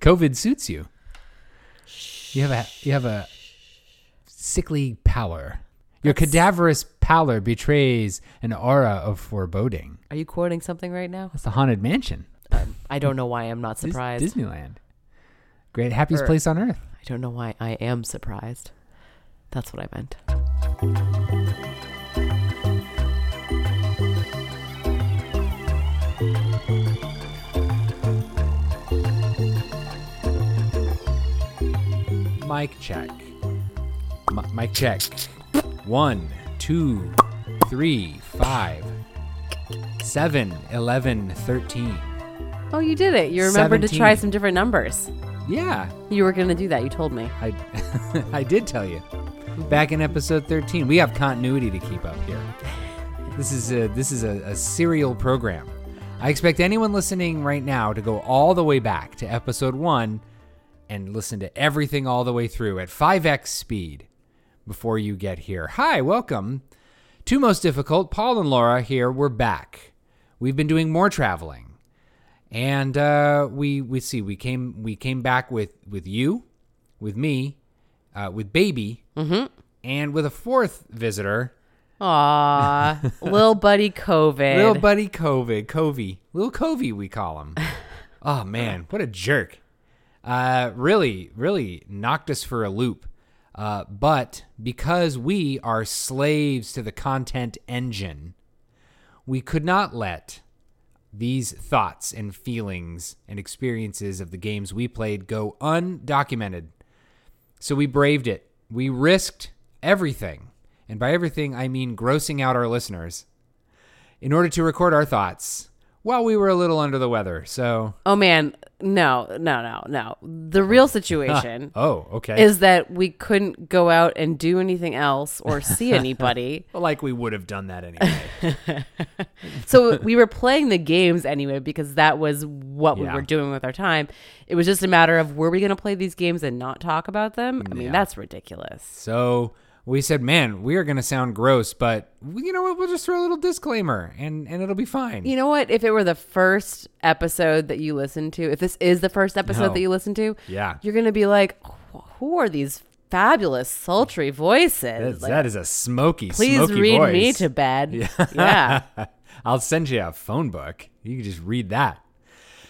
COVID suits you. You have a you have a sickly pallor. Your cadaverous pallor betrays an aura of foreboding. Are you quoting something right now? It's the haunted mansion. Um, I don't know why I'm not surprised. Disneyland. Great happiest Or- place on earth. I don't know why I am surprised. That's what I meant. Mic check. M- mic check. One, two, three, five, seven, eleven, thirteen. Oh, you did it. You remembered to try some different numbers. Yeah, You were going to do that. You told me. I, I did tell you. Back in episode 13, we have continuity to keep up here. This is a, this is a, a serial program. I expect anyone listening right now to go all the way back to episode 1 and listen to everything all the way through at 5x speed before you get here. Hi, welcome. Two Most Difficult, Paul and Laura here. We're back. We've been doing more traveling and uh, we we see we came we came back with with you, with me, uh, with baby, and with a fourth visitor, Aw, little buddy COVID. little buddy COVID, Covey, little Covey we call him. oh man, what a jerk! Uh, really, really knocked us for a loop. Uh, but because we are slaves to the content engine, we could not let these thoughts and feelings and experiences of the games we played go undocumented. So we braved it. We risked everything. And by everything, I mean grossing out our listeners in order to record our thoughts while we were a little under the weather. So, oh man, no, no, no, no. The real situation oh, okay. is that we couldn't go out and do anything else or see anybody. Well, like we would have done that anyway. so we were playing the games anyway because that was what we were doing with our time. It was just a matter of were we going to play these games and not talk about them? I mean, Yeah. that's ridiculous. so we said, man, we are going to sound gross, but you know what? We'll just throw a little disclaimer and, and it'll be fine. You know what? If it were the first episode that you listened to, if this is the first episode No. that you listen to, Yeah. you're going to be like, who are these fabulous, sultry voices? That's- Like, that is a smoky, please smoky read voice. me to bed. Yeah. I'll send you a phone book. You can just read that.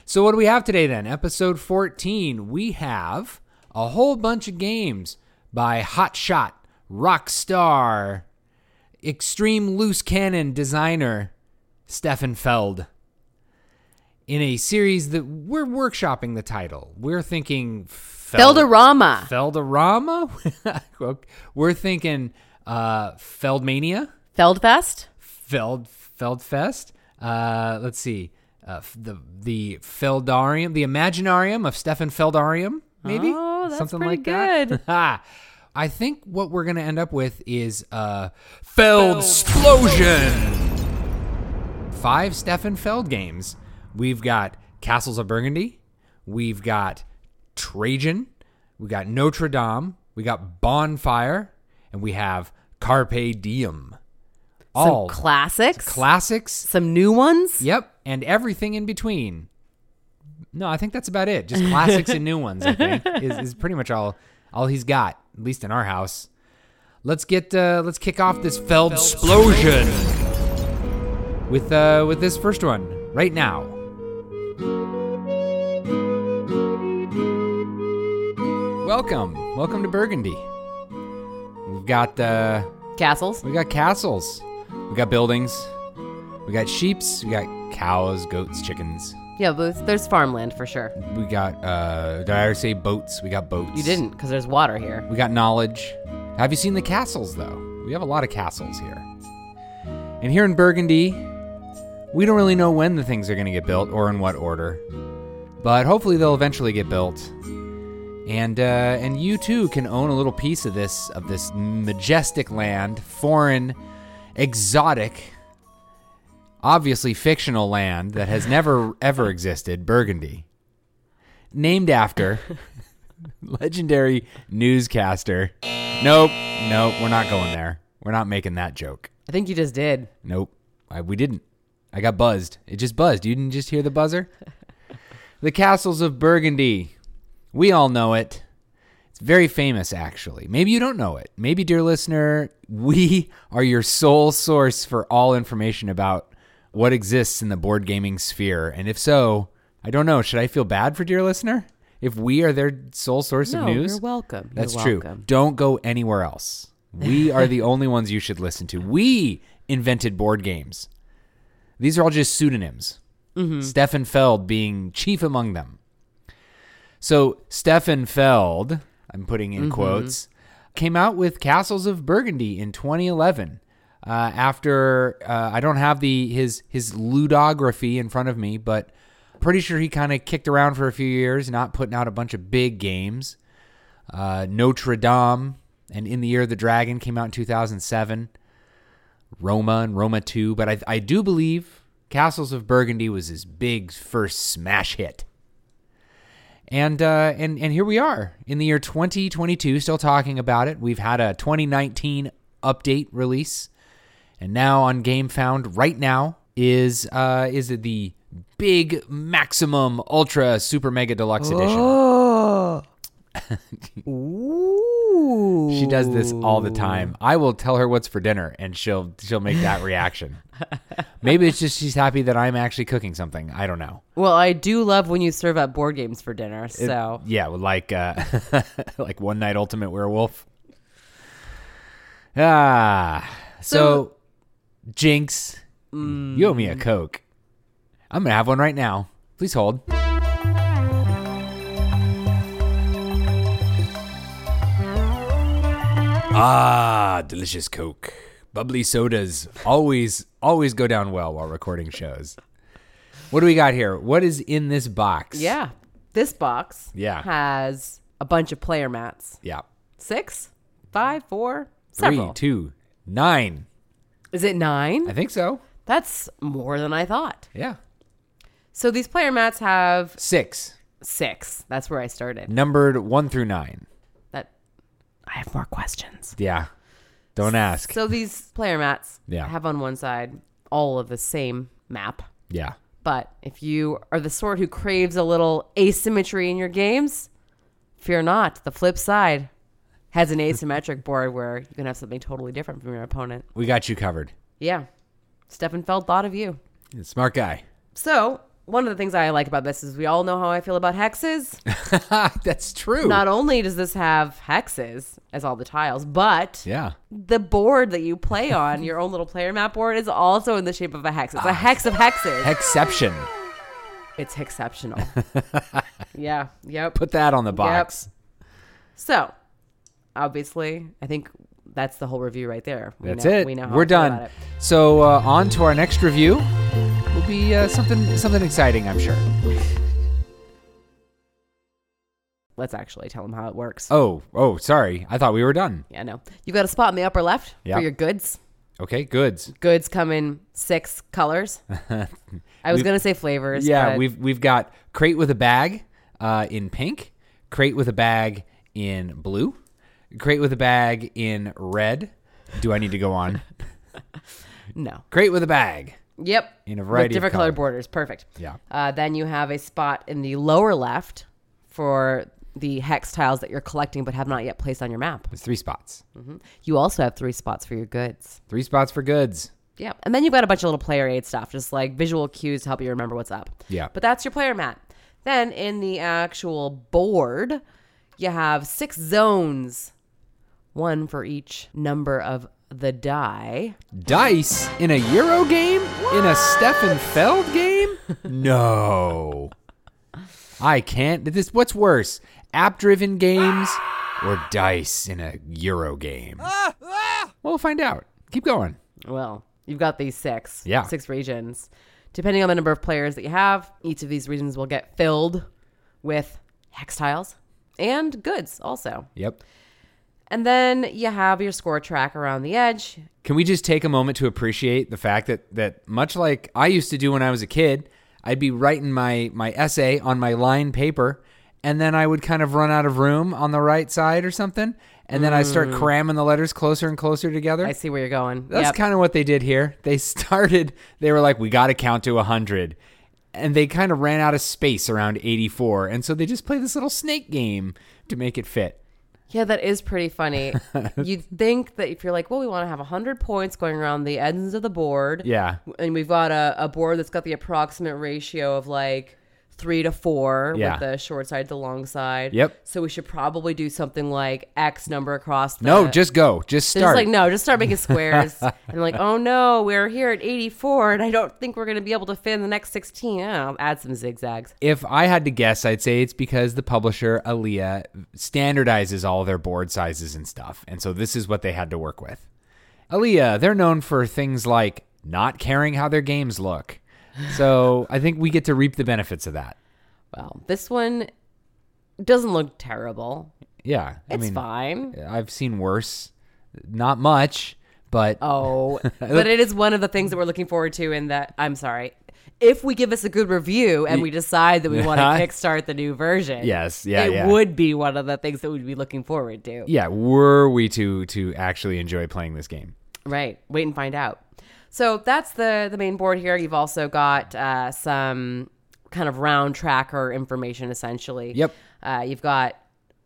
So, what do we have today then? Episode 14. We have a whole bunch of games by Hotshot, Rockstar, Extreme Loose Cannon designer Stefan Feld. In a series that we're workshopping the title. We're thinking Feld- Feldorama. Feldorama? we're thinking uh, Feldmania. Feldfest? Feld Feldfest. Uh, let's see, uh, f- the the Feldarium, the Imaginarium of Stefan Feldarium, maybe Oh, that's something pretty like that. good. Ha. I think what we're gonna end up with is a uh, Feldsplosion. Five Stefan Feld games. We've got Castles of Burgundy. We've got Trajan. We got Notre Dame. We got Bonfire, and we have Carpe Diem. Some All classics? classics. some new ones? Yep, and everything in between. No, I think that's about it. Just classics and new ones. I think is, is pretty much all all he's got, at least in our house. Let's get uh, let's kick off this Feld explosion with uh, with this first one right now. Welcome, welcome to Burgundy. We've got uh, Castles? we got castles. We got buildings. We got sheeps. We got cows, goats, chickens. Yeah, but there's farmland for sure. We got, uh, did I already say boats? We got boats. You didn't because there's water here. We got knowledge. Have you seen the castles, though? We have a lot of castles here. And here in Burgundy, we don't really know when the things are going to get built or in what order. But hopefully they'll eventually get built. And uh, and you too can own a little piece of this of this majestic land, foreign, exotic, obviously fictional land that has never ever existed, Burgundy. Named after legendary newscaster. Nope, nope, we're not going there. We're not making that joke. I think you just did. Nope, I, we didn't. I got buzzed. It just buzzed. You didn't just hear the buzzer? the castles of Burgundy. We all know it. It's very famous, actually. Maybe you don't know it. Maybe, dear listener, we are your sole source for all information about what exists in the board gaming sphere. And if so, I don't know. Should I feel bad for dear listener? If we are their sole source No, of news? you're welcome. That's You're true. welcome. Don't go anywhere else. We are the only ones you should listen to. We invented board games. These are all just pseudonyms. Mm-hmm. Stefan Feld being chief among them. So Stefan Feld, I'm putting in mm-hmm. quotes, came out with Castles of Burgundy in 2011. Uh, after uh, I don't have the his his ludography in front of me, but pretty sure he kind of kicked around for a few years, not putting out a bunch of big games. Uh, Notre Dame and In the Year of the Dragon came out in 2007. Roma and Roma 2, but I, I do believe Castles of Burgundy was his big first smash hit. And uh, and and here we are in the year 2022, still talking about it. We've had a 2019 update release, and now on Gamefound right now is uh, is the big maximum ultra super mega deluxe edition. Oh. Ooh. She does this all the time. I will tell her what's for dinner, and she'll she'll make that reaction. Maybe it's just she's happy that I'm actually cooking something. I don't know. Well, I do love when you serve up board games for dinner. So Yeah, like uh, like one night ultimate werewolf. Ah, so, Jinx, you owe me a coke. I'm gonna have one right now. Please hold. Ah, delicious Coke. Bubbly sodas always always go down well while recording shows. What do we got here? What is in this box? yeah, this box Yeah. has a bunch of player mats. Yeah. Six, five, four, Three, several. two, nine. Is it nine? I think so. That's more than I thought. Yeah. So these player mats have Six. six. That's where I started. Numbered one through nine. That I have more questions. Yeah. Don't ask. So these player mats Yeah. have on one side all of the same map. Yeah. But if you are the sort who craves a little asymmetry in your games, fear not. The flip side has an asymmetric board where you can have something totally different from your opponent. We got you covered. Yeah. Stefan Feld thought of you. Smart guy. So, one of the things I like about this is we all know how I feel about hexes. That's true. Not only does this have hexes as all the tiles, but yeah. the board that you play on, your own little player map board, is also in the shape of a hex. It's a ah. hex of hexes. Exception. It's exceptional. yeah. Yep. Put that on the box. So, obviously, I think that's the whole review right there. We That's know, it. We know how We're done. So uh, on to our next review. Will be uh, something something exciting, I'm sure. Let's actually tell them how it works. Oh, oh, sorry. I thought we were done. Yeah, no. You've got a spot in the upper left Yeah. for your goods. Okay, goods. Goods come in six colors. I was going to say flavors. Yeah, we've we've got crate with a bag uh, in pink, crate with a bag in blue, crate with a bag in red. Do I need to go on? No. Great with a bag. Yep. In a With variety of different colored color. borders. Perfect. Yeah. Uh, then you have a spot in the lower left for the hex tiles that you're collecting but have not yet placed on your map. It's three spots. You also have three spots for your goods. Three spots for goods. Yeah. And then you've got a bunch of little player aid stuff, just like visual cues to help you remember what's up. Yeah. But that's your player mat. Then in the actual board, you have six zones, one for each number of the die. Dice in a Euro game? In a Stefan Feld game? no. I can't. This what's worse? App-driven games or dice in a Euro game? Well, we'll find out. Keep going. Well, you've got these six. Yeah. Six regions. Depending on the number of players that you have, each of these regions will get filled with hex tiles and goods also. Yep. And then you have your score track around the edge. Can we just take a moment to appreciate the fact that that much like I used to do when I was a kid, I'd be writing my my essay on my line paper and then I would kind of run out of room on the right side or something and then I start mm. cramming the letters closer and closer together. I see where you're going. That's Yep. kind of what they did here. They started they were like we got to count to 100. and they kind of ran out of space around 84, and so they just play this little snake game to make it fit. Yeah, that is pretty funny. You'd think that if you're like, well, we want to have 100 points going around the ends of the board. Yeah. And we've got a, a board that's got the approximate ratio of like three to four Yeah. with the short side to the long side. Yep. So we should probably do something like X number across the. No, just go. Just start. just like, no, just start making squares. and like, oh no, we're here at 84 and I don't think we're going to be able to fit in the next 16. I'll add some zigzags. if I had to guess, I'd say it's because the publisher, Alea, standardizes all their board sizes and stuff. And so this is what they had to work with. Alea, they're known for things like not caring how their games look. So I think we get to reap the benefits of that. Well, this one doesn't look terrible. Yeah. I It's mean, fine. I've seen worse. Not much, but Oh, but it is one of the things that we're looking forward to. In that, I'm sorry, if we give us a good review and we decide that we want to kickstart the new version, Yes, yeah, it yeah. would be one of the things that we'd be looking forward to. yeah, were we to to actually enjoy playing this game? Right. Wait and find out. So that's the the main board here. You've also got uh, some kind of round tracker information, essentially. Yep. Uh, you've got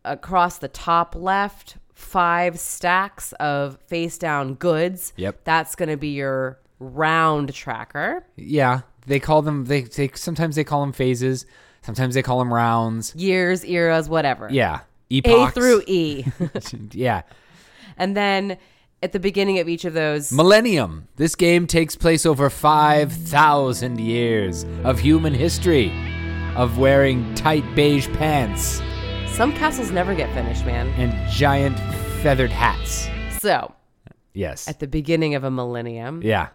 across the top left five stacks of face down goods. Yep. That's going to be your round tracker. Yeah, they call them. They, they sometimes they call them phases. Sometimes they call them rounds. Years, eras, whatever. Yeah, Epochs. A through E. yeah, and then at the beginning of each of those, millennium. This game takes place over five thousand years of human history, of wearing tight beige pants some castles never get finished, man. and giant feathered hats. So Yes. at the beginning of a millennium, Yeah.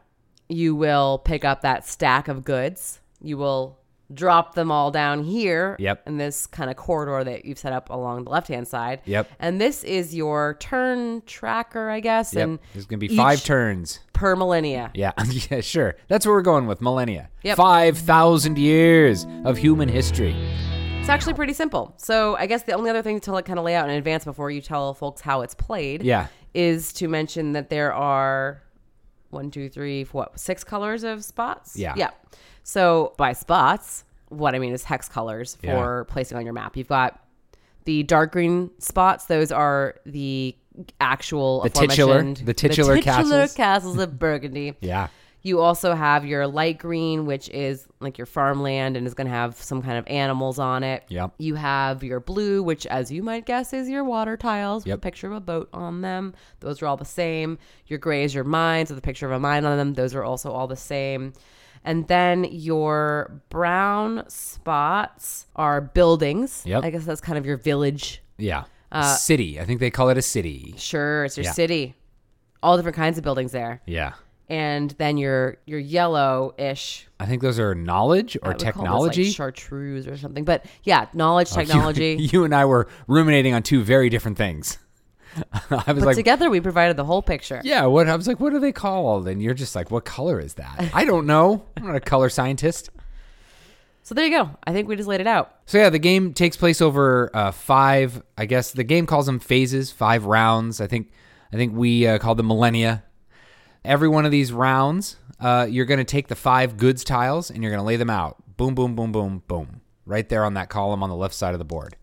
you will pick up that stack of goods. You will drop them all down here Yep. in this kind of corridor that you've set up along the left hand side. Yep. And this is your turn tracker, I guess. Yep. And There's gonna be five turns. per millennia. Yeah. yeah. Sure. That's what we're going with. Millennia. Yep. Five thousand years of human history. It's actually pretty simple. So I guess the only other thing to like, kind of lay out in advance before you tell folks how it's played Yeah. is to mention that there are one, two, three, four, what, six colors of spots? Yeah. Yeah. So by spots, what I mean is hex colors for placing on your map. You've got the dark green spots, those are the actual The titular- aforementioned- the titular castles. castles of Burgundy. Yeah. You also have your light green, which is like your farmland and is going to have some kind of animals on it. Yep. You have your blue, which, as you might guess, is your water tiles with Yep. a picture of a boat on them. Those are all the same. Your gray is your mines with a picture of a mine on them. Those are also all the same. And then your brown spots are buildings. Yep. I guess that's kind of your village. Yeah. Uh, city. I think they call it a city. Sure, it's your Yeah. city. All different kinds of buildings there. Yeah. And then your your yellow-ish I think those are knowledge or I would call technology. like chartreuse or something. But yeah, knowledge, You- technology. You, and I were ruminating on two very different things. I was but like, together we provided the whole picture. yeah, what? I was like, what are they called? And you're just like, what color is that? I don't know. I'm not a color scientist. So there you go. I think we just laid it out. So yeah, the game takes place over uh, five. I guess the game calls them phases, five rounds. I think. I think we uh, call them millennia. Every one of these rounds, uh, you're going to take the five goods tiles and you're going to lay them out. Boom, boom, boom, boom, boom, right there on that column on the left side of the board.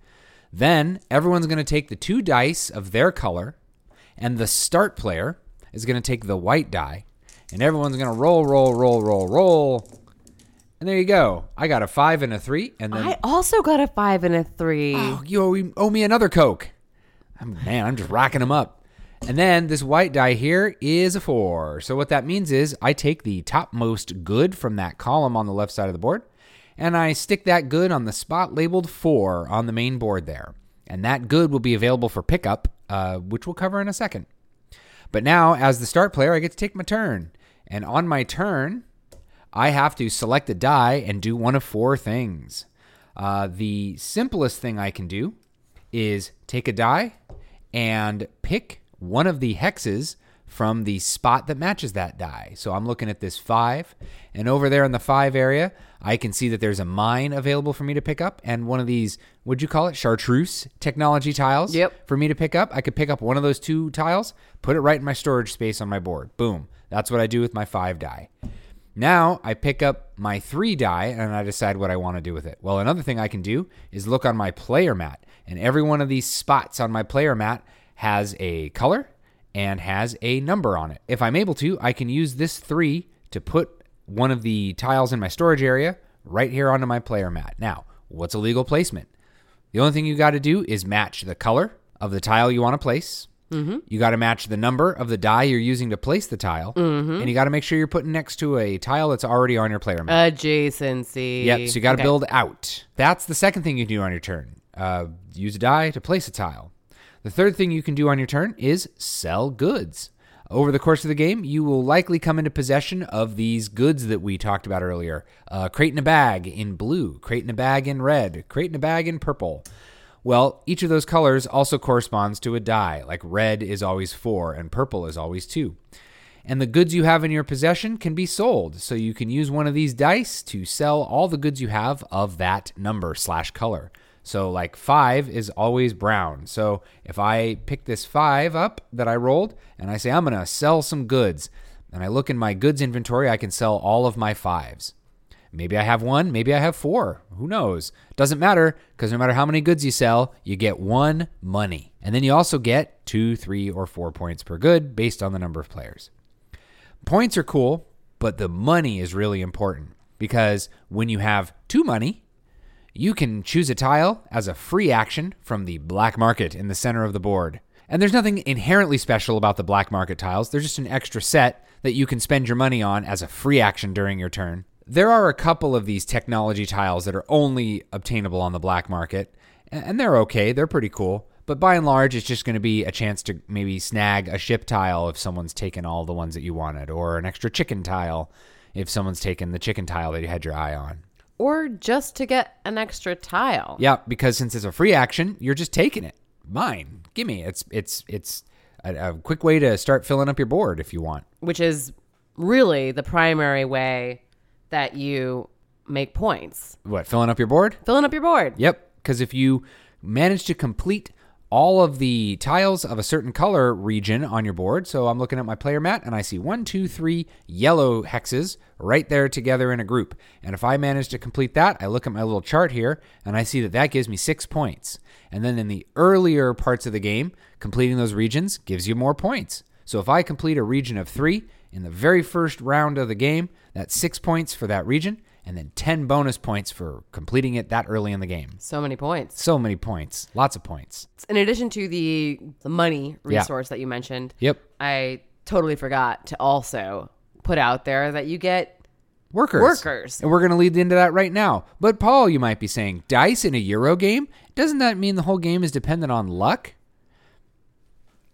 Then everyone's going to take the two dice of their color, and the start player is going to take the white die, and everyone's going to roll, roll, roll, roll, roll. And there you go. I got a five and a three, and then I also got a five and a three. Oh, you owe, owe me another Coke. I'm, man, I'm just racking them up. And then this white die here is a four. So what that means is I take the topmost good from that column on the left side of the board, and I stick that good on the spot labeled four on the main board there. And that good will be available for pickup, uh, which we'll cover in a second. But now, as the start player, I get to take my turn. And on my turn, I have to select a die and do one of four things. Uh, the simplest thing I can do is take a die and pick one of the hexes from the spot that matches that die. So I'm looking at this five, and over there in the five area, I can see that there's a mine available for me to pick up, and one of these, would you call it chartreuse technology tiles? Yep. For me to pick up, I could pick up one of those two tiles, put it right in my storage space on my board. Boom. That's what I do with my five die. Now I pick up my three die and I decide what I want to do with it. Well, another thing I can do is look on my player mat, and every one of these spots on my player mat has a color and has a number on it. If I'm able to, I can use this three to put one of the tiles in my storage area right here onto my player mat. Now, what's a legal placement? The only thing you got to do is match the color of the tile you want to place. Mm-hmm. You got to match the number of the die you're using to place the tile, Mm-hmm. and you got to make sure you're putting next to a tile that's already on your player mat. Adjacency. Yep. So you got to Okay. build out. That's the second thing you do on your turn. Uh, use a die to place a tile. The third thing you can do on your turn is sell goods. Over the course of the game, you will likely come into possession of these goods that we talked about earlier. Uh, crate in a bag in blue, crate in a bag in red, crate in a bag in purple. Well, each of those colors also corresponds to a die, like red is always four and purple is always two. And the goods you have in your possession can be sold. So you can use one of these dice to sell all the goods you have of that number slash color. So, like five is always brown. So, if I pick this five up that I rolled and I say, I'm going to sell some goods, and I look in my goods inventory, I can sell all of my fives. Maybe I have one, maybe I have four. Who knows? Doesn't matter because no matter how many goods you sell, you get one money. And then you also get two, three, or four points per good based on the number of players. Points are cool, but the money is really important because when you have two money, you can choose a tile as a free action from the black market in the center of the board. And there's nothing inherently special about the black market tiles, they're just an extra set that you can spend your money on as a free action during your turn. There are a couple of these technology tiles that are only obtainable on the black market, and they're okay, they're pretty cool. But by and large, it's just going to be a chance to maybe snag a ship tile if someone's taken all the ones that you wanted, or an extra chicken tile if someone's taken the chicken tile that you had your eye on. Or just to get an extra tile. Yeah, because since it's a free action, you're just taking it. Mine, gimme. It's it's it's a, a quick way to start filling up your board if you want. Which is really the primary way that you make points. What filling up your board? Filling up your board. Yep. Because if you manage to complete all of the tiles of a certain color region on your board, so I'm looking at my player mat and I see one, two, three yellow hexes right there together in a group. And if I manage to complete that, I look at my little chart here and I see that that gives me six points. And then in the earlier parts of the game, completing those regions gives you more points. So if I complete a region of three in the very first round of the game, that's six points for that region, and then 10 bonus points for completing it that early in the game. So many points. So many points, lots of points. In addition to the, the money Yeah. resource that you mentioned, Yep. I totally forgot to also put out there that you get Workers. Workers. And we're going to lead into that right now. But Paul, you might be saying, dice in a Euro game? Doesn't that mean the whole game is dependent on luck?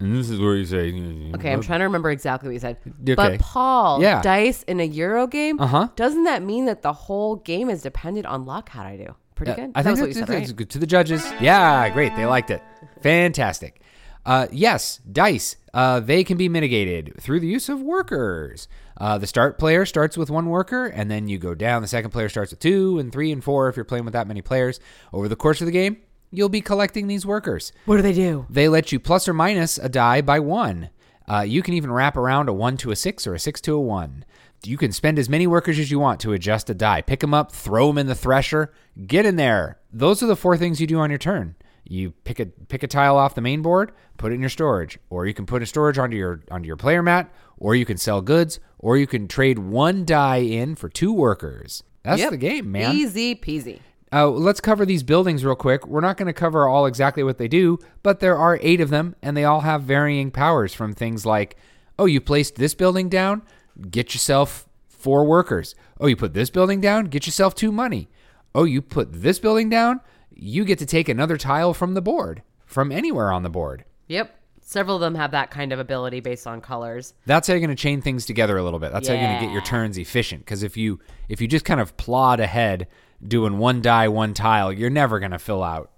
And this is where you say, Okay, I'm trying to remember exactly what you said. Okay. But Paul, Yeah. dice in a Euro game, Uh-huh. doesn't that mean that the whole game is dependent on luck? How'd I do? Pretty good. I That think was what that's, you said, that's right? good to the judges. Yeah, great. They liked it. Fantastic. Uh, yes, dice. Uh, they can be mitigated through the use of workers. Uh, the start player starts with one worker, and then you go down. The second player starts with two and three and four if you're playing with that many players. Over the course of the game, you'll be collecting these workers. What do they do? They let you plus or minus a die by one. Uh, you can even wrap around a one to a six or a six to a one. You can spend as many workers as you want to adjust a die. Pick them up, throw them in the thresher, get in there. Those are the four things you do on your turn. You pick a pick a tile off the main board, put it in your storage, or you can put a storage onto your onto your player mat, or you can sell goods, or you can trade one die in for two workers. That's Yep. the game, man. Easy peasy. Uh, let's cover these buildings real quick. We're not going to cover all exactly what they do, but there are eight of them, and they all have varying powers from things like, oh, you placed this building down, get yourself four workers. Oh, you put this building down, get yourself two money. Oh, you put this building down, you get to take another tile from the board, from anywhere on the board. Yep. Several of them have that kind of ability based on colors. That's how you're going to chain things together a little bit. That's how you're going to get your turns efficient. Because if you if you just kind of plod ahead doing one die, one tile, you're never going to fill out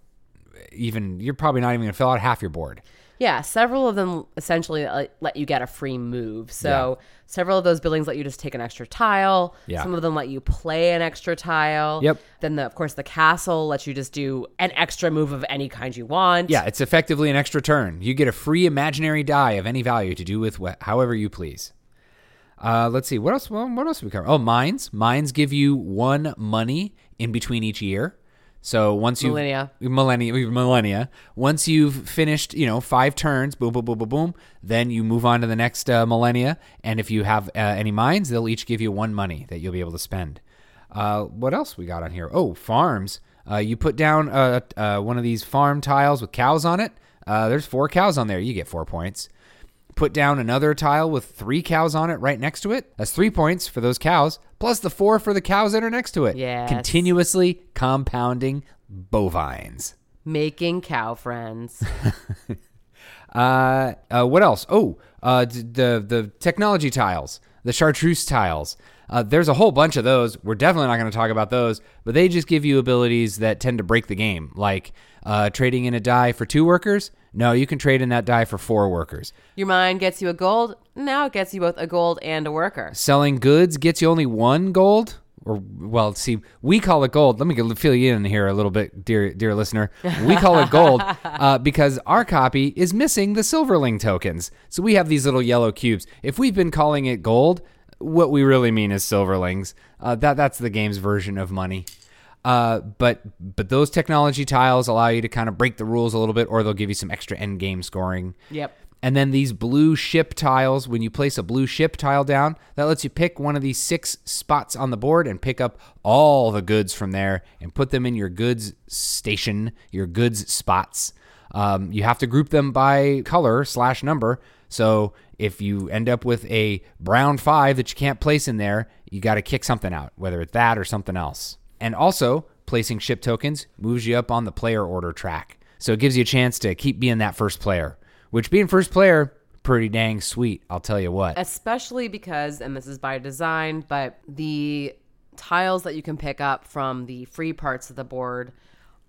even. You're probably not even going to fill out half your board. Yeah, several of them essentially uh, let you get a free move. So several of those buildings let you just take an extra tile. Yeah. Some of them let you play an extra tile. Yep. Then the, of course the castle lets you just do an extra move of any kind you want. Yeah, it's effectively an extra turn. You get a free imaginary die of any value to do with wh- however you please. Uh, let's see what else. Well, what else we cover? Oh, mines. Mines give you one money in between each year. So once you Millennia. millennia, millennia. Once you've finished, you know, five turns, boom, boom, boom, boom, boom. Then you move on to the next uh, millennia, and if you have uh, any mines, they'll each give you one money that you'll be able to spend. Uh, what else we got on here? Oh, farms. Uh, you put down uh, uh, one of these farm tiles with cows on it. Uh, there's four cows on there. You get four points. Put down another tile with three cows on it right next to it. That's three points for those cows, plus the four for the cows that are next to it. Yes. Continuously compounding bovines. Making cow friends. Uh, uh, what else? Oh, uh, the the technology tiles, the chartreuse tiles. Uh, there's a whole bunch of those. We're definitely not going to talk about those, but they just give you abilities that tend to break the game, like uh, trading in a die for two workers. No, you can trade in that die for four workers. Your mine gets you a gold. Now it gets you both a gold and a worker. Selling goods gets you only one gold. Or well, see, we call it gold. Let me get- fill you in here a little bit, dear dear listener. We call it gold uh, because our copy is missing the silverling tokens. So we have these little yellow cubes. If we've been calling it gold, what we really mean is silverlings. Uh, that that's the game's version of money. Uh, but but those technology tiles allow you to kind of break the rules a little bit, or they'll give you some extra end game scoring. Yep. And then these blue ship tiles, when you place a blue ship tile down, that lets you pick one of these six spots on the board and pick up all the goods from there and put them in your goods station, your goods spots. Um, you have to group them by color slash number. So if you end up with a brown five that you can't place in there, you got to kick something out, whether it's that or something else. And also, placing ship tokens moves you up on the player order track. So it gives you a chance to keep being that first player, which being first player, pretty dang sweet, I'll tell you what. Especially because, and this is by design, but the tiles that you can pick up from the free parts of the board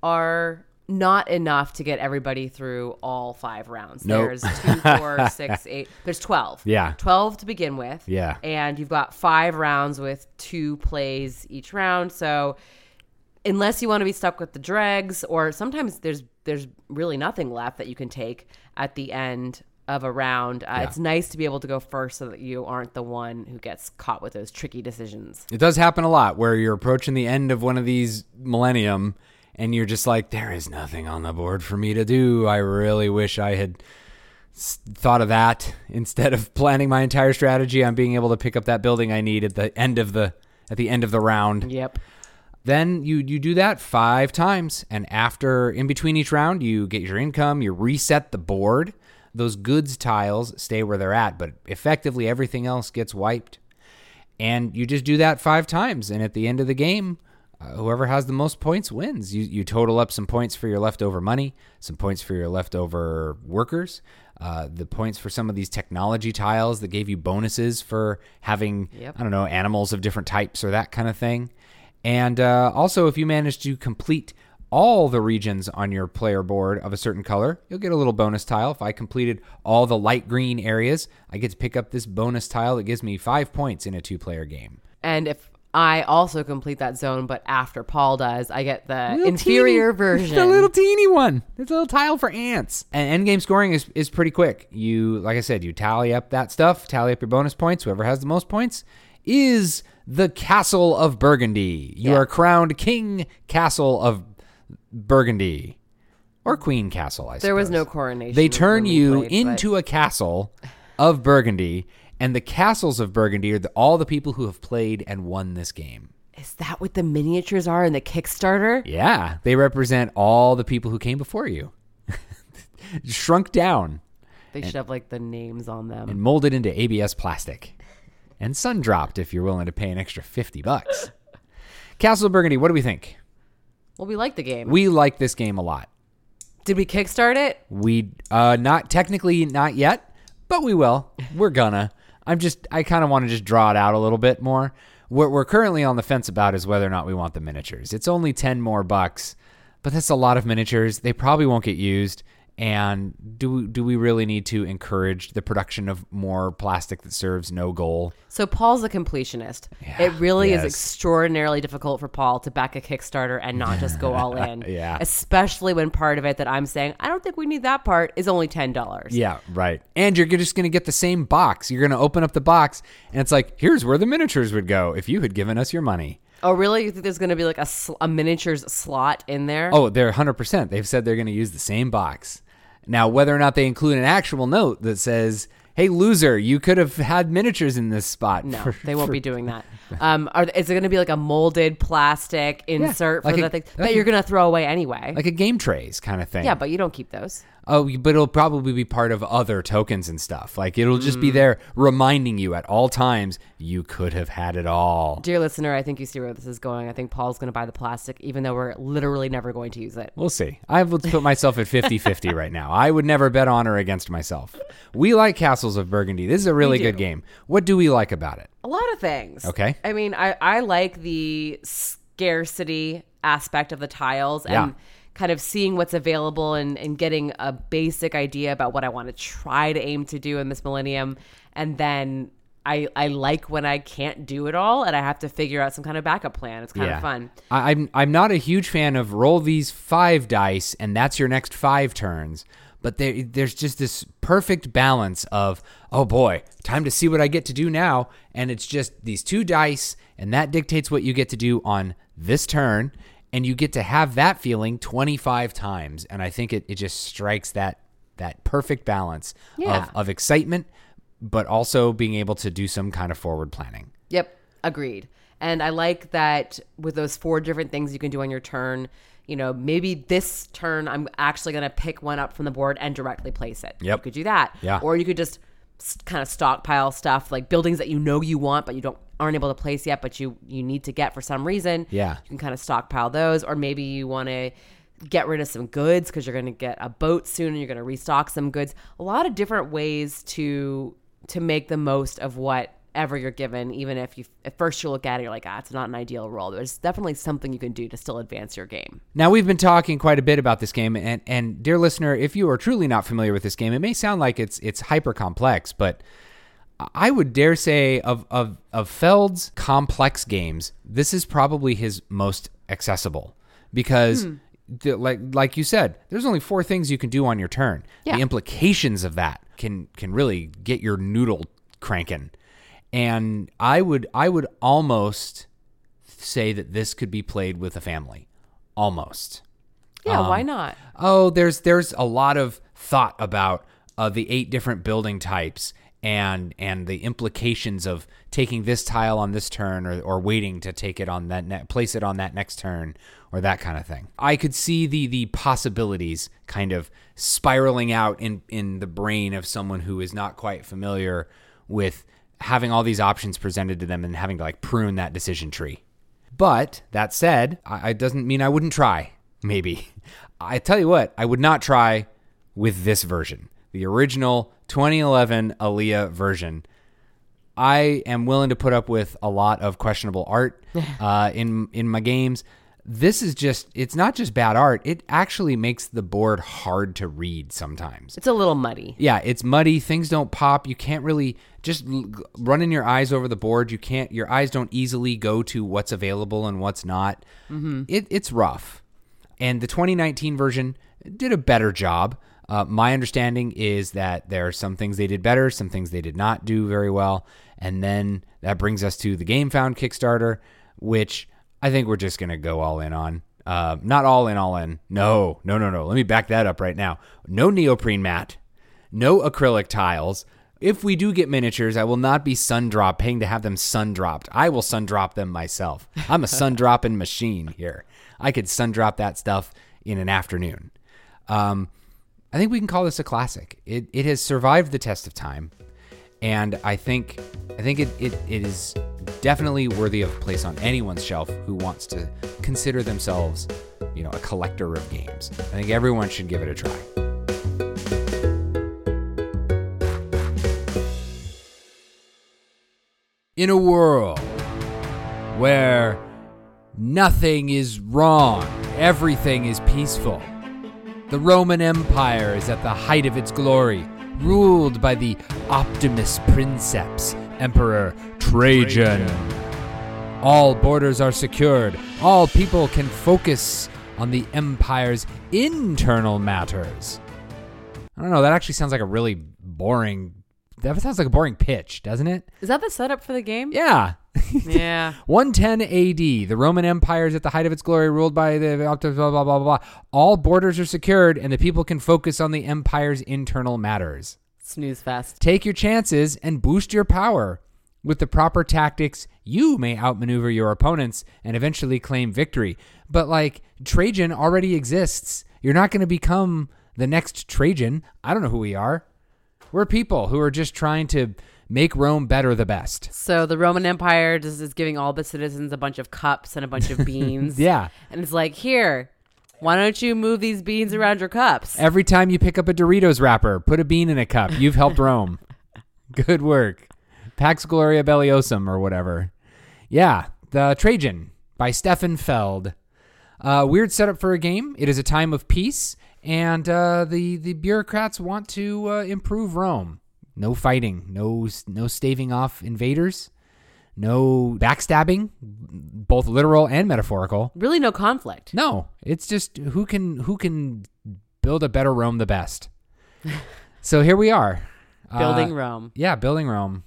are not enough to get everybody through all five rounds. Nope. There's two, four, six, eight. There's 12. Yeah. 12 to begin with. Yeah. And you've got five rounds with two plays each round. So unless you want to be stuck with the dregs, or sometimes there's there's really nothing left that you can take at the end of a round. Uh, It's nice to be able to go first so that you aren't the one who gets caught with those tricky decisions. It does happen a lot where you're approaching the end of one of these millennium and you're just like, there is nothing on the board for me to do. I really wish I had thought of that instead of planning my entire strategy on being able to pick up that building I need at the end of the at the end of the round. Yep. Then you you do that five times, and after in between each round, you get your income, you reset the board. Those goods tiles stay where they're at, but effectively everything else gets wiped. And you just do that five times, and at the end of the game, uh, whoever has the most points wins. You you total up some points for your leftover money, some points for your leftover workers, uh, the points for some of these technology tiles that gave you bonuses for having Yep. I don't know animals of different types or that kind of thing. And uh, also, if you manage to complete all the regions on your player board of a certain color, you'll get a little bonus tile. If I completed all the light green areas, I get to pick up this bonus tile that gives me five points in a two player game. And if I also complete that zone, but after Paul does, I get the Little inferior teeny- version. The little teeny one. It's a little tile for ants. And endgame scoring is, is pretty quick. You, like I said, you tally up that stuff, tally up your bonus points. Whoever has the most points is the Castle of Burgundy. You Yeah. are crowned King Castle of Burgundy. Or Queen Castle, I there was no coronation. They turn you played, but- into a castle of Burgundy, and the castles of Burgundy are the, all the people who have played and won this game. Is that what the miniatures are in the Kickstarter? Yeah, they represent all the people who came before you, shrunk down They should have like the names on them. and molded into ABS plastic, and sun dropped if you're willing to pay an extra fifty bucks. Castle of Burgundy, what do we think? well, we like the game. We like this game a lot. Did we kickstart it? We uh not technically not yet, but we will. We're gonna. I'm just I kind of want to just draw it out a little bit more. What we're currently on the fence about is whether or not we want the miniatures. It's only 10 more bucks, but that's a lot of miniatures. They probably won't get used And do do we really need to encourage the production of more plastic that serves no goal? So Paul's a completionist. Yeah, it really yes. is extraordinarily difficult for Paul to back a Kickstarter and not just go all in. Yeah. Especially when part of it that I'm saying, I don't think we need that part is only ten dollars. Yeah, right. And you're just going to get the same box. You're going to open up the box, and it's like, here's where the miniatures would go if you had given us your money. Oh, really? You think there's going to be like a, sl- a miniatures slot in there? Oh, they're 100%. They've said they're going to use the same box. Now, whether or not they include an actual note that says, hey, loser, you could have had miniatures in this spot. No, for- they won't for- be doing that. Um, are, is it going to be like a molded plastic insert like for a- the thing that you're going to throw away anyway? Like a game trays kind of thing. yeah, but you don't keep those. Oh, but it'll probably be part of other tokens and stuff. Like it'll just Mm. be there reminding you at all times you could have had it all. Dear listener, I think you see where this is going. I think Paul's going to buy the plastic, even though we're literally never going to use it. We'll see. I would put myself at 50 50 right now. I would never bet on or against myself. We like Castles of Burgundy. This is a really good game. What do we like about it? A lot of things. Okay. I mean, I, I like the scarcity aspect of the tiles and Yeah. Kind of seeing what's available and, and getting a basic idea about what I want to try to aim to do in this millennium. And then I, I like when I can't do it all and I have to figure out some kind of backup plan. It's kind of fun. I, I'm I'm not a huge fan of roll these five dice and that's your next five turns. But there, there's just this perfect balance of oh boy, time to see what I get to do now, and it's just these two dice, and that dictates what you get to do on this turn, and you get to have that feeling 25 times, and I think it, it just strikes that that perfect balance Yeah. of, of excitement, but also being able to do some kind of forward planning. Yep, agreed. And I like that with those four different things you can do on your turn. You know, maybe this turn I'm actually going to pick one up from the board and directly place it. Yep. You could do that. Yeah. Or you could just kind of stockpile stuff like buildings that you know you want but you don't aren't able to place yet but you you need to get for some reason. Yeah. You can kind of stockpile those or maybe you want to get rid of some goods because you're going to get a boat soon and you're going to restock some goods. A lot of different ways to to make the most of whatever you're given even if you at first you look at it you're like ah it's not an ideal roll there's definitely something you can do to still advance your game Now we've been talking quite a bit about this game, and and dear listener, if you are truly not familiar with this game, it may sound like it's it's hyper complex, but I would dare say of of of Feld's complex games, this is probably his most accessible because. the- like like you said, there's only four things you can do on your turn. Yeah. The implications of that can can really get your noodle cranking. And I would I would almost say that this could be played with a family. Almost. yeah Um, why not Oh, there's there's a lot of thought about uh, the eight different building types and and the implications of taking this tile on this turn or, or waiting to take it on that ne- place it on that next turn or that kind of thing. I could see the the possibilities kind of spiraling out in in the brain of someone who is not quite familiar with having all these options presented to them and having to like prune that decision tree. But that said, I, it doesn't mean I wouldn't try. Maybe. I tell you what, I would not try with this version, the original 2011 Alea version. I am willing to put up with a lot of questionable art uh, in in my games. This is just it's not just bad art. It actually makes the board hard to read sometimes. it's a little muddy Yeah, it's muddy. Things don't pop. You can't really just running your eyes over the board. You can't. Your eyes don't easily go to what's available and what's not. It, it's rough. And the 2019 version did a better job. Uh, my understanding is that there are some things they did better, some things they did not do very well. And then that brings us to the Gamefound Kickstarter, which I think we're just going to go all in on. Uh, not all in, all in. No, no, no, no. Let me back that up right now. No neoprene mat, no acrylic tiles. If we do get miniatures, I will not be sun drop paying to have them sun dropped. I will sun drop them myself. I'm a sun dropping machine here. I could sun drop that stuff in an afternoon. Um, I think we can call this a classic. It, it has survived the test of time, and I think I think it, it, it is definitely worthy of place on anyone's shelf who wants to consider themselves, you know, a collector of games. I think everyone should give it a try. In a world where nothing is wrong, everything is peaceful, The Roman Empire is at the height of its glory, ruled by the Optimus Princeps, Emperor Trajan. All borders are secured. All people can focus on the empire's internal matters. I don't know, that actually sounds like a really boring. That sounds like a boring pitch, doesn't it? Is that the setup for the game? Yeah. Yeah. 110 AD, the Roman Empire is at the height of its glory, ruled by the blah, blah, blah, blah, blah, blah. All borders are secured, and the people can focus on the empire's internal matters. Snooze fest. Take your chances and boost your power. With the proper tactics, you may outmaneuver your opponents and eventually claim victory. But, like, Trajan already exists. You're not going to become the next Trajan. I don't know who we are. We're people who are just trying to make Rome better the best. So the Roman Empire just is giving all the citizens a bunch of cups and a bunch of beans. Yeah. And it's like, here, why don't you move these beans around your cups? Every time you pick up a Doritos wrapper, put a bean in a cup. You've helped Rome. Good work. Pax Gloria Belliosum or whatever. Yeah, The Trajan by Stefan Feld. Uh, weird setup for a game. It is a time of peace, and uh, the the bureaucrats want to uh, improve Rome. No fighting, no no staving off invaders, no backstabbing, both literal and metaphorical. Really no conflict. No, it's just who can who can build a better Rome the best. so here we are, Building Uh, Rome. yeah, building Rome.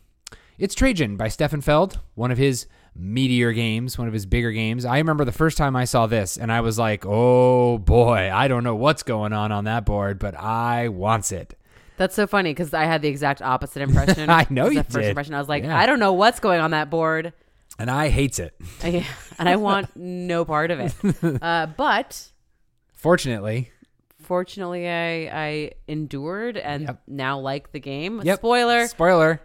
It's Trajan by Stefan Feld, one of his meteor games, one of his bigger games. I remember the first time I saw this, and I was like, "Oh boy, I don't know what's going on on that board, but I wants it." That's so funny because I had the exact opposite impression. I know you the first impression. I was like, Yeah. I don't know what's going on that board, And I hates it. and I want no part of it. Uh, but Fortunately, fortunately, I I endured and Yep. now like the game. Yep. Spoiler. spoiler.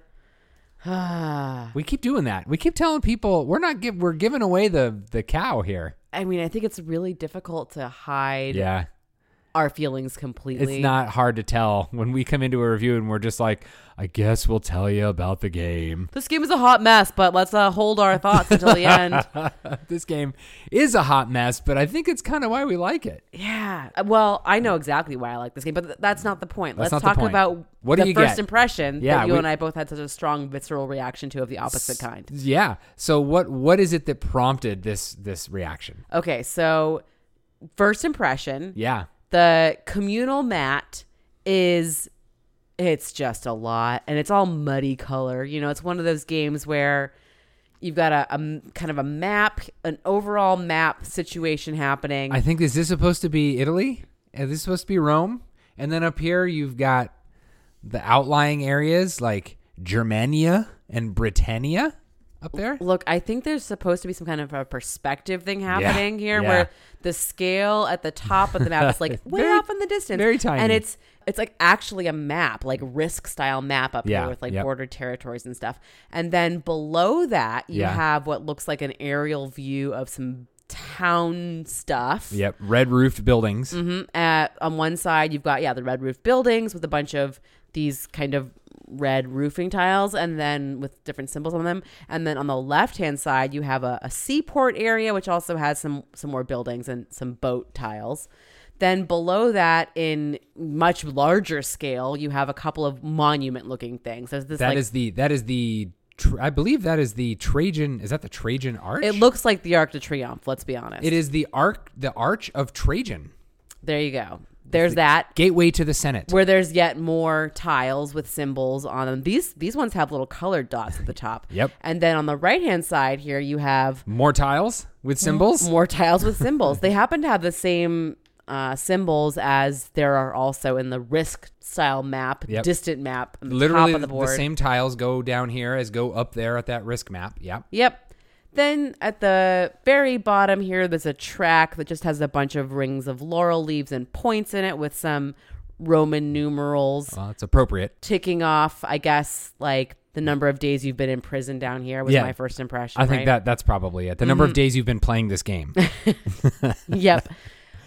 We keep doing that. We keep telling people we're not give we're giving away the the cow here. I mean, I think it's really difficult to hide Yeah. Our feelings completely. It's not hard to tell when we come into a review and we're just like, I guess we'll tell you about the game. This game is a hot mess, but let's uh, hold our thoughts until the end. this game is a hot mess, but I think it's kind of why we like it. Yeah. Well, I know exactly why I like this game, but th- that's not the point. That's Let's talk point. about What do the first get? impression Yeah, that you we- and I both had such a strong visceral reaction to of the opposite kind. Yeah. So what what is it that prompted this this reaction? Okay, so first impression, Yeah. The communal mat is it's just a lot and it's all muddy color. You know, it's one of those games where you've got a kind of a map, an overall map situation happening. I think is this supposed to be Italy? Is this supposed to be Rome? And then up here you've got the outlying areas like Germania and Britannia up there. Look, I think there's supposed to be some kind of a perspective thing happening here yeah. where the scale at the top of the map is like way Very- off in the distance. very tiny. And it's it's like actually a map, like risk style map up Yeah, here with like yep. border territories and stuff. And then below that you Yeah. have what looks like an aerial view of some town stuff. Yep, red roofed buildings. hmm At on one side, you've got yeah the red roof buildings with a bunch of these kind of red roofing tiles, and then with different symbols on them. And then on the left hand side, you have a, a seaport area, which also has some some more buildings and some boat tiles. Then below that, in much larger scale, you have a couple of monument looking things. There's this That is like the that is the I believe that is the Trajan. Is that the Trajan Arch? it looks like the Arc de Triomphe. Let's be honest. It is the arc the Arch of Trajan, There you go. There's that. gateway to the Senate. where there's yet more tiles with symbols on them. These these ones have little colored dots at the top. Yep. And then on the right hand side here, you have More tiles with symbols. more tiles with symbols. they happen to have the same uh, symbols as there are also in the Risk style map, Yep. distant map, on the Literally top of the board. same tiles go down here as go up there at that risk map. Yep. Yep. Then at the very bottom here, there's a track that just has a bunch of rings of laurel leaves and points in it with some Roman numerals. Well, it's appropriate. ticking off, I guess, like the number of days you've been in prison down here was Yeah. my first impression. I think right? that that's probably it. The number of Mm-hmm. days you've been playing this game. yep.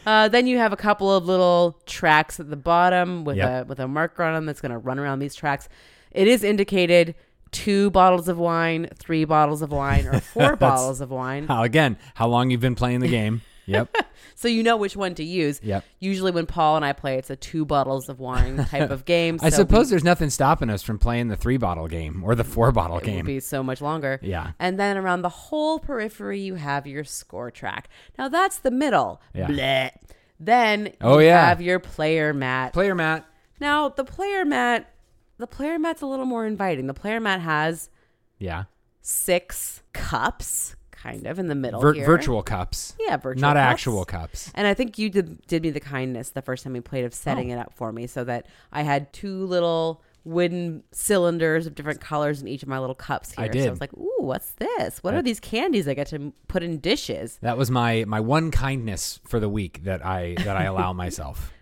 Uh, then you have a couple of little tracks at the bottom with Yep. a with a marker on them that's going to run around these tracks. It is indicated two bottles of wine, three bottles of wine, or four bottles of wine. how again? How long you've been playing the game? Yep. so you know which one to use. Yep. Usually when Paul and I play, it's a two bottles of wine type of game. I so suppose there's nothing stopping us from playing the three bottle game or the four bottle it would game. be so much longer. Yeah. And then around the whole periphery, you have your score track. Now that's the middle. Yeah. Bleh. Then Oh, you yeah. have your player mat. Player mat. now the player mat, the player mat's a little more inviting. The player mat has Yeah. six cups, kind of in the middle Vir- here. virtual cups. yeah, virtual, not cups. actual cups. And I think you did did me the kindness the first time we played of setting Oh. it up for me, so that I had two little wooden cylinders of different colors in each of my little cups here. I So did. I was like, "Ooh, what's this? What I- are these candies I get to put in dishes?" That was my my one kindness for the week that I that I allow myself.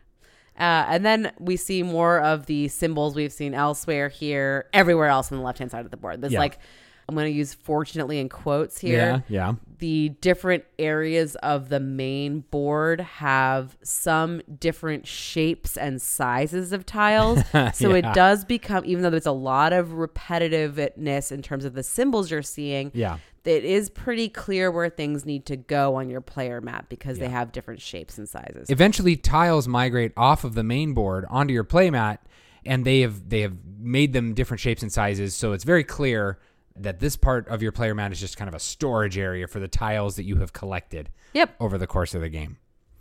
Uh, and then we see more of the symbols we've seen elsewhere here, everywhere else on the left hand side of the board. There's Yeah. like, I'm going to use fortunately in quotes here. Yeah, yeah. The different areas of the main board have some different shapes and sizes of tiles. So Yeah. it does become, even though there's a lot of repetitiveness in terms of the symbols you're seeing, Yeah. it is pretty clear where things need to go on your player map because they have different shapes and sizes. Eventually tiles migrate off of the main board onto your playmat and they have they have made them different shapes and sizes so it's very clear that this part of your player mat is just kind of a storage area for the tiles that you have collected Yep. over the course of the game.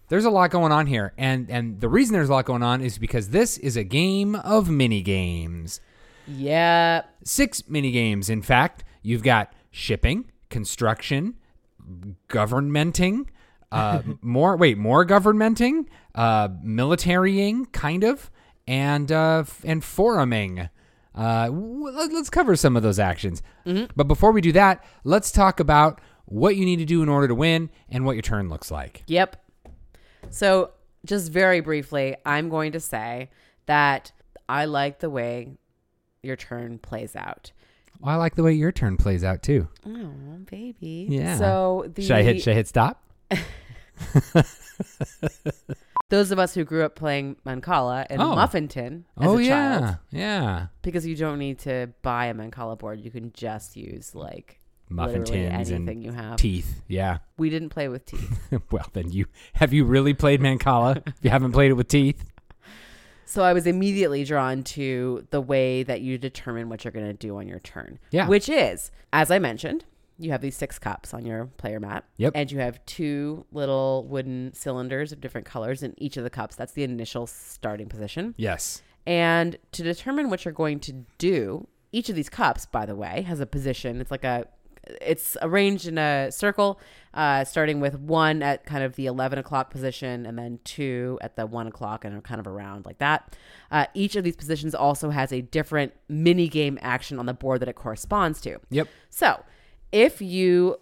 There's a lot going on here and and the reason there's a lot going on is because this is a game of mini games. Yep. six mini games. In fact, you've got shipping, construction, governmenting, uh, more wait, more governmenting, uh, militarying, kind of, and uh, and foruming. Uh, let's cover some of those actions. But before we do that, let's talk about what you need to do in order to win and what your turn looks like. Yep. So, just very briefly, I'm going to say that I like the way your turn plays out. Well, I like the way your turn plays out too. Oh, baby. Yeah. So, the, Should I hit? Should I hit stop? those of us who grew up playing Mancala and Oh. Muffinton as oh a yeah, child, yeah. because you don't need to buy a Mancala board, you can just use like Muffin tins anything and you have. teeth. Yeah. We didn't play with teeth. well, then you have you really played Mancala? if you haven't played it with teeth, So I was immediately drawn to the way that you determine what you're going to do on your turn. Yeah. Which is, as I mentioned, you have these six cups on your player mat. Yep. And you have two little wooden cylinders of different colors in each of the cups. That's the initial starting position. yes, And to determine what you're going to do, each of these cups, by the way, has a position. It's like a it's arranged in a circle, uh, starting with one at kind of the 11 o'clock position and then two at the one o'clock and kind of around like that. Uh, each of these positions also has a different mini game action on the board that it corresponds to. yep, So if you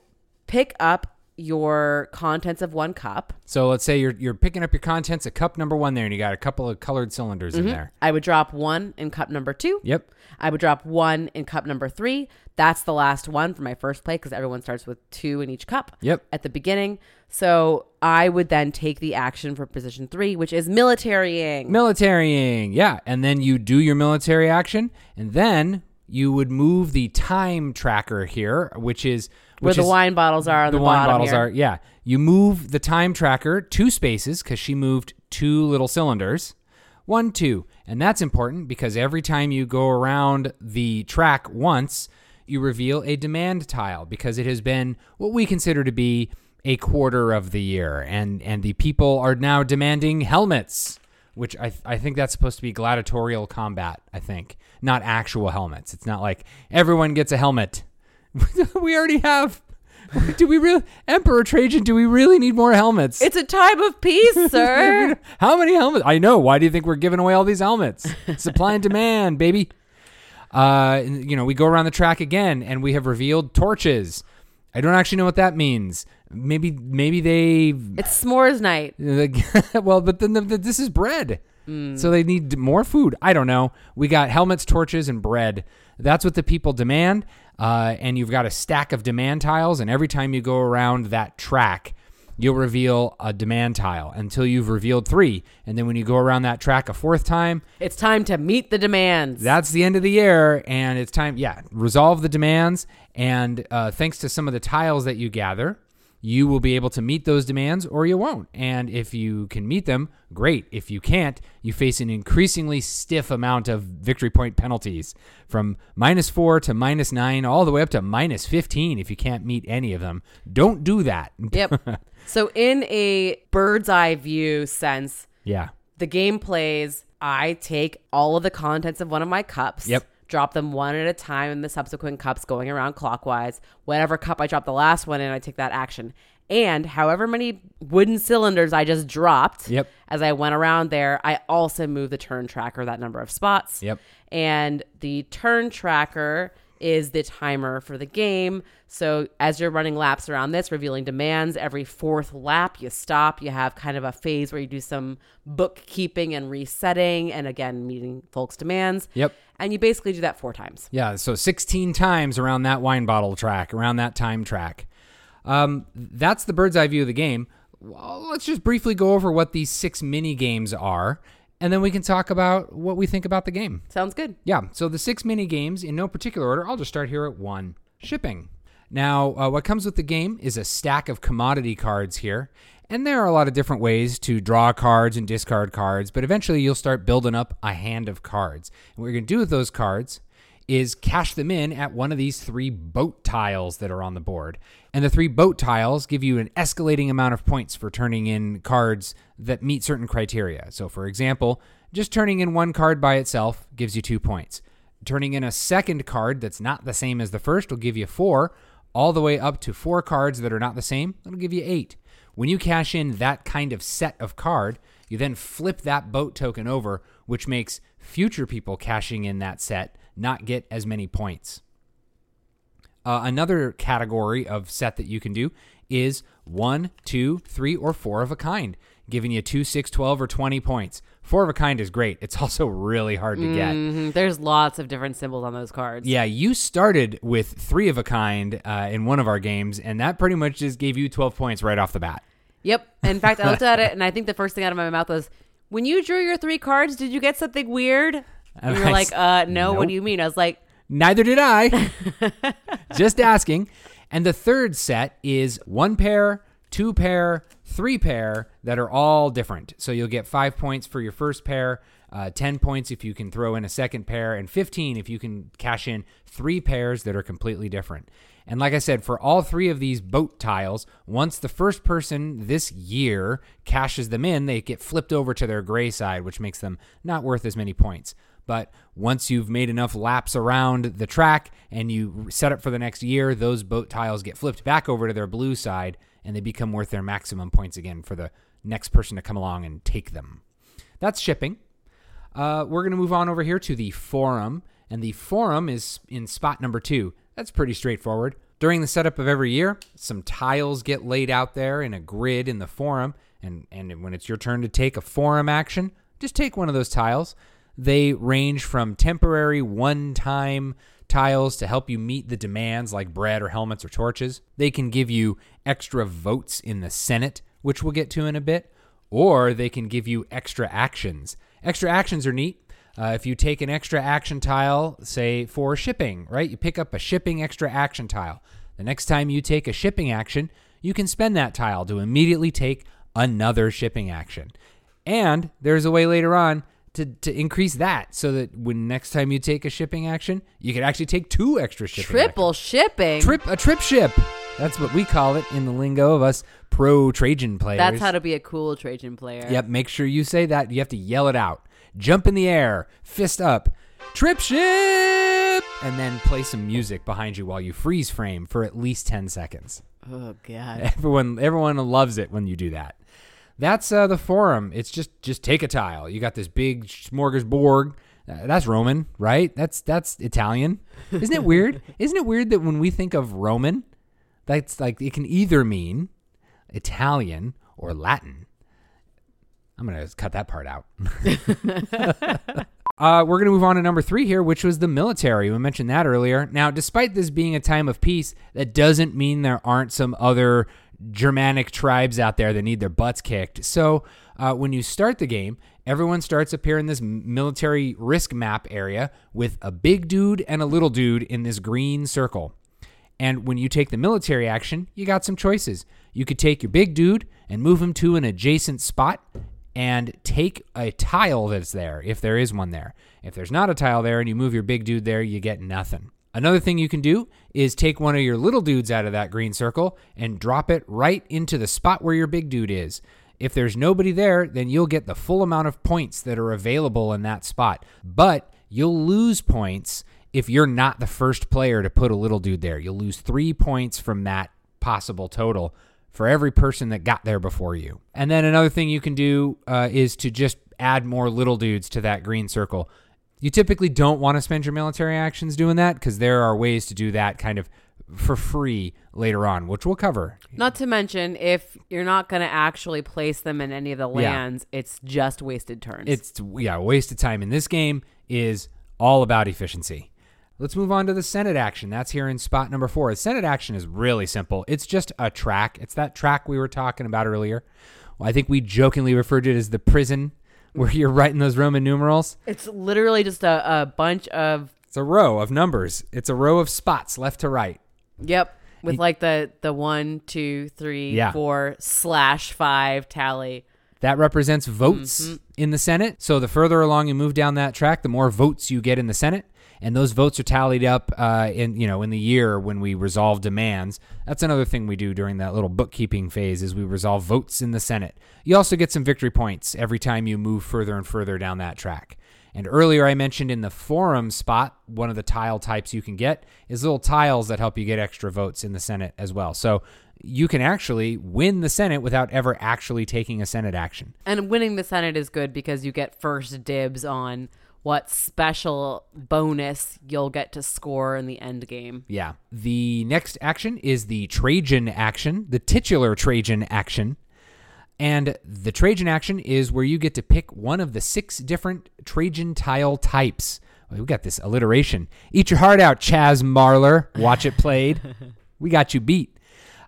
pick up your contents of one cup, So let's say you're you're picking up your contents at cup number one there, and you got a couple of colored cylinders in mm-hmm. there. I would drop one in cup number two. Yep. I would drop one in cup number three. That's the last one for my first play because everyone starts with two in each cup Yep. at the beginning. So I would then take the action for position three, which is militarying. Militarying, yeah, and then you do your military action, and then you would move the time tracker here, which is where which the is, wine bottles are on the the, wine bottles here. are. Yeah, you move the time tracker two spaces because she moved two little cylinders, one, two, and that's important because every time you go around the track once, you reveal a demand tile because it has been what we consider to be a quarter of the year, and and the people are now demanding helmets. Which I, I think that's supposed to be gladiatorial combat. I think not actual helmets. It's not like everyone gets a helmet. we already have. Do we really, Emperor Trajan? Do we really need more helmets? It's a time of peace, sir. How many helmets? I know. Why do you think we're giving away all these helmets? Supply and demand, baby. Uh, you know, we go around the track again, and we have revealed torches. I don't actually know what that means. Maybe, maybe they. it's s'mores night. well, but then the, the, this is bread, so they need more food. I don't know. We got helmets, torches, and bread. That's what the people demand. Uh, and you've got a stack of demand tiles, and every time you go around that track, you'll reveal a demand tile until you've revealed three. And then when you go around that track a fourth time, It's time to meet the demands. that's the end of the year, and it's time, yeah, resolve the demands. And uh, thanks to some of the tiles that you gather, you will be able to meet those demands or you won't. And if you can meet them, great. If you can't, you face an increasingly stiff amount of victory point penalties from minus four to minus nine, all the way up to minus 15 if you can't meet any of them. Don't do that. Yep. so, in a bird's eye view sense, yeah. the game plays. I take all of the contents of one of my cups. Yep. Drop them one at a time in the subsequent cups going around clockwise. Whatever cup I drop the last one in, I take that action. And however many wooden cylinders I just dropped Yep. as I went around there, I also move the turn tracker that number of spots. Yep. And the turn tracker is the timer for the game. So as you're running laps around this, revealing demands, every fourth lap you stop. You have kind of a phase where you do some bookkeeping and resetting and again meeting folks' demands. Yep. And you basically do that four times. Yeah, so 16 times around that wine bottle track, around that time track. Um, that's the bird's eye view of the game. Well, let's just briefly go over what these six mini games are, and then we can talk about what we think about the game. Sounds good. Yeah, so the six mini games in no particular order. I'll just start here at one shipping. Now, uh, what comes with the game is a stack of commodity cards here, and there are a lot of different ways to draw cards and discard cards, but eventually you'll start building up a hand of cards. And what you're going to do with those cards is cash them in at one of these three boat tiles that are on the board. And the three boat tiles give you an escalating amount of points for turning in cards that meet certain criteria. So, for example, just turning in one card by itself gives you two points. Turning in a second card that's not the same as the first will give you four, all the way up to four cards that are not the same, it'll give you eight. When you cash in that kind of set of card, you then flip that boat token over, which makes future people cashing in that set not get as many points. Uh, another category of set that you can do is one, two, three, or four of a kind, giving you two, six, 12, or 20 points. Four of a kind is great. It's also really hard to get. Mhm. There's lots of different symbols on those cards. Yeah, you started with three of a kind uh, in one of our games, and that pretty much just gave you 12 points right off the bat. Yep. In fact, I looked at it and I think the first thing out of my mouth was, when you drew your three cards, did you get something weird? And you I like, uh, no, what do you mean? I was like, Neither did I. Just asking. And the third set is one pair, two pair, three pair that are all different. So you'll get five points for your first pair, uh, 10 points if you can throw in a second pair, and 15 if you can cash in three pairs that are completely different. And like I said, for all three of these boat tiles, once the first person this year cashes them in, they get flipped over to their gray side, which makes them not worth as many points. But once you've made enough laps around the track and you set up for the next year, those boat tiles get flipped back over to their blue side and they become worth their maximum points again for the next person to come along and take them. That's shipping. Uh, we're going to move on over here to the forum, and the forum is in spot number two. That's pretty straightforward. During the setup of every year, some tiles get laid out there in a grid in the forum, and, and when it's your turn to take a forum action, just take one of those tiles. They range from temporary one time tiles to help you meet the demands like bread or helmets or torches. They can give you extra votes in the Senate, which we'll get to in a bit, or they can give you extra actions. Extra actions are neat. Uh, if you take an extra action tile, say for shipping, right? You pick up a shipping extra action tile. The next time you take a shipping action, you can spend that tile to immediately take another shipping action. And there's a way later on to, to increase that so that when next time you take a shipping action, you can actually take two extra shipping actions triple shipping. trip a trip ship. That's what we call it in the lingo of us pro Trajan players. That's how to be a cool Trajan player. Yep, make sure you say that. You have to yell it out. Jump in the air, fist up, trip ship, and then play some music behind you while you freeze frame for at least 10 seconds. Oh god. Everyone everyone loves it when you do that. That's uh, the forum. It's just just take a tile. You got this big smorgasbord. Uh, that's Roman, right? That's that's Italian. Isn't it weird? Isn't it weird that when we think of Roman, that's like it can either mean Italian or Latin. I'm gonna cut that part out. Uh, we're going to move on to number three here, which was the military. We mentioned that earlier. Now, despite this being a time of peace, that doesn't mean there aren't some other Germanic tribes out there that need their butts kicked. So, uh, when you start the game, everyone starts up here in this military risk map area with a big dude and a little dude in this green circle. And when you take the military action, you got some choices. You could take your big dude and move him to an adjacent spot and take a tile that's there, if there is one there. If there's not a tile there and you move your big dude there, you get nothing. Another thing you can do is take one of your little dudes out of that green circle and drop it right into the spot where your big dude is. If there's nobody there, then you'll get the full amount of points that are available in that spot. But you'll lose points if you're not the first player to put a little dude there. You'll lose three points from that possible total for every person that got there before you. And then another thing you can do uh, is to just add more little dudes to that green circle. You typically don't want to spend your military actions doing that because there are ways to do that kind of for free later on, which we'll cover. Not to mention, if you're not going to actually place them in any of the Yeah. lands, it's just wasted turns. It's yeah, wasted time in this game is all about efficiency. Let's move on to the Senate action. That's here in spot number four. The Senate action is really simple. It's just a track. It's that track we were talking about earlier. Well, I think we jokingly referred to it as the prison where you're writing those Roman numerals. It's literally just a, a bunch of It's a row of numbers. It's a row of spots left to right. yep, with like the the one, two, three, Yeah. four slash five tally. That represents votes mm-hmm. in the Senate. So the further along you move down that track, the more votes you get in the Senate, and those votes are tallied up uh, in you know in the year when we resolve demands. That's another thing we do during that little bookkeeping phase is we resolve votes in the Senate. You also get some victory points every time you move further and further down that track. And earlier I mentioned in the forum spot, one of the tile types you can get is little tiles that help you get extra votes in the Senate as well. So you can actually win the Senate without ever actually taking a Senate action. And winning the Senate is good because you get first dibs on what special bonus you'll get to score in the end game. Yeah. The next action is the Trajan action, the titular Trajan action. And the Trajan action is where you get to pick one of the six different Trajan tile types. Oh, we got this alliteration. Eat your heart out, Chaz Marler. Watch it played. we got you beat.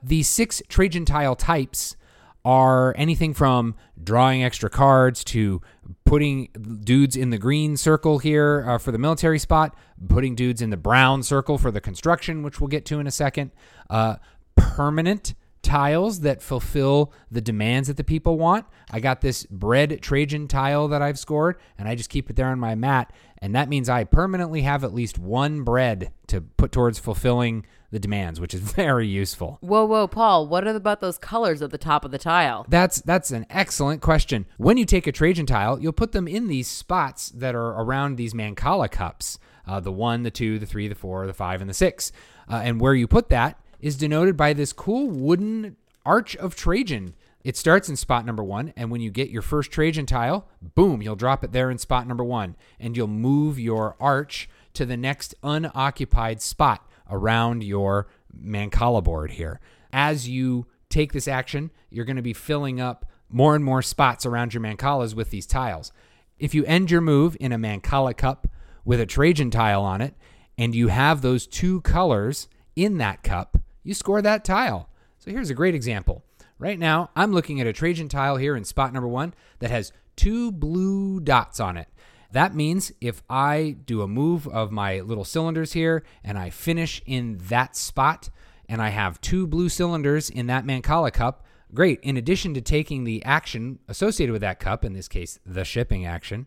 The six Trajan tile types are anything from drawing extra cards to putting dudes in the green circle here uh, for the military spot, putting dudes in the brown circle for the construction, which we'll get to in a second, uh, permanent tiles that fulfill the demands that the people want. I got this bread Trajan tile that I've scored, and I just keep it there on my mat. And that means I permanently have at least one bread to put towards fulfilling the demands, which is very useful. Whoa, whoa, Paul, what about those colors at the top of the tile? That's that's an excellent question. When you take a Trajan tile, you'll put them in these spots that are around these Mancala cups. Uh, the one, the two, the three, the four, the five, and the six. Uh, and where you put that is denoted by this cool wooden arch of Trajan. It starts in spot number one, and when you get your first Trajan tile, boom, you'll drop it there in spot number one, and you'll move your arch to the next unoccupied spot around your Mancala board here. As you take this action, you're going to be filling up more and more spots around your Mancalas with these tiles. If you end your move in a Mancala cup with a Trajan tile on it, and you have those two colors in that cup, you score that tile. So here's a great example. Right now, I'm looking at a Trajan tile here in spot number one that has two blue dots on it. That means if I do a move of my little cylinders here and I finish in that spot and I have two blue cylinders in that Mancala cup, great. In addition to taking the action associated with that cup, in this case, the shipping action,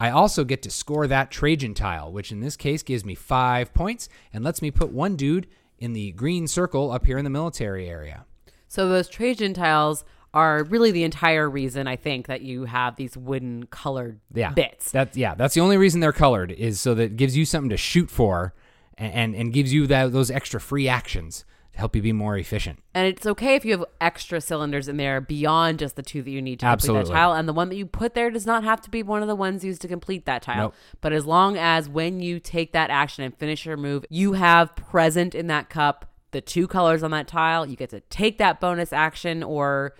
I also get to score that Trajan tile, which in this case gives me five points and lets me put one dude in the green circle up here in the military area. So those Trajan tiles are really the entire reason I think that you have these wooden colored Yeah, bits. That yeah, that's the only reason they're colored is so that it gives you something to shoot for, and and, and gives you that those extra free actions to help you be more efficient. And it's okay if you have extra cylinders in there beyond just the two that you need to complete Absolutely. that tile. And the one that you put there does not have to be one of the ones used to complete that tile. Nope. But as long as when you take that action and finish your move, you have present in that cup the two colors on that tile, you get to take that bonus action or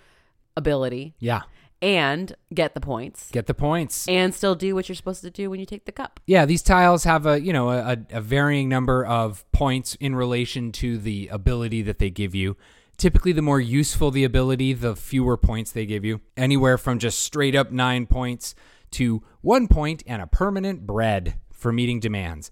ability Yeah, and get the points get the points. and still do what you're supposed to do when you take the cup. Yeah, these tiles have a you know a, a varying number of points in relation to the ability that they give you. Typically, the more useful the ability, the fewer points they give you. Anywhere from just straight up nine points to one point and a permanent bread for meeting demands.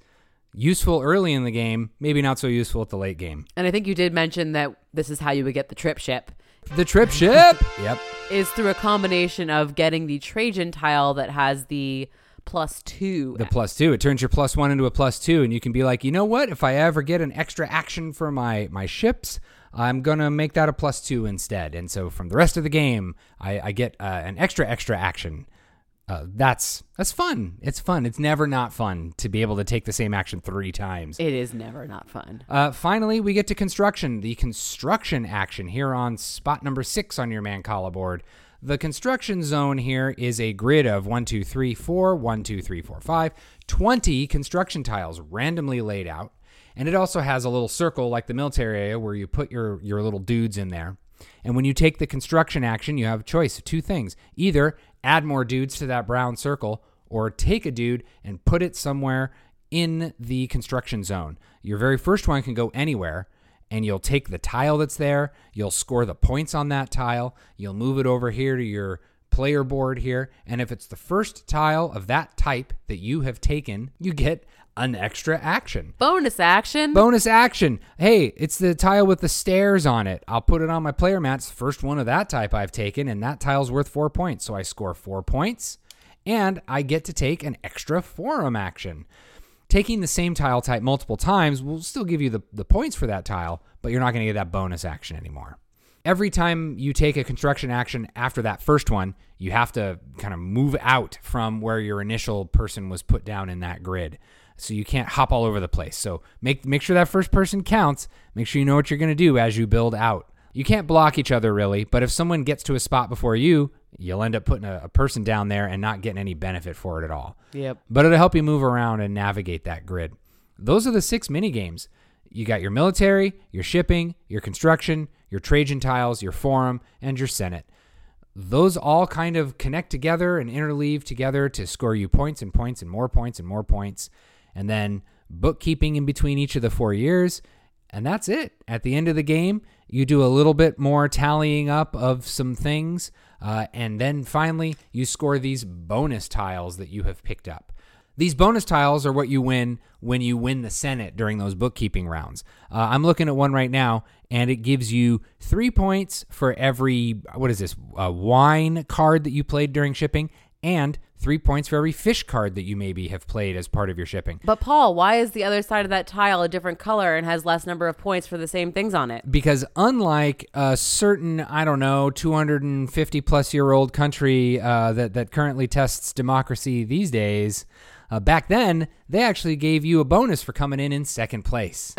Useful early in the game, maybe not so useful at the late game. And I think you did mention that this is how you would get the trip ship. The trip ship. yep. Is through a combination of getting the Trajan tile that has the plus two. The plus two. It turns your plus one into a plus two, and you can be like, you know what? If I ever get an extra action for my my ships, I'm gonna make that a plus two instead. And so from the rest of the game, I, I get uh, an extra extra action. Uh, that's that's fun. It's fun. It's never not fun to be able to take the same action three times. it is never not fun. Uh, finally, we get to construction. The construction action here on spot number six on your Mancala board. The construction zone here is a grid of 1, 2, 3, 4, 1, 2, 3, 4, 5, 20 construction tiles randomly laid out. And it also has a little circle like the military area where you put your, your little dudes in there. And when you take the construction action, you have a choice of two things either add more dudes to that brown circle or take a dude and put it somewhere in the construction zone. Your very first one can go anywhere, and you'll take the tile that's there, you'll score the points on that tile, you'll move it over here to your player board here, and if it's the first tile of that type that you have taken, you get an extra action. Bonus action. Bonus action. Hey, it's the tile with the stairs on it. I'll put it on my player mats. First one of that type I've taken, and that tile's worth four points. So I score four points, and I get to take an extra forum action. Taking the same tile type multiple times will still give you the, the points for that tile, but you're not going to get that bonus action anymore. Every time you take a construction action after that first one, you have to kind of move out from where your initial person was put down in that grid. So you can't hop all over the place. So make make sure that first person counts. Make sure you know what you're going to do as you build out. You can't block each other really, but if someone gets to a spot before you, you'll end up putting a, a person down there and not getting any benefit for it at all. Yep. But it'll help you move around and navigate that grid. Those are the six mini games. You got your military, your shipping, your construction, your Trajan tiles, your forum, and your Senate. Those all kind of connect together and interleave together to score you points and points and more points and more points. And then bookkeeping in between each of the four years. And that's it. At the end of the game, you do a little bit more tallying up of some things. Uh, and then finally, you score these bonus tiles that you have picked up. These bonus tiles are what you win when you win the Senate during those bookkeeping rounds. Uh, I'm looking at one right now, and it gives you three points for every, what is this, wine card that you played during shipping, and three points for every fish card that you maybe have played as part of your shipping. But Paul, why is the other side of that tile a different color and has less number of points for the same things on it? because unlike a certain I don't know 250 plus year old country uh, that that currently tests democracy these days, uh, back then they actually gave you a bonus for coming in in second place.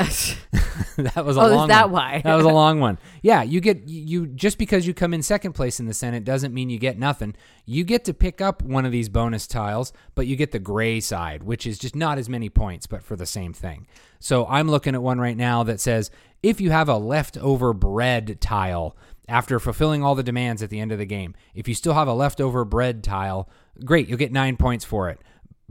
that was a Oh, is long. that one. why? that was a long one. Yeah, you get you just because you come in second place in the Senate doesn't mean you get nothing. You get to pick up one of these bonus tiles, but you get the gray side, which is just not as many points, but for the same thing. So I'm looking at one right now that says if you have a leftover bread tile after fulfilling all the demands at the end of the game, if you still have a leftover bread tile, great, you'll get nine points for it.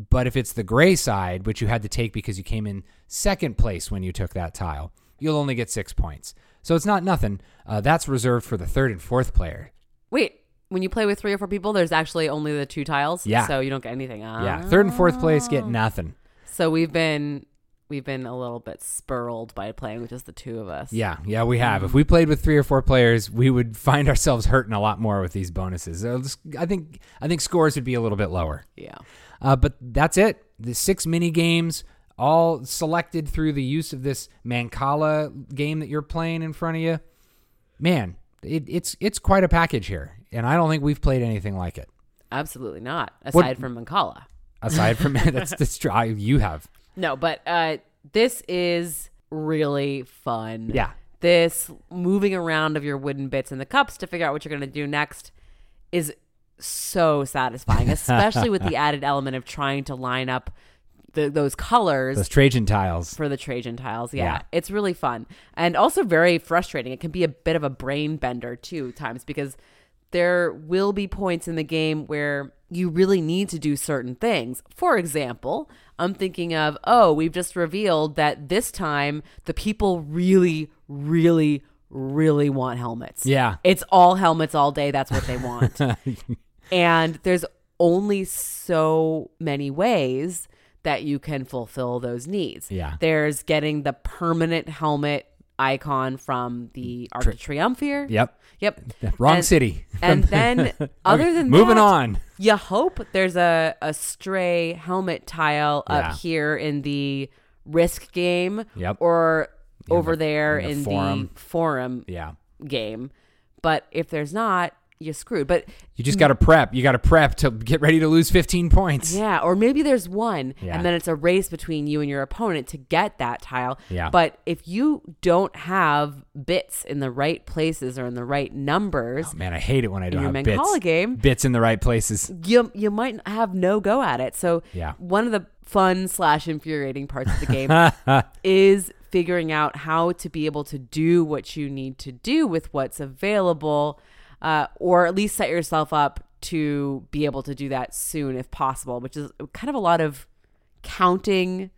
But if it's the gray side, which you had to take because you came in second place when you took that tile, you'll only get six points. So it's not nothing. Uh, that's reserved for the third and fourth player. Wait, when you play with three or four people, there's actually only the two tiles. Yeah. So you don't get anything. Ah. Yeah, third and fourth place get nothing. So we've been we've been a little bit spurled by playing with just the two of us. Yeah, yeah, we have. If we played with three or four players, we would find ourselves hurting a lot more with these bonuses. I think I think scores would be a little bit lower. Yeah. Uh, but that's it. The six mini games, all selected through the use of this Mancala game that you're playing in front of you. Man, it, it's it's quite a package here, and I don't think we've played anything like it. Absolutely not. What- Aside from Mancala. Aside from that's that's true. I- You have, No, but uh, this is really fun. yeah, This moving around of your wooden bits in the cups to figure out what you're going to do next is so satisfying, especially with the added element of trying to line up the, those colors those Trajan tiles. for the Trajan tiles. Yeah, Yeah. It's really fun and also very frustrating. It can be a bit of a brain bender too, times because there will be points in the game where you really need to do certain things. For example, I'm thinking of, oh, we've just revealed that this time the people really, really, really want helmets. Yeah, It's all helmets all day. That's what they want. And there's only so many ways that you can fulfill those needs. Yeah. There's getting the permanent helmet icon from the Arc de Triomphe here. Yep. Yep. Wrong And- city. And then other than Moving that, on. you hope there's a, a stray helmet tile Yeah. up here in the risk game Yep. or over the- there in the in forum. the forum Yeah. game. But if there's not, you're screwed. But You just got to prep. You got to prep to get ready to lose 15 points. yeah, or maybe there's one Yeah. and then it's a race between you and your opponent to get that tile. Yeah. But if you don't have bits in the right places or in the right numbers, oh, Man, I hate it when I don't have bits. Game- Bits in the right places. you you might have no go at it. So Yeah. one of the fun slash infuriating parts of the game is figuring out how to be able to do what you need to do with what's available, uh, or at least set yourself up to be able to do that soon if possible. Which is kind of a lot of counting,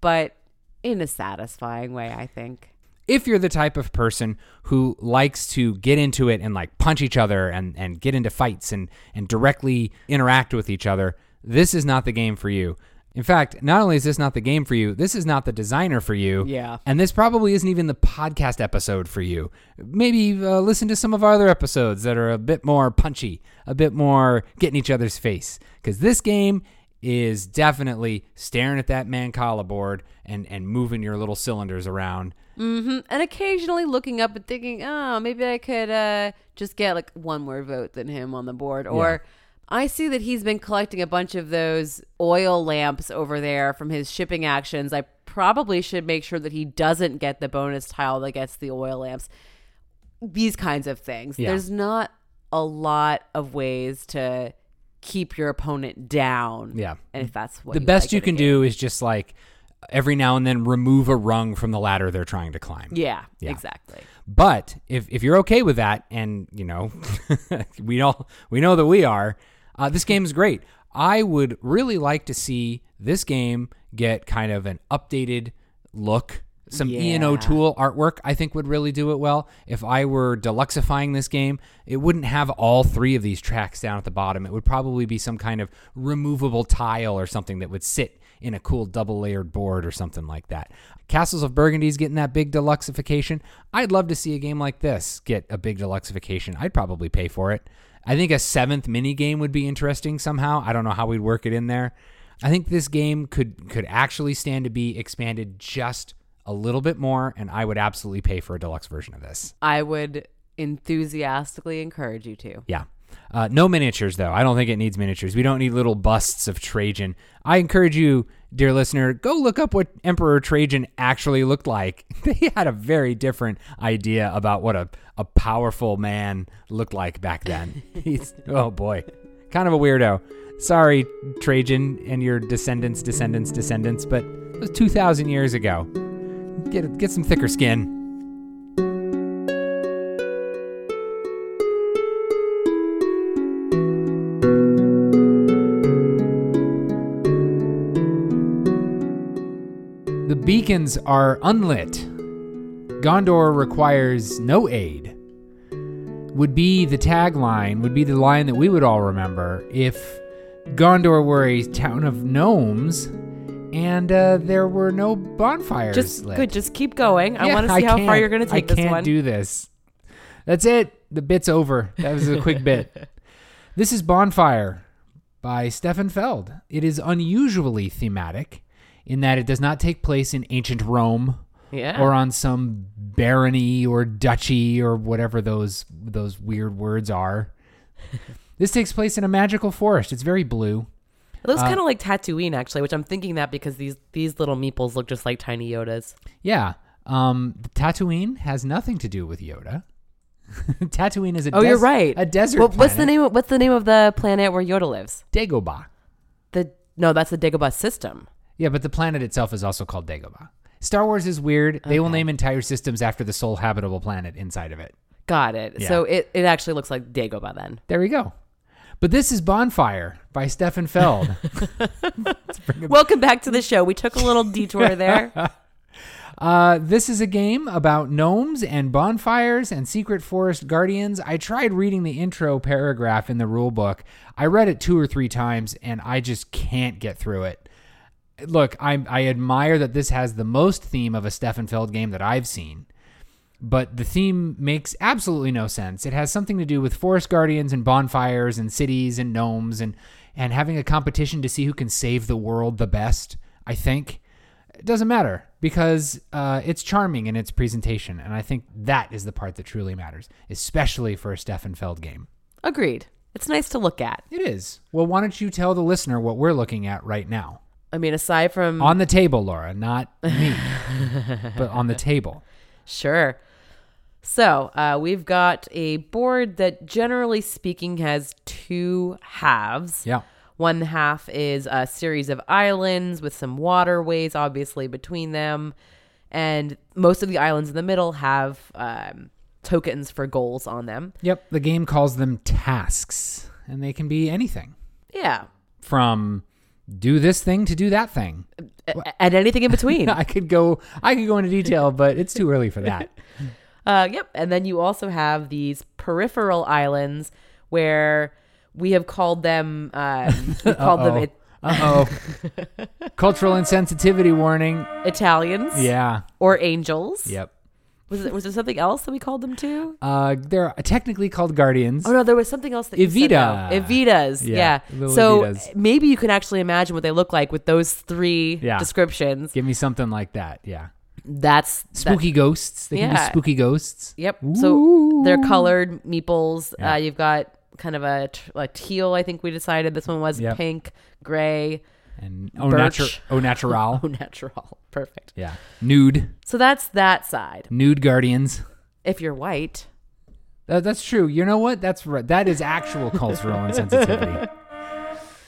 but in a satisfying way, I think. if you're the type of person who likes to get into it and like punch each other and, and get into fights and, and directly interact with each other, this is not the game for you. In fact, not only is this not the game for you, this is not the designer for you. Yeah. And this probably isn't even the podcast episode for you. Maybe uh, listen to some of our other episodes that are a bit more punchy, a bit more get in each other's face. Because this game is definitely staring at that Mancala board and, and moving your little cylinders around. Mm-hmm. And occasionally looking up and thinking, oh, maybe I could uh, just get like one more vote than him on the board. Or I see that he's been collecting a bunch of those oil lamps over there from his shipping actions. I probably should make sure that he doesn't get the bonus tile that gets the oil lamps. These kinds of things. Yeah. There's not a lot of ways to keep your opponent down. Yeah. And if that's what the you best like you can do is just like every now and then remove a rung from the ladder they're trying to climb. Yeah, Yeah. exactly. But if if you're okay with that, and you know, we all we know that we are, uh, this game is great. I would really like to see this game get kind of an updated look. Some Ian Yeah. O'Toole artwork, I think, would really do it well. If I were deluxifying this game, it wouldn't have all three of these tracks down at the bottom. It would probably be some kind of removable tile or something that would sit in a cool double layered board or something like that. Castles of Burgundy's getting that big deluxification. I'd love to see a game like this get a big deluxification. I'd probably pay for it. I think a seventh mini game would be interesting somehow. I don't know how we'd work it in there. I think this game could could actually stand to be expanded just a little bit more, and I would absolutely pay for a deluxe version of this. I would enthusiastically encourage you to. Yeah. Uh, no miniatures, though. I don't think it needs miniatures. We don't need little busts of Trajan. I encourage you, dear listener, go look up what Emperor Trajan actually looked like. They had a very different idea about what a, a powerful man looked like back then. He's, oh boy, kind of a weirdo. Sorry, Trajan and your descendants, descendants, descendants, but it was 2,000 years ago. Get, get some thicker skin. Beacons are unlit. Gondor requires no aid. Would be the tagline, would be the line that we would all remember if Gondor were a town of gnomes and uh, there were no bonfires. Just lit. good. Just keep going. I Yeah, want to see how far you're going to take this. I this can't one. do this. That's it. The bit's over. That was a quick bit. This is Bonfire by Stefan Feld. It is unusually thematic in that it does not take place in ancient Rome yeah. or on some barony or duchy or whatever those those weird words are. this takes place in a magical forest. It's very blue. it looks uh, kind of like Tatooine, actually, which I'm thinking that because these these little meeples look just like tiny Yodas. Yeah. Um, Tatooine has nothing to do with Yoda. Tatooine is a Oh, you're right. A desert. What, what's the name? Of, what's the name of the planet where Yoda lives? Dagobah. The no, that's the Dagobah system. Yeah, but the planet itself is also called Dagobah. Star Wars is weird. They will Okay. name entire systems after the sole habitable planet inside of it. Got it. So it, it actually looks like Dagobah then. There we go. But this is Bonfire by Stefan Feld. Welcome back to the show. We took a little detour there. Uh, this is a game about gnomes and bonfires and secret forest guardians. I tried reading the intro paragraph in the rule book. I read it two or three times and I just can't get through it. Look, I I admire that this has the most theme of a Stefan Feld game that I've seen. But the theme makes absolutely no sense. It has something to do with forest guardians and bonfires and cities and gnomes and and having a competition to see who can save the world the best. I think it doesn't matter because uh, it's charming in its presentation, and I think that is the part that truly matters, especially for a Stefan Feld game. Agreed. It's nice to look at. It is. Well, why don't you tell the listener what we're looking at right now? I mean, aside from On the table, Laura, not me, but on the table. Sure. So uh, we've got a board that, generally speaking, has two halves. Yeah. One half is a series of islands with some waterways, obviously, between them. And most of the islands in the middle have um, tokens for goals on them. Yep. The game calls them tasks, and they can be anything Yeah. from do this thing to do that thing. And anything in between. I could go. I could go into detail, but it's too early for that. Uh, yep. And then you also have these peripheral islands where we have called them, we called them it- Uh oh. Cultural insensitivity warning. Italians Yeah. or angels. Yep. Was, it, was there something else that we called them too? Uh, they're technically called guardians. Oh no, there was something else that you said, Evita. Evitas, Yeah, yeah. So Evitas. maybe you can actually imagine what they look like with those three Yeah. descriptions. Give me something like that. Yeah. That's that- Spooky ghosts. They can be Yeah. spooky ghosts. Yep. So they're colored meeples. Yeah. Uh, you've got kind of a, like teal. I think we decided this one was Yep. pink, gray, And natu- au natural. oh natural. Perfect. yeah. Nude. So that's that side. Nude guardians. If you're white, That, that's true. You know what? That's right. That is actual cultural insensitivity.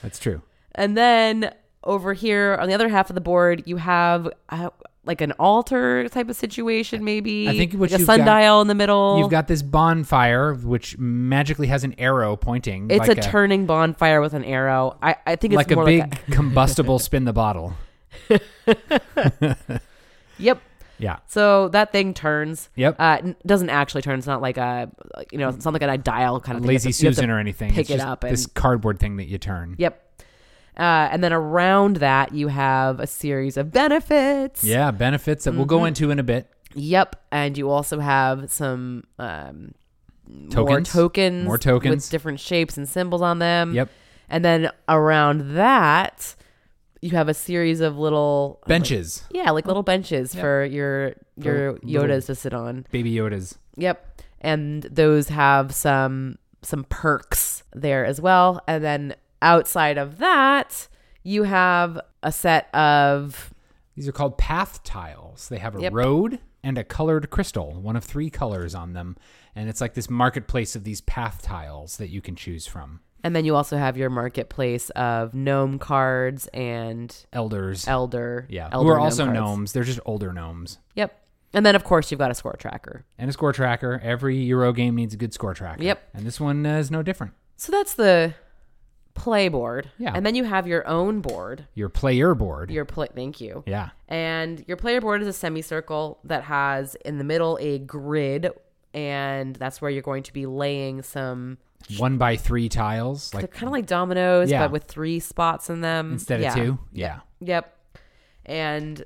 That's true. and then over here on the other half of the board, you have uh, like an altar type of situation, maybe. I think what like a you've got- sundial in the middle. You've got this bonfire, which magically has an arrow pointing. It's like a turning bonfire with an arrow. I, I think it's like a big like combustible spin the bottle. yep. Yeah. So that thing turns. Yep. Uh, doesn't actually turn. It's not like a, you know, it's not like a dial kind of thing. Lazy have to- you have to Susan or anything. pick it's it up this cardboard thing that you turn. Yep. Uh, and then around that, you have a series of benefits. Yeah, benefits that we'll go into in a bit. Yep. And you also have some um, more Tokens. tokens. More tokens. With different shapes and symbols on them. Yep. And then around that, you have a series of little Benches. Yeah, like little benches for your your little- Yodas to sit on. Baby Yodas. Yep. And those have some some perks there as well. And then outside of that, you have a set of These are called path tiles. They have a Yep. road and a colored crystal, one of three colors on them. And it's like this marketplace of these path tiles that you can choose from. and then you also have your marketplace of gnome cards and Elders. elder. yeah. elder Who are gnome also cards. gnomes. They're just older gnomes. Yep. And then of course you've got a score tracker. And a score tracker. Every Euro game needs a good score tracker. Yep. And this one uh, is no different. So that's the play board. Yeah. And then you have your own board. Your player board. Your play thank you. yeah. And your player board is a semicircle that has in the middle a grid, and that's where you're going to be laying some. One by three tiles. They're Like kind of like dominoes, Yeah. but with three spots in them instead Yeah. of two. Yeah. Yep. And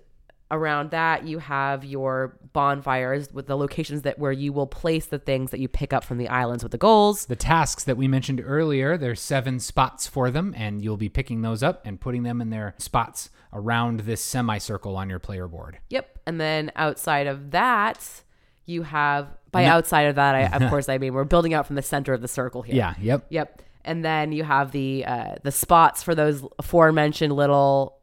around that, you have your bonfires with the locations that where you will place the things that you pick up from the islands with the goals. The tasks that we mentioned earlier, there's seven spots for them, and you'll be picking those up and putting them in their spots around this semicircle on your player board. Yep. And then outside of that, you have by outside of that, I, of course, I mean we're building out from the center of the circle here. Yeah. Yep. Yep. And then you have the uh, the spots for those aforementioned little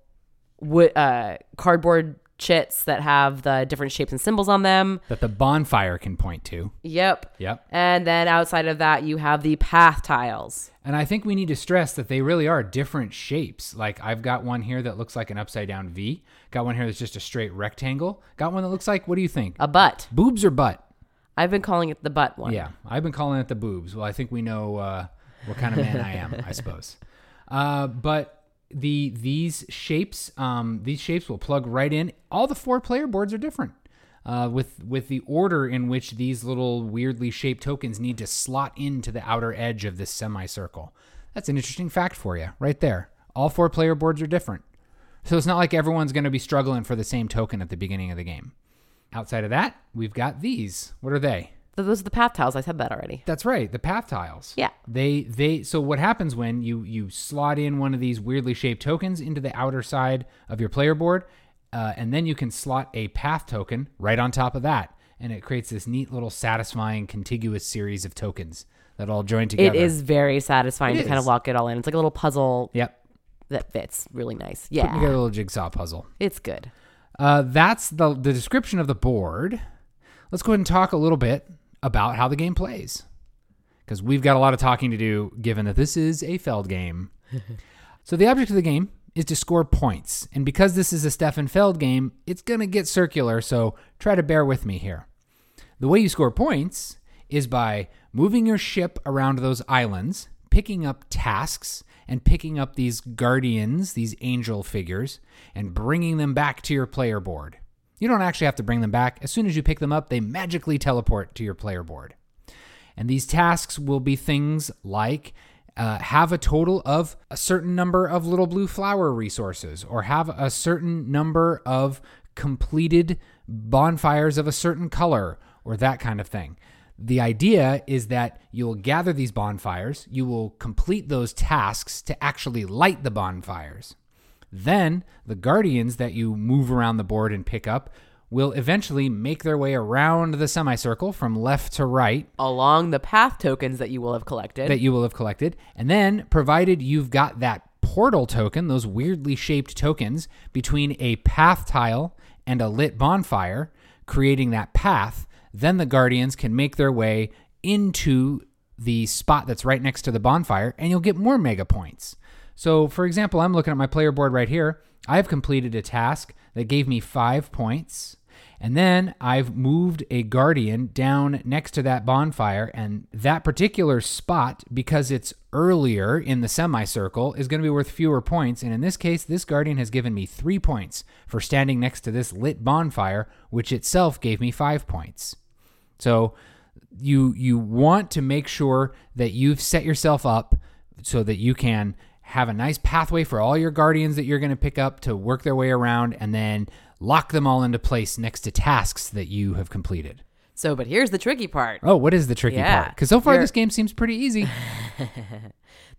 wood uh, cardboard chits that have the different shapes and symbols on them. That the bonfire can point to. Yep. Yep. And then outside of that, you have the path tiles. And I think we need to stress that they really are different shapes. Like I've got one here that looks like an upside down V. Got one here that's just a straight rectangle. Got one that looks like what do you think? A butt. Boobs or butt? I've been calling it the butt one. Yeah, I've been calling it the boobs. Well, I think we know uh, what kind of man I am, I suppose. Uh, but the these shapes, um, these shapes will plug right in. All the four player boards are different. Uh, with with the order in which these little weirdly shaped tokens need to slot into the outer edge of this semicircle. That's an interesting fact for you, right there. All four player boards are different. So it's not like everyone's going to be struggling for the same token at the beginning of the game. Outside of that, we've got these. What are they? Th- Those are the path tiles. I said that already. That's right, the path tiles. Yeah. They they so what happens when you you slot in one of these weirdly shaped tokens into the outer side of your player board, uh, and then you can slot a path token right on top of that, and it creates this neat little satisfying contiguous series of tokens that all join together. It is very satisfying It to kind of lock it all in. It's like a little puzzle Yep. that fits really nice. Yeah. Put together a little jigsaw puzzle. It's good. Uh, that's the the description of the board. Let's go ahead and talk a little bit about how the game plays, because we've got a lot of talking to do, given that this is a Feld game. so the object of the game is to score points, and because this is a Stefan Feld game, it's gonna get circular. So try to bear with me here. The way you score points is by moving your ship around those islands, picking up tasks, and picking up these guardians, these angel figures, and bringing them back to your player board. You don't actually have to bring them back. As soon as you pick them up, they magically teleport to your player board. And these tasks will be things like uh, have a total of a certain number of little blue flower resources, or have a certain number of completed bonfires of a certain color, or that kind of thing. The idea is that you'll gather these bonfires, you will complete those tasks to actually light the bonfires. Then the guardians that you move around the board and pick up will eventually make their way around the semicircle from left to right Along the path tokens that you will have collected. that you will have collected. And then, provided you've got that portal token, those weirdly shaped tokens between a path tile and a lit bonfire, creating that path, then the guardians can make their way into the spot that's right next to the bonfire and you'll get more mega points. So, for example, I'm looking at my player board right here. I've completed a task that gave me five points. And then I've moved a guardian down next to that bonfire, and that particular spot, because it's earlier in the semicircle, is going to be worth fewer points. And in this case, this guardian has given me three points for standing next to this lit bonfire, which itself gave me five points. So you you want to make sure that you've set yourself up so that you can have a nice pathway for all your guardians that you're going to pick up to work their way around and then lock them all into place next to tasks that you have completed. so, but here's the tricky part. Oh, what is the tricky Yeah. part? Because so far You're- this game seems pretty easy.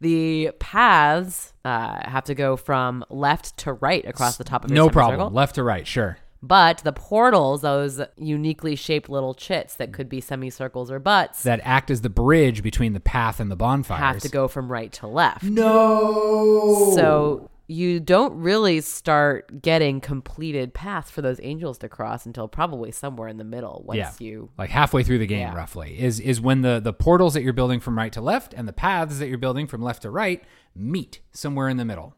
The paths uh, have to go from left to right across the top of your no problem. Left to right, sure. But the portals, those uniquely shaped little chits that could be semicircles or butts, That act as the bridge between the path and the bonfires. have to go from right to left. No. So you don't really start getting completed paths for those angels to cross until probably somewhere in the middle once yeah, you like halfway through the game, Yeah. roughly, is is when the the portals that you're building from right to left and the paths that you're building from left to right meet somewhere in the middle.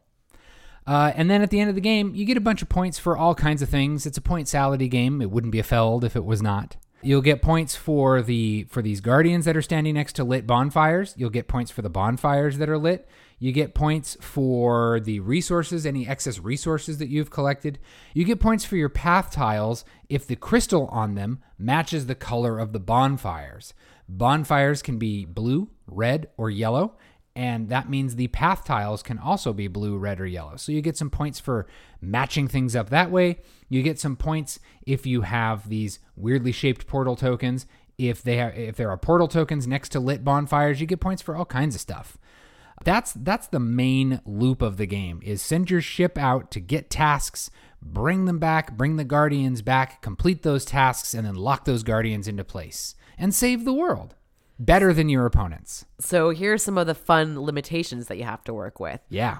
Uh, and then at the end of the game, you get a bunch of points for all kinds of things. It's a point salady game. It wouldn't be a Feld if it was not. You'll get points for the for these guardians that are standing next to lit bonfires. You'll get points for the bonfires that are lit. You get points for the resources, any excess resources that you've collected. You get points for your path tiles if the crystal on them matches the color of the bonfires. Bonfires can be blue, red, or yellow, and that means the path tiles can also be blue, red, or yellow. So you get some points for matching things up that way. You get some points if you have these weirdly shaped portal tokens. If they if there are portal tokens next to lit bonfires, you get points for all kinds of stuff. That's that's the main loop of the game is send your ship out to get tasks, bring them back, bring the guardians back, complete those tasks and then lock those guardians into place and save the world. Better than your opponents. So here are some of the fun limitations that you have to work with. Yeah.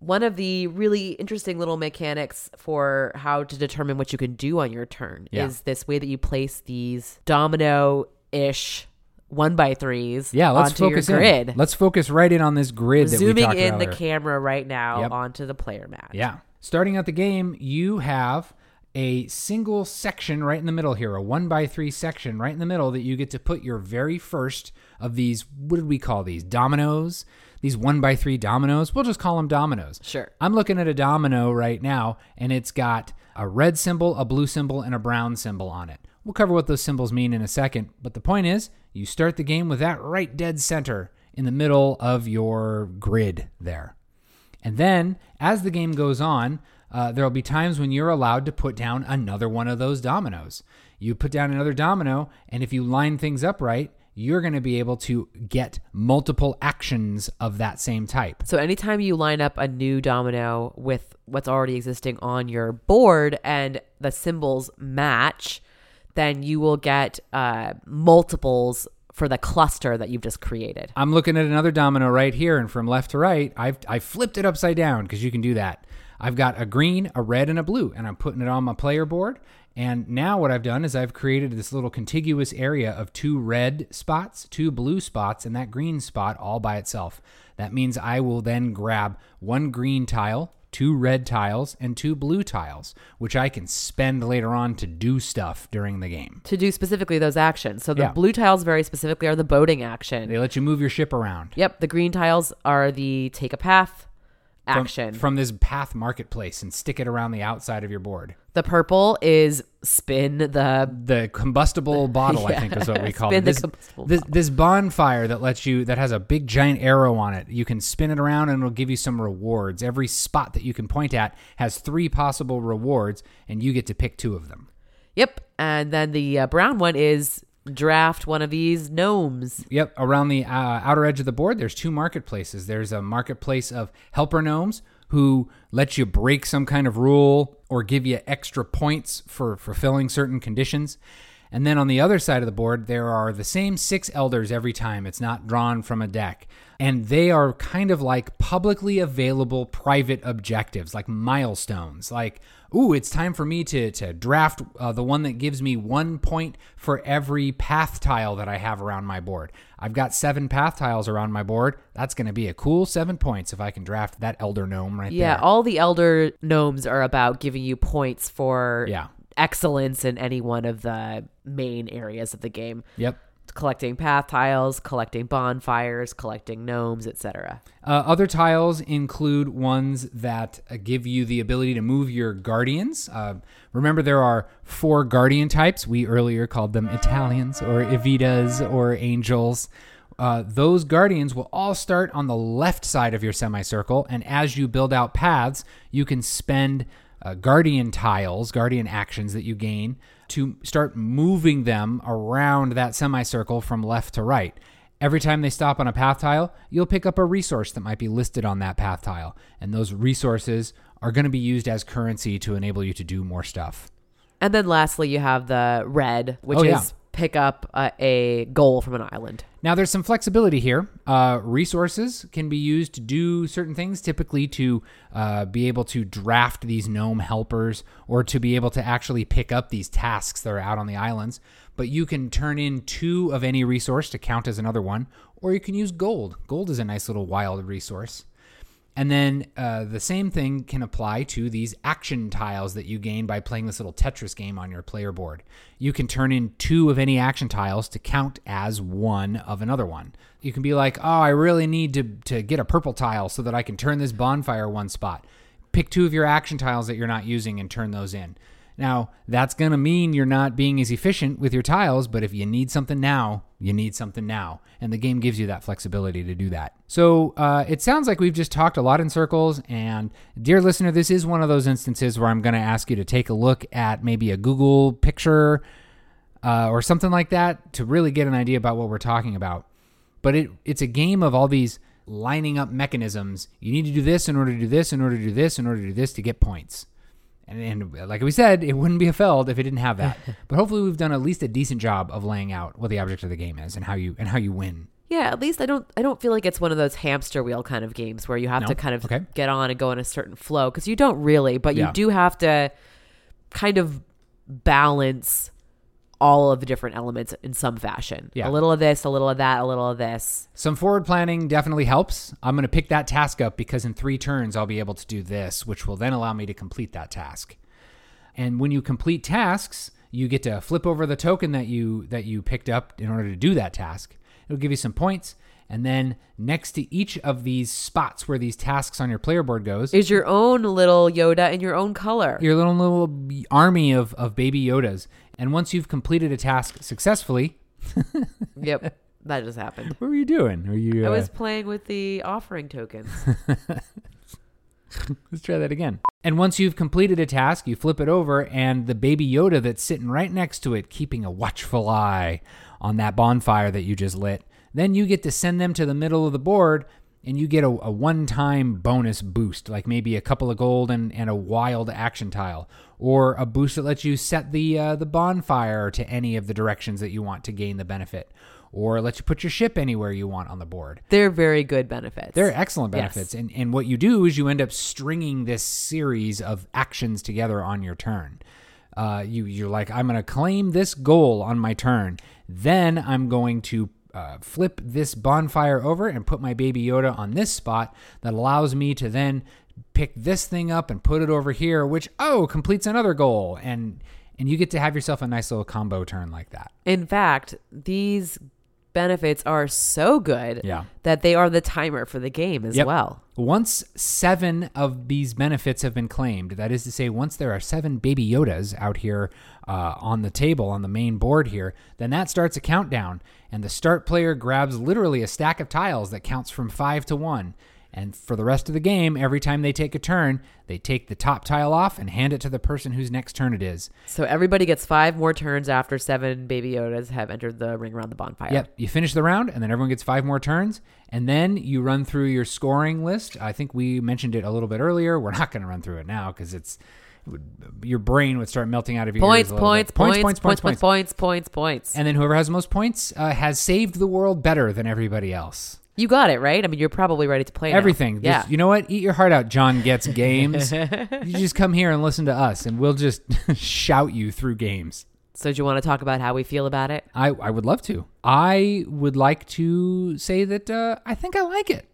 One of the really interesting little mechanics for how to determine what you can do on your turn Yeah. is this way that you place these domino-ish one by threes Yeah, let's onto focus your grid. in. Let's focus right in on this grid that Zooming in the camera right now Yep. onto the player mat. Yeah. Starting out the game, you have a single section right in the middle here, a one by three section right in the middle that you get to put your very first of these. What did we call these? Dominoes. These one by three dominoes. We'll just call them dominoes. Sure. I'm looking at a domino right now, and it's got a red symbol, a blue symbol, and a brown symbol on it. We'll cover what those symbols mean in a second, but the point is, you start the game with that right dead center in the middle of your grid there. And then, as the game goes on, uh, there'll be times when you're allowed to put down another one of those dominoes. You put down another domino, and if you line things up right, you're going to be able to get multiple actions of that same type. So anytime you line up a new domino with what's already existing on your board and the symbols match, then you will get uh, multiples for the cluster that you've just created. I'm looking at another domino right here, and from left to right, I've I flipped it upside down because you can do that. I've got a green, a red, and a blue, and I'm putting it on my player board. And now what I've done is I've created this little contiguous area of two red spots, two blue spots, and that green spot all by itself. That means I will then grab one green tile, two red tiles, and two blue tiles, which I can spend later on to do stuff during the game. To do specifically those actions. So the Yeah. blue tiles very specifically are the boating action. They let you move your ship around. Yep, the green tiles are the take a path action. from this path marketplace and stick it around the outside of your board. the purple is spin the the combustible bottle i think is what we call Spin it. the this, combustible this, this bonfire that lets you that has a big giant arrow on it you can spin it around and it'll give you some rewards. Every spot that you can point at has three possible rewards and you get to pick two of them. Yep, and then the uh, brown one is draft one of these gnomes. Yep, around the uh, outer edge of the board, there's two marketplaces. There's a marketplace of helper gnomes who let you break some kind of rule or give you extra points for fulfilling certain conditions. And then on the other side of the board, there are the same six elders every time. It's not drawn from a deck. And they are kind of like publicly available private objectives, like milestones. Like, ooh, it's time for me to, to draft uh, the one that gives me one point for every path tile that I have around my board. I've got seven path tiles around my board. That's going to be a cool seven points if I can draft that elder gnome right Yeah, there. Yeah, all the elder gnomes are about giving you points for Yeah. excellence in any one of the main areas of the game. Yep. Collecting path tiles, collecting bonfires, collecting gnomes, etc. Uh, other tiles include ones that uh, give you the ability to move your guardians. Uh, remember, there are four guardian types. We earlier called them Italians or Evitas or angels. Uh, those guardians will all start on the left side of your semicircle, and as you build out paths, you can spend uh, guardian tiles, guardian actions that you gain to start moving them around that semicircle from left to right. Every time they stop on a path tile, you'll pick up a resource that might be listed on that path tile. And those resources are going to be used as currency to enable you to do more stuff. And then lastly, you have the red, which Oh, is yeah. Pick up a, a goal from an island. Now, there's some flexibility here. Uh, resources can be used to do certain things, typically to uh, be able to draft these gnome helpers or to be able to actually pick up these tasks that are out on the islands. But you can turn in two of any resource to count as another one, or you can use gold. Gold is a nice little wild resource. And then uh, the same thing can apply to these action tiles that you gain by playing this little Tetris game on your player board. You can turn in two of any action tiles to count as one of another one. You can be like, oh, I really need to, to get a purple tile so that I can turn this bonfire one spot. Pick two of your action tiles that you're not using and turn those in. Now, that's going to mean you're not being as efficient with your tiles, but if you need something now, you need something now. And the game gives you that flexibility to do that. So uh, it sounds like we've just talked a lot in circles. And, dear listener, this is one of those instances where I'm going to ask you to take a look at maybe a Google picture uh, or something like that to really get an idea about what we're talking about. But it, it's a game of all these lining up mechanisms. You need to do this in order to do this, in order to do this, in order to do this to get points. And, and like we said, it wouldn't be a feld if it didn't have that. but hopefully, we've done at least a decent job of laying out what the object of the game is and how you and how you win. Yeah, at least I don't I don't feel like it's one of those hamster wheel kind of games where you have No? to kind of Okay. get on and go in a certain flow because you don't really, but you do have to kind of balance all of the different elements in some fashion. Yeah. A little of this, a little of that, a little of this. Some forward planning definitely helps. I'm going to pick that task up because in three turns I'll be able to do this, which will then allow me to complete that task. And when you complete tasks, you get to flip over the token that you that you picked up in order to do that task. It'll give you some points, and then next to each of these spots where these tasks on your player board goes, Is your own little Yoda in your own color. your little little army of, of baby Yodas. And once you've completed a task successfully, yep. That just happened. what were you doing? Were you? I uh, was playing with the offering tokens. Let's try that again. And once you've completed a task, you flip it over, and the baby Yoda that's sitting right next to it, keeping a watchful eye on that bonfire that you just lit, then you get to send them to the middle of the board and you get a, a one time bonus boost, like maybe a couple of gold and, and a wild action tile, or a boost that lets you set the, uh, the bonfire to any of the directions that you want to gain the benefit, or lets you put your ship anywhere you want on the board. They're very good benefits. They're excellent Yes. benefits. And, and what you do is you end up stringing this series of actions together on your turn. Uh, you, you're like, I'm going to claim this goal on my turn. Then I'm going to uh, flip this bonfire over and put my baby Yoda on this spot that allows me to then pick this thing up and put it over here, which, oh, completes another goal. And, and you get to have yourself a nice little combo turn like that. In fact, these benefits are so good Yeah. that they are the timer for the game as Yep. well. Once seven of these benefits have been claimed, that is to say, once there are seven baby Yodas out here uh, on the table on the main board here, then that starts a countdown, and the start player grabs literally a stack of tiles that counts from five to one. And for the rest of the game, every time they take a turn, they take the top tile off and hand it to the person whose next turn it is. So everybody gets five more turns after seven baby Yodas have entered the ring around the bonfire. Yep. You finish the round, and then everyone gets five more turns. And then you run through your scoring list. I think we mentioned it a little bit earlier. We're not going to run through it now because it's it would, your brain would start melting out of your Points, ears. a little points, bit. points, points, points, points, points, points, points. And then whoever has the most points uh, has saved the world better than everybody else. You got it right. I mean, you're probably ready to play now. Everything. Yeah. Just- you know what? Eat your heart out, Jon Gets Games. you just come here and listen to us, and we'll just shout you through games. so do you want to talk about how we feel about it? I, I would love to. I would like to say that uh, I think I like it.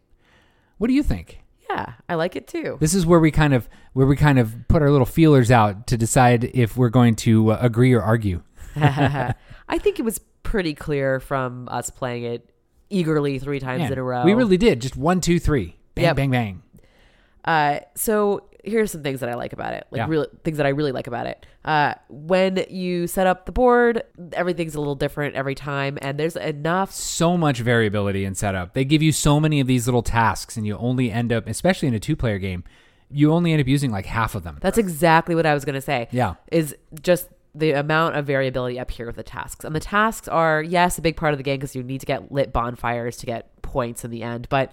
What do you think? Yeah, I like it too. This is where we kind of where we kind of put our little feelers out to decide if we're going to uh, agree or argue. I think it was pretty clear from us playing it eagerly three times Yeah, in a row. We really did. Just one, two, three. Bang, Yep. bang, bang. Uh, so here's some things that I like about it. Like Yeah. really things that I really like about it. Uh, when you set up the board, everything's a little different every time, and there's enough. So much variability in setup. They give you so many of these little tasks, and you only end up, especially in a two-player game, you only end up using like half of them. That's exactly what I was gonna say. Yeah. is just the amount of variability up here with the tasks. And the tasks are yes a big part of the game because you need to get lit bonfires to get points in the end, but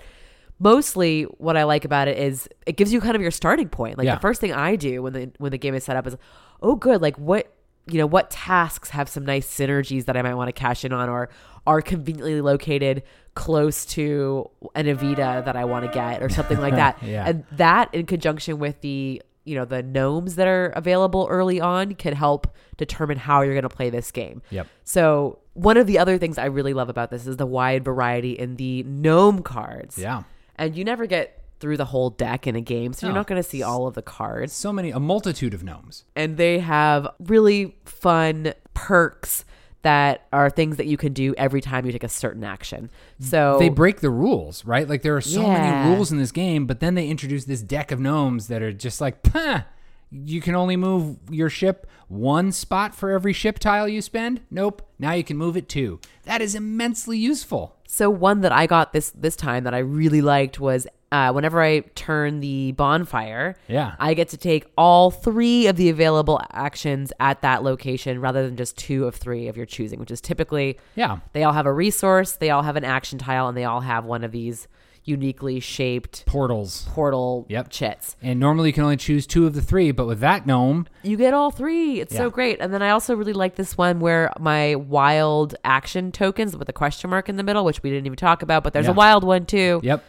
mostly what I like about it is it gives you kind of your starting point. Like Yeah. the first thing I do when the when the game is set up is, oh good, like what you know what tasks have some nice synergies that I might want to cash in on or are conveniently located close to an Evita that I want to get or something like that. Yeah. And that in conjunction with the you know the gnomes that are available early on can help determine how you're going to play this game. Yep. So one of the other things I really love about this is the wide variety in the gnome cards. Yeah. And you never get through the whole deck in a game, so you're No. not going to see all of the cards. So many, a multitude of gnomes. And they have really fun perks that are things that you can do every time you take a certain action. So They break the rules, right? Like there are so Yeah. many rules in this game, but then they introduce this deck of gnomes that are just like, Pah! you can only move your ship one spot for every ship tile you spend. Nope. Now you can move it two. That is immensely useful. So one that I got this this time that I really liked was uh, whenever I turn the bonfire, Yeah. I get to take all three of the available actions at that location rather than just two of three of your choosing, which is typically Yeah. they all have a resource, they all have an action tile, and they all have one of these uniquely shaped Portals. portal Yep. chits. And normally you can only choose two of the three, but with that gnome, You get all three. It's Yeah. so great. And then I also really like this one where my wild action tokens with a question mark in the middle, which we didn't even talk about, but there's Yeah. a wild one too. yep,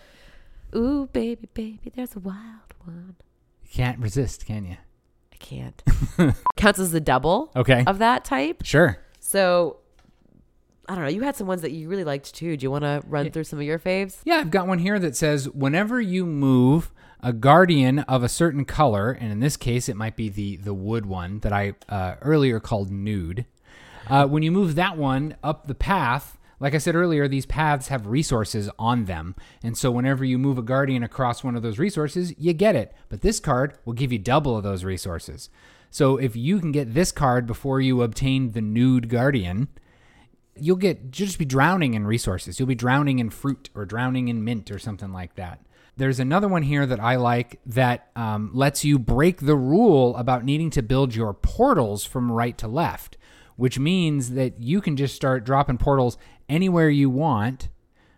Ooh, baby, baby, there's a wild one. you can't resist, can you? I can't. Counts as the double Okay. of that type. Sure. So I don't know. You had some ones that you really liked too. Do you want to run through some of your faves? Yeah, I've got one here that says whenever you move a guardian of a certain color, and in this case it might be the the wood one that I uh, earlier called nude. Uh, when you move that one up the path, like I said earlier, these paths have resources on them, and so whenever you move a guardian across one of those resources, you get it. But this card will give you double of those resources. So if you can get this card before you obtain the nude guardian, you'll get you'll just be drowning in resources. You'll be drowning in fruit or drowning in mint or something like that. There's another one here that I like that um, lets you break the rule about needing to build your portals from right to left, which means that you can just start dropping portals anywhere you want,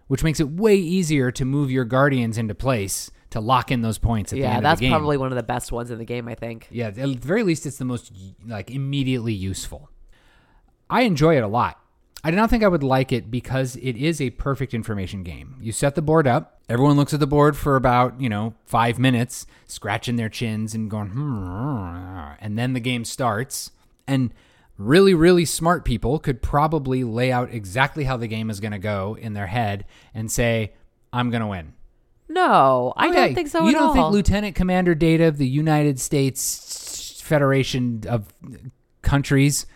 which makes it way easier to move your guardians into place to lock in those points at the Yeah, end that's of the game. probably one of the best ones in the game, I think. Yeah, at the very least, it's the most like immediately useful. I enjoy it a lot. I do not think I would like it because it is a perfect information game. You set the board up. Everyone looks at the board for about you know five minutes, scratching their chins and going, hmm, and then the game starts. And really, really smart people could probably lay out exactly how the game is going to go in their head and say, "I'm going to win." No, I Okay, don't think so You don't all. think Lieutenant Commander Data of the United States Federation of Countries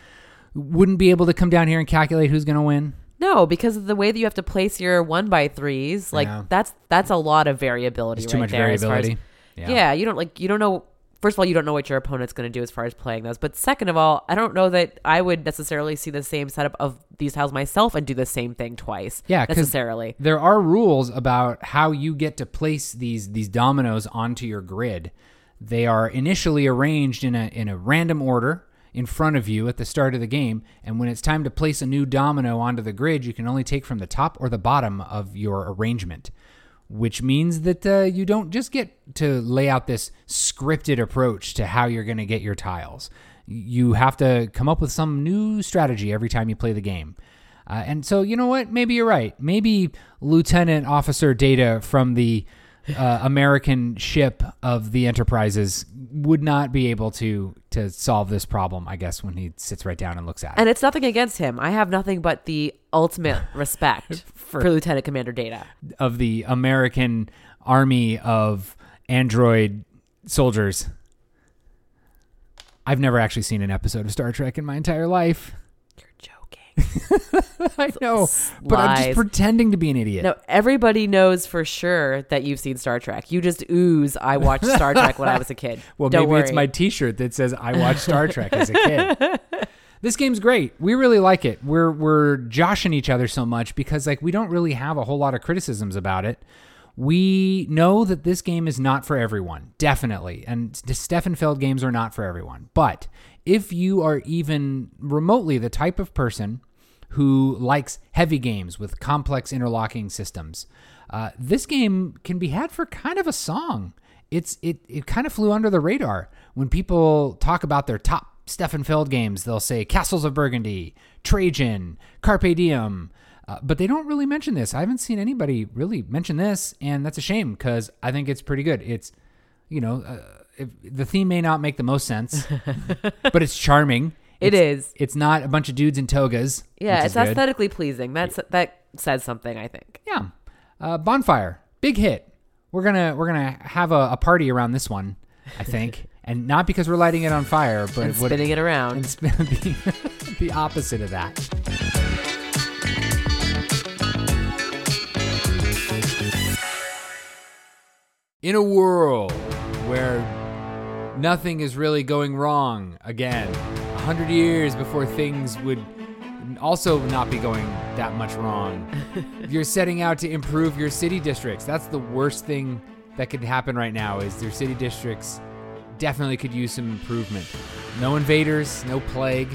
wouldn't be able to come down here and calculate who's going to win? no, because of the way that you have to place your one by threes, like Yeah. that's that's a lot of variability. It's too right much there as as- variability. yeah. you don't like you don't know. First of all, you don't know what your opponent's going to do as far as playing those. But second of all, I don't know that I would necessarily see the same setup of these tiles myself and do the same thing twice. Yeah, necessarily. There are rules about how you get to place these these dominoes onto your grid. They are initially arranged in a in a random order in front of you at the start of the game, and when it's time to place a new domino onto the grid, you can only take from the top or the bottom of your arrangement. Which means that uh, you don't just get to lay out this scripted approach to how you're going to get your tiles. You have to come up with some new strategy every time you play the game. Uh, and so, you know what? Maybe you're right. Maybe Lieutenant Officer Data from the uh, American ship of the Enterprises would not be able to to solve this problem. I guess when he sits right down and looks at it. And it's nothing against him. I have nothing but the ultimate respect for, Lieutenant Commander Data. of the American army of android soldiers. I've never actually seen an episode of Star Trek in my entire life. You're joking. I know, but I'm just pretending to be an idiot. No, everybody knows for sure that you've seen Star Trek. You just ooze. I watched Star Trek when I was a kid. Well, Don't maybe worry. it's my T-shirt that says I watched Star Trek as a kid. This game's great. We really like it. We're we're joshing each other so much because like we don't really have a whole lot of criticisms about it. We know that this game is not for everyone, definitely, and the Stefan Feld games are not for everyone. But if you are even remotely the type of person who likes heavy games with complex interlocking systems, uh, this game can be had for kind of a song. It's it it kind of flew under the radar when people talk about their top Stefan Feld games. They'll say Castles of Burgundy, Trajan, Carpe Diem. Uh, but they don't really mention this. I haven't seen anybody really mention this, and that's a shame because I think it's pretty good. It's, you know, uh, if, the theme may not make the most sense, but it's charming. It It's- It's not a bunch of dudes in togas. Yeah, which it's is good. aesthetically pleasing. That's that says something. I think. Yeah, uh, bonfire, big hit. We're gonna we're gonna have a, a party around this one, I think, and not because we're lighting it on fire, but And what- spinning it around. and spin the, the opposite of that. In a world where nothing is really going wrong again, a hundred years before things would also not be going that much wrong, you're setting out to improve your city districts. That's the worst thing that could happen right now. Is your city districts definitely could use some improvement. No invaders, no plague.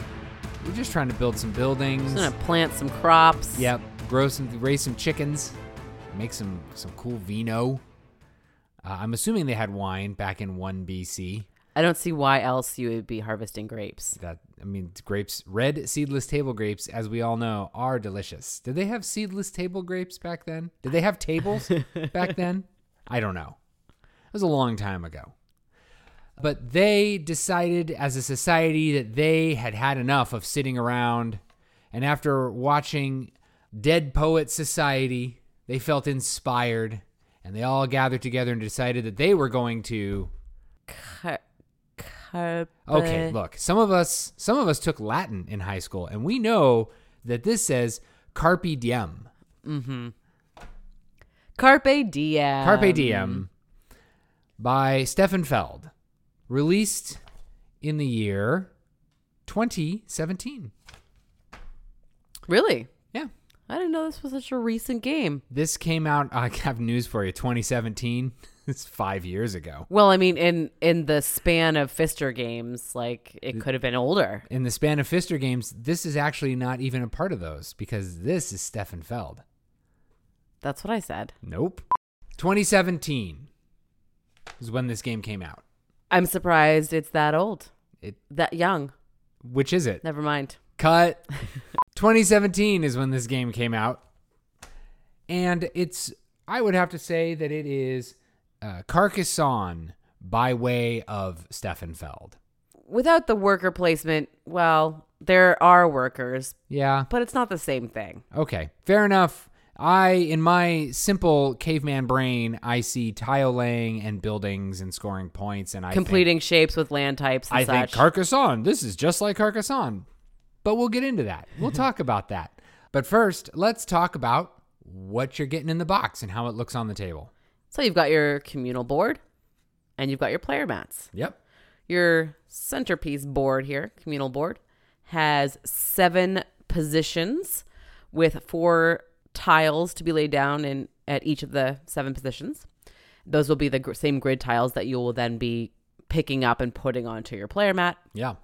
We're just trying to build some buildings. I'm gonna plant some crops. Yep, grow some, raise some chickens, make some some cool vino. Uh, I'm assuming they had wine back in one BC. I don't see why else you would be harvesting grapes. That I mean, grapes, red seedless table grapes, as we all know, are delicious. Did they have seedless table grapes back then? Did they have tables back then? I don't know. It was a long time ago. But they decided as a society that they had had enough of sitting around, and after watching Dead Poet Society, they felt inspired, and they all gathered together and decided that they were going to Car- carpe- Okay, look, some of us some of us took Latin in high school, and we know that this says carpe diem. Mhm. Carpe diem. Carpe diem by Stefan Feld, released in the year 2017. Really? Yeah. I didn't know this was such a recent game. This came out. I have news for you. 2017. it's five years ago. Well, I mean, in in the span of Fister games, like it could have been older. In the span of Fister games, this is actually not even a part of those because this is Stefan Feld. That's what I said. Nope. 2017 is when this game came out. I'm surprised it's that old, It, that young. which is it? Never mind. Cut. 2017 is when this game came out. And it's, I would have to say that it is uh, Carcassonne by way of Stefan Feld. Without the worker placement, well, there are workers, Yeah. but it's not the same thing. Okay. Fair enough. I, in my simple caveman brain, I see tile laying and buildings and scoring points, and I think- Completing shapes with land types and I think such. Carcassonne. This is just like Carcassonne. But we'll get into that. We'll talk about that. But first, let's talk about what you're getting in the box and how it looks on the table. so you've got your communal board, and you've got your player mats. Yep. Your centerpiece board here, communal board, has seven positions with four tiles to be laid down in at each of the seven positions. Those will be the gr- same grid tiles that you will then be picking up and putting onto your player mat. Yeah.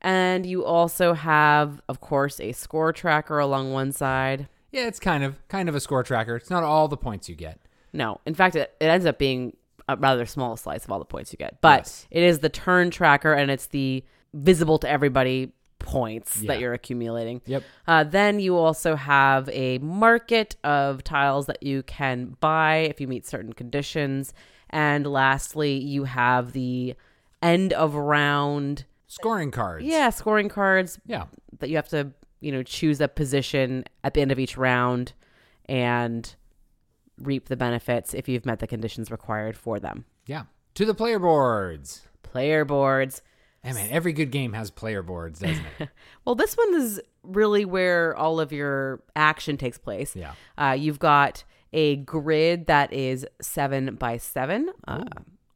And you also have, of course, a score tracker along one side. Yeah, it's kind of kind of a score tracker. It's not all the points you get. No, in fact, it, it ends up being a rather small slice of all the points you get. But Yes. it is the turn tracker and it's the visible to everybody points Yeah. that you're accumulating. Yep. Uh, then you also have a market of tiles that you can buy if you meet certain conditions. And lastly, you have the end of round, Scoring cards. yeah, scoring cards Yeah. that you have to, you know, choose a position at the end of each round and reap the benefits if you've met the conditions required for them. Yeah. To the player boards. Player boards. Hey man, every good game has player boards, doesn't it? Well, this one is really where all of your action takes place. Yeah. Uh, you've got a grid that is seven by seven. Uh,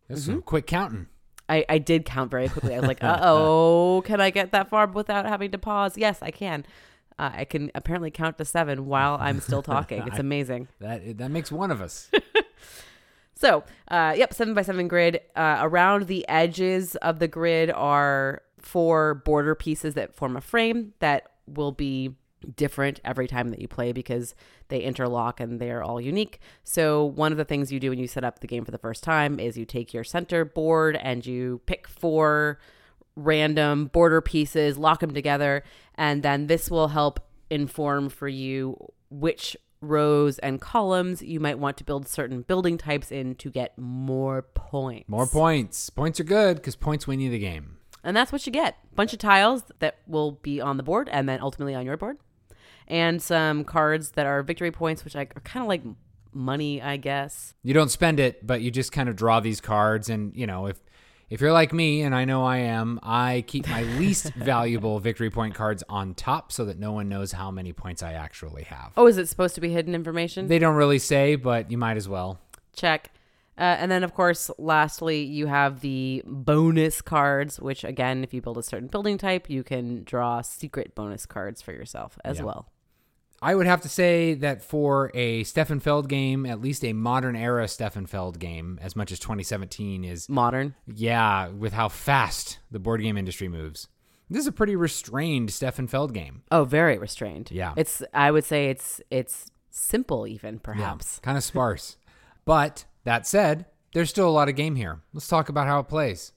That's Mm-hmm. some quick counting. I, I did count very quickly. I was like, uh oh, can I get that far without having to pause? Yes, I can. Uh, I can apparently count to seven while I'm still talking. It's amazing. That that makes one of us. So, uh, yep, seven by seven grid. Uh, around the edges of the grid are four border pieces that form a frame that will be different every time that you play because they interlock and they're all unique. So, one of the things you do when you set up the game for the first time is you take your center board and you pick four random border pieces, lock them together, and then this will help inform for you which rows and columns you might want to build certain building types in to get more points. More points. Points are good because points win you the game. And that's what you get. Bunch of tiles that will be on the board and then ultimately on your board. And some cards that are victory points, which are kind of like money, I guess. You don't spend it, but you just kind of draw these cards. And you know, if if you're like me, and I know I am, I keep my least valuable victory point cards on top so that no one knows how many points I actually have. Oh, is it supposed to be hidden information? They don't really say, but you might as well. Check. Uh, and then, of course, lastly, you have the bonus cards, which, again, if you build a certain building type, you can draw secret bonus cards for yourself as well. I would have to say that for a Stefan Feld game, at least a modern era Stefan Feld game, as much as 2017 is, Modern. yeah, with how fast the board game industry moves. This is a pretty restrained Stefan Feld game. Oh, very restrained. Yeah. It's, I would say it's, it's simple, even perhaps. kind of sparse. But that said, there's still a lot of game here. Let's talk about how it plays.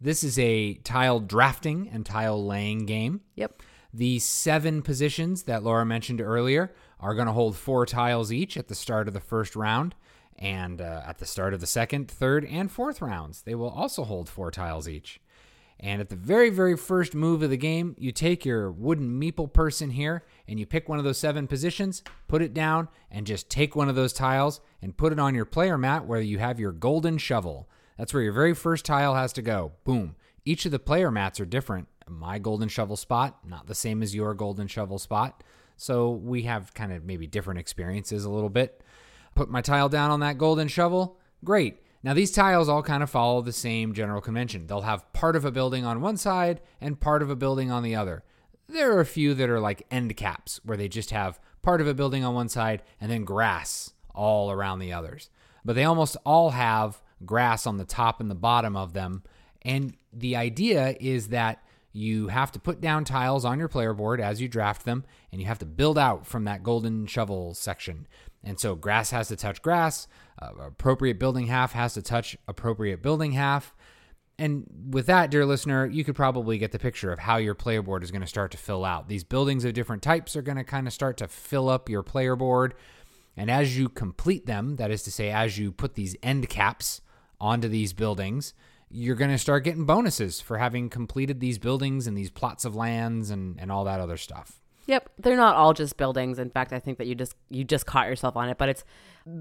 This is a tile drafting and tile laying game. Yep. The seven positions that Laura mentioned earlier are going to hold four tiles each at the start of the first round. And uh, at the start of the second, third, and fourth rounds, they will also hold four tiles each. And at the very, very first move of the game, you take your wooden meeple person here and you pick one of those seven positions, put it down, and just take one of those tiles and put it on your player mat where you have your golden shovel. That's where your very first tile has to go. Boom. Each of the player mats are different. My golden shovel spot, not the same as your golden shovel spot. So we have kind of maybe different experiences a little bit. Put my tile down on that golden shovel. Great. Now, these tiles all kind of follow the same general convention. They'll have part of a building on one side and part of a building on the other. There are a few that are like end caps, where they just have part of a building on one side and then grass all around the others. But they almost all have grass on the top and the bottom of them. And the idea is that you have to put down tiles on your player board as you draft them, and you have to build out from that golden shovel section. And so grass has to touch grass, uh, appropriate building half has to touch appropriate building half. And with that, dear listener, you could probably get the picture of how your player board is going to start to fill out. These buildings of different types are going to kind of start to fill up your player board. And as you complete them, that is to say, as you put these end caps onto these buildings, you're going to start getting bonuses for having completed these buildings and these plots of lands and, and all that other stuff. Yep, they're not all just buildings. In fact, I think that you just you just caught yourself on it, but it's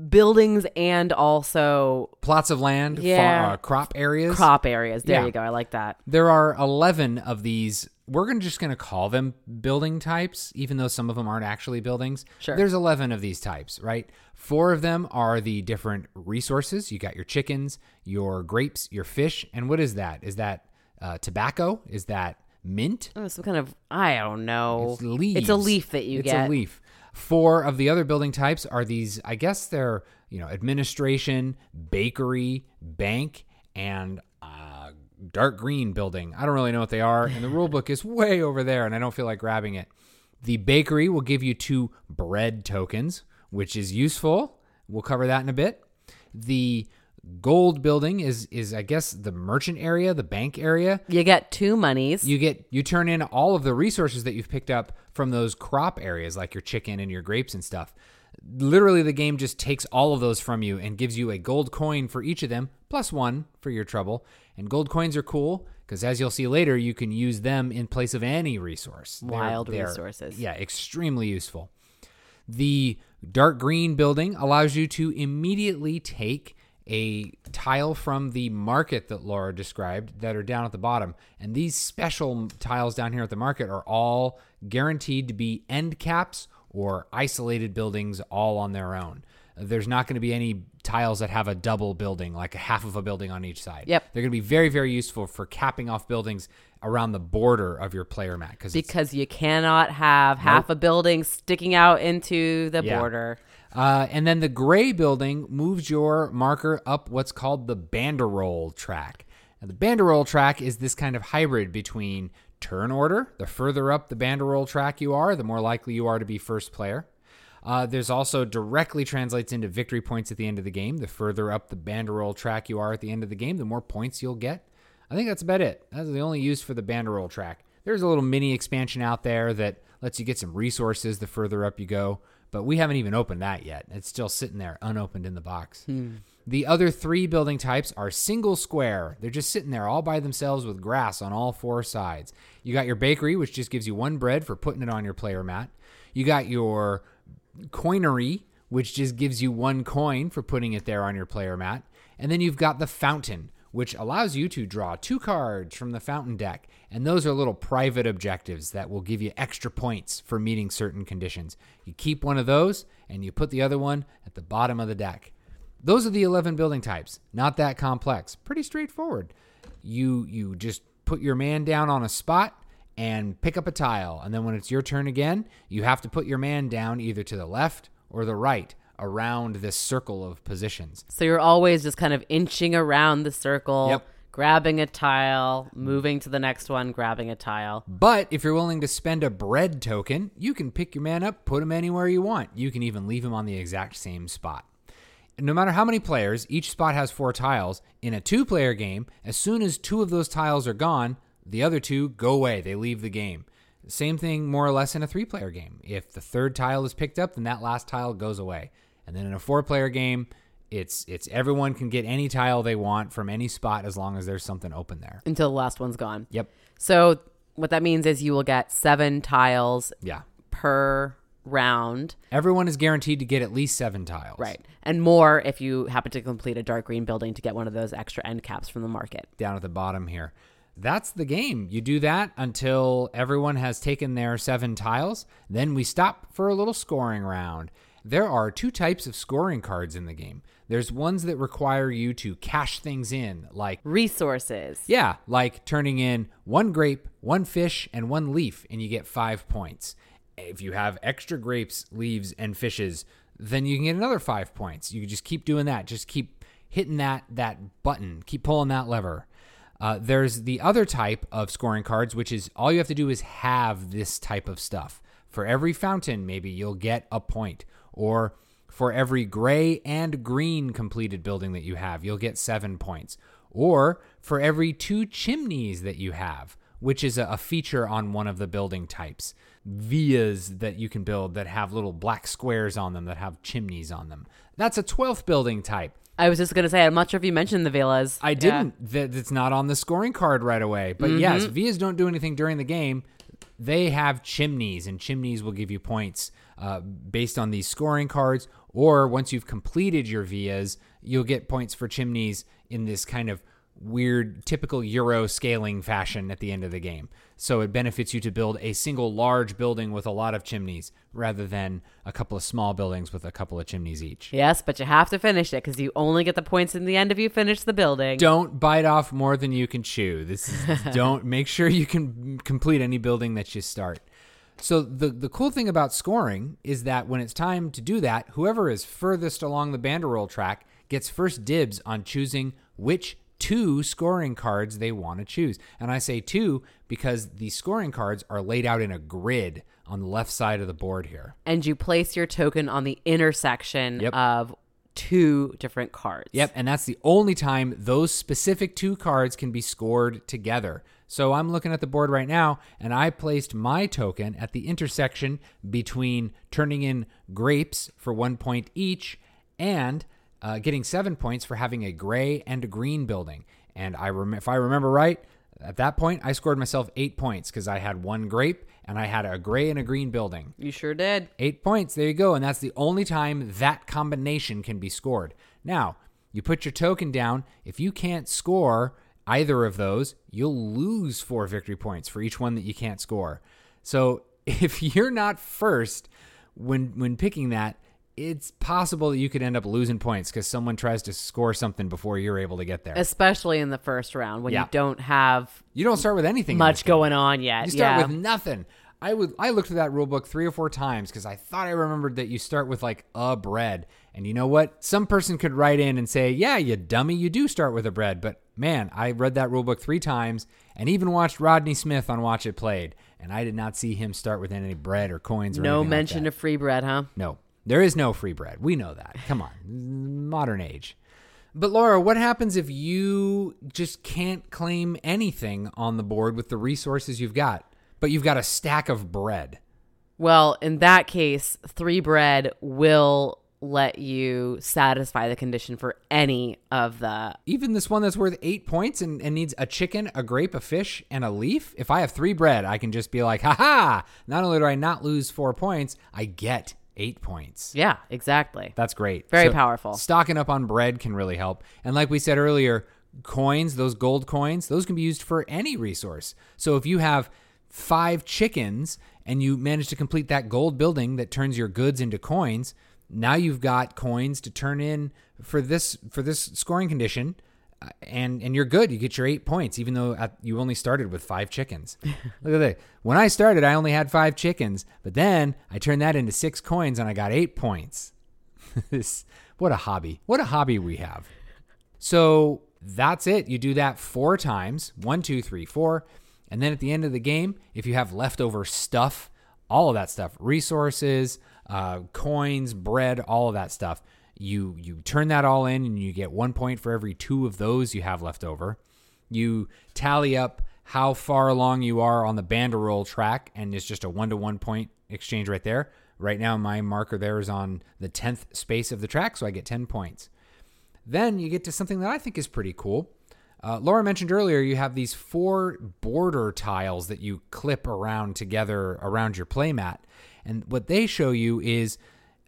buildings and also Plots of land, Yeah. fa- uh, crop areas. crop areas. There Yeah. you go. I like that. There are 11 of these. We're gonna, just going to call them building types, even though some of them aren't actually buildings. Sure. There's 11 of these types, right? Four of them are the different resources. You got your chickens, your grapes, your fish. And what is that? Is that uh, tobacco? Is that mint? Oh, some kind of I don't know. It's leaves. It's a leaf that you it's get. It's a leaf. Four of the other building types are these. I guess they're you know administration, bakery, bank, and uh, dark green building. I don't really know what they are, and the rule book is way over there, and I don't feel like grabbing it. The bakery will give you two bread tokens, which is useful. We'll cover that in a bit. The gold building is is I guess the merchant area, the bank area. You get two monies. You get you turn in all of the resources that you've picked up from those crop areas like your chicken and your grapes and stuff. Literally the game just takes all of those from you and gives you a gold coin for each of them plus 1 for your trouble. And gold coins are cool because as you'll see later you can use them in place of any resource. They're- Wild they're- resources. Yeah, extremely useful. The dark green building allows you to immediately take a tile from the market that Laura described that are down at the bottom. And these special tiles down here at the market are all guaranteed to be end caps or isolated buildings all on their own. There's not going to be any tiles that have a double building, like a half of a building on each side. Yep. They're going to be very, very useful for capping off buildings around the border of your player mat because because you cannot have half a building sticking out into the Yeah. border. Uh, and then the gray building moves your marker up what's called the banderole track. Now, the banderole track is this kind of hybrid between turn order. The further up the banderole track you are, the more likely you are to be first player. Uh, there's also directly translates into victory points at the end of the game. The further up the banderole track you are at the end of the game, the more points you'll get. I think that's about it. That's the only use for the banderole track. There's a little mini expansion out there that lets you get some resources the further up you go, but we haven't even opened that yet. It's still sitting there unopened in the box. Hmm. The other three building types are single square. They're just sitting there all by themselves with grass on all four sides. You got your bakery, which just gives you one bread for putting it on your player mat. You got your coinery, which just gives you one coin for putting it there on your player mat. And then you've got the fountain, which allows you to draw two cards from the fountain deck. And those are little private objectives that will give you extra points for meeting certain conditions. You keep one of those and you put the other one at the bottom of the deck. Those are the 11 building types. Not that complex. Pretty straightforward. You you just put your man down on a spot and pick up a tile. And then when it's your turn again, you have to put your man down either to the left or the right around this circle of positions. So you're always just kind of inching around the circle, Yep. Grabbing a tile, moving to the next one, grabbing a tile. But if you're willing to spend a bread token, you can pick your man up, put him anywhere you want. You can even leave him on the exact same spot. No matter how many players, each spot has four tiles. In a two player game, as soon as two of those tiles are gone, the other two go away. They leave the game. Same thing, more or less, in a three player game. If the third tile is picked up, then that last tile goes away. And then in a four player game, it's it's everyone can get any tile they want from any spot as long as there's something open there. Until the last one's gone. Yep. So what that means is you will get seven tiles Yeah. per round. Everyone is guaranteed to get at least seven tiles. Right. And more if you happen to complete a dark green building to get one of those extra end caps from the market. down at the bottom here. That's the game. You do that until everyone has taken their seven tiles. Then we stop for a little scoring round. there are two types of scoring cards in the game. There's ones that require you to cash things in, like Resources. yeah, like turning in one grape, one fish, and one leaf, and you get five points. If you have extra grapes, leaves, and fishes, then you can get another five points. You can just keep doing that. Just keep hitting that that button. Keep pulling that lever. Uh, there's the other type of scoring cards, which is all you have to do is have this type of stuff. For every fountain, maybe you'll get a point, or for every gray and green completed building that you have, you'll get seven points. Or for every two chimneys that you have, which is a, feature on one of the building types. Villas that you can build that have little black squares on them that have chimneys on them. That's a 12th building type. I was just gonna say, I'm not sure if you mentioned the villas. I didn't. That it's not on the scoring card right away. But mm-hmm. yes, villas don't do anything during the game. They have chimneys, and chimneys will give you points uh, based on these scoring cards. Or once you've completed your vias, you'll get points for chimneys in this kind of weird, typical Euro scaling fashion at the end of the game. So it benefits you to build a single large building with a lot of chimneys rather than a couple of small buildings with a couple of chimneys each. Yes, but you have to finish it because you only get the points in the end if you finish the building. don't bite off more than you can chew. This is don't make sure you can complete any building that you start. So the the cool thing about scoring is that when it's time to do that, whoever is furthest along the banderole track gets first dibs on choosing which two scoring cards they want to choose. And I say two because the scoring cards are laid out in a grid on the left side of the board here. and you place your token on the intersection Yep. of two different cards. Yep, and that's the only time those specific two cards can be scored together. So I'm looking at the board right now, and I placed my token at the intersection between turning in grapes for one point each and uh, getting seven points for having a gray and a green building. And I rem- if I remember right, at that point I scored myself eight points because I had one grape and I had a gray and a green building. You sure did. Eight points. There you go. And that's the only time that combination can be scored. Now, you put your token down. If you can't score either of those, you'll lose four victory points for each one that you can't score. So if you're not first when when picking that, it's possible that you could end up losing points because someone tries to score something before you're able to get there. Especially in the first round when Yeah. you don't have You don't start with anything. much going on yet. You start yeah. with nothing. I would I looked at that rule book three or four times because I thought I remembered that you start with like a bread. And you know what? Some person could write in and say, "Yeah, you dummy, you do start with a bread." But man, I read that rule book three times and even watched Rodney Smith on Watch It Played, and I did not see him start with any bread or coins or no anything like mention that. of free bread, huh? No, there is no free bread. We know that. Come on, modern age. But Laura, what happens if you just can't claim anything on the board with the resources you've got, but you've got a stack of bread? Well, in that case, three bread will let you satisfy the condition for any of the Even this one that's worth eight points and, and needs a chicken, a grape, a fish, and a leaf. If I have three bread, I can just be like, ha ha! Not only do I not lose four points, I get eight points. Yeah, exactly. That's great. Very powerful. Stocking up on bread can really help. And like we said earlier, coins, those gold coins, those can be used for any resource. So if you have five chickens and you manage to complete that gold building that turns your goods into coins, now you've got coins to turn in for this for this scoring condition. And and you're good. You get your eight points, even though at, you only started with five chickens. Look at that. When I started, I only had five chickens, but then I turned that into six coins, and I got eight points. this what a hobby what a hobby we have so that's it you do that four times one two three four and then at the end of the game if you have leftover stuff all of that stuff resources uh, coins bread all of that stuff you you turn that all in and you get one point for every two of those you have left over you tally up how far along you are on the banderole track, and it's just a one to one point exchange right there. Right now, my marker there is on the 10th space of the track, so I get 10 points. Then you get to something that I think is pretty cool. Uh, Laura mentioned earlier you have these four border tiles that you clip around together around your playmat. And what they show you is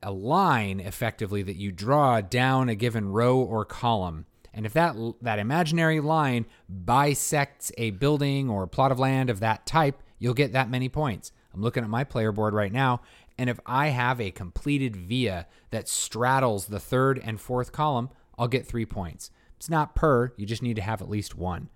a line effectively that you draw down a given row or column. And if that that imaginary line bisects a building or a plot of land of that type, you'll get that many points. I'm looking at my player board right now, And if I have a completed via that straddles the third and fourth column, I'll get three points. It's not per, you just need to have at least one.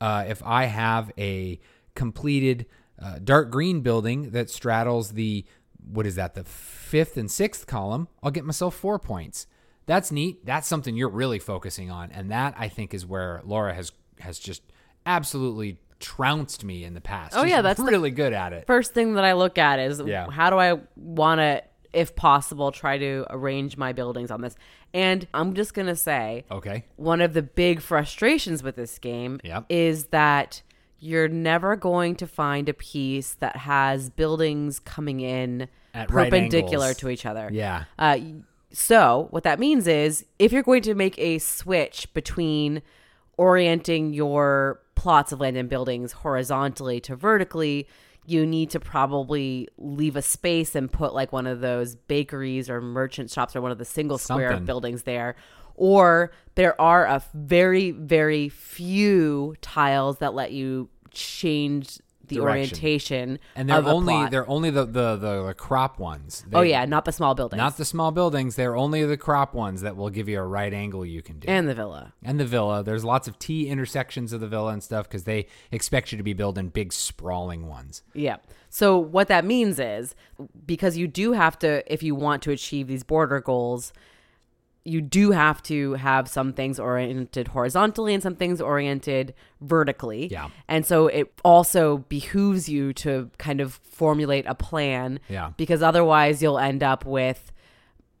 Uh, if I have a completed uh, dark green building that straddles the, what is that, the fifth and sixth column, I'll get myself four points. That's neat. That's something you're really focusing on. And that I think is where Laura has has just absolutely trounced me in the past. Oh, She's yeah, that's really good at it. First thing that I look at is Yeah. how do I want to, if possible, try to arrange my buildings on this. And I'm just going to say, Okay. one of the big frustrations with this game Yep. is that you're never going to find a piece that has buildings coming in At perpendicular angles. to each other. Yeah. Uh, so what that means is if you're going to make a switch between orienting your plots of land and buildings horizontally to vertically, you need to probably leave a space and put like one of those bakeries or merchant shops or one of the single square Something. buildings there. Or there are a very, very few tiles that let you change the Direction. orientation And they're only plot. they're only the the the, the crop ones. oh yeah, not the small buildings. Not the small buildings. They're only the crop ones that will give you a right angle you can do. and the villa. and the villa. There's lots of T intersections of the villa and stuff because they expect you to be building big sprawling ones. Yeah. So what that means is because you do have to if you want to achieve these border goals, you do have to have some things oriented horizontally and some things oriented vertically. Yeah. And so it also behooves you to kind of formulate a plan. Yeah. Because otherwise you'll end up with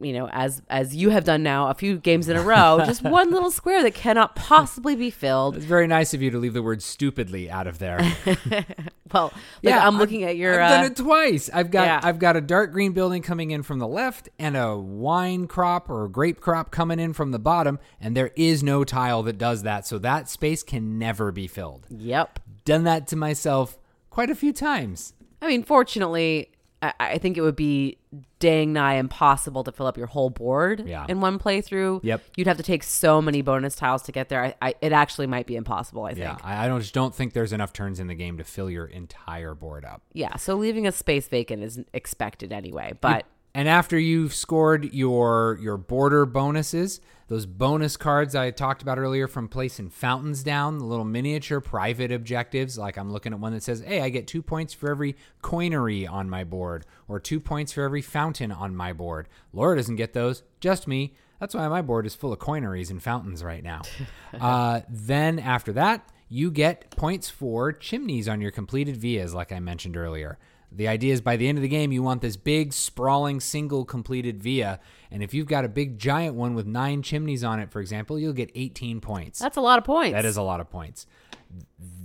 you know, as as you have done now a few games in a row, just one little square that cannot possibly be filled. It's very nice of you to leave the word stupidly out of there. Well, like I'm looking at your I've uh, done it twice. I've got yeah. I've got a dark green building coming in from the left and a wine crop or a grape crop coming in from the bottom, and there is no tile that does that, so that space can never be filled. Yep. Done that to myself quite a few times. I mean, fortunately, I, I think it would be dang nigh impossible to fill up your whole board Yeah. in one playthrough. Yep. You'd have to take so many bonus tiles to get there. I, I, it actually might be impossible, I think. Yeah, I, I don't just don't think there's enough turns in the game to fill your entire board up. Yeah, so leaving a space vacant is expected anyway. But And after you've scored your your border bonuses, those bonus cards I talked about earlier from placing fountains down, the little miniature private objectives, like I'm looking at one that says, "Hey, I get 2 points for every coinery on my board or 2 points for every fountain on my board." Laura doesn't get those, just me. That's why my board is full of coineries and fountains right now. uh, then after that, you get points for chimneys on your completed vias, like I mentioned earlier. The idea is by the end of the game, you want this big, sprawling, single completed via. And if you've got a big, giant one with nine chimneys on it, for example, you'll get 18 points. that's a lot of points. That is a lot of points.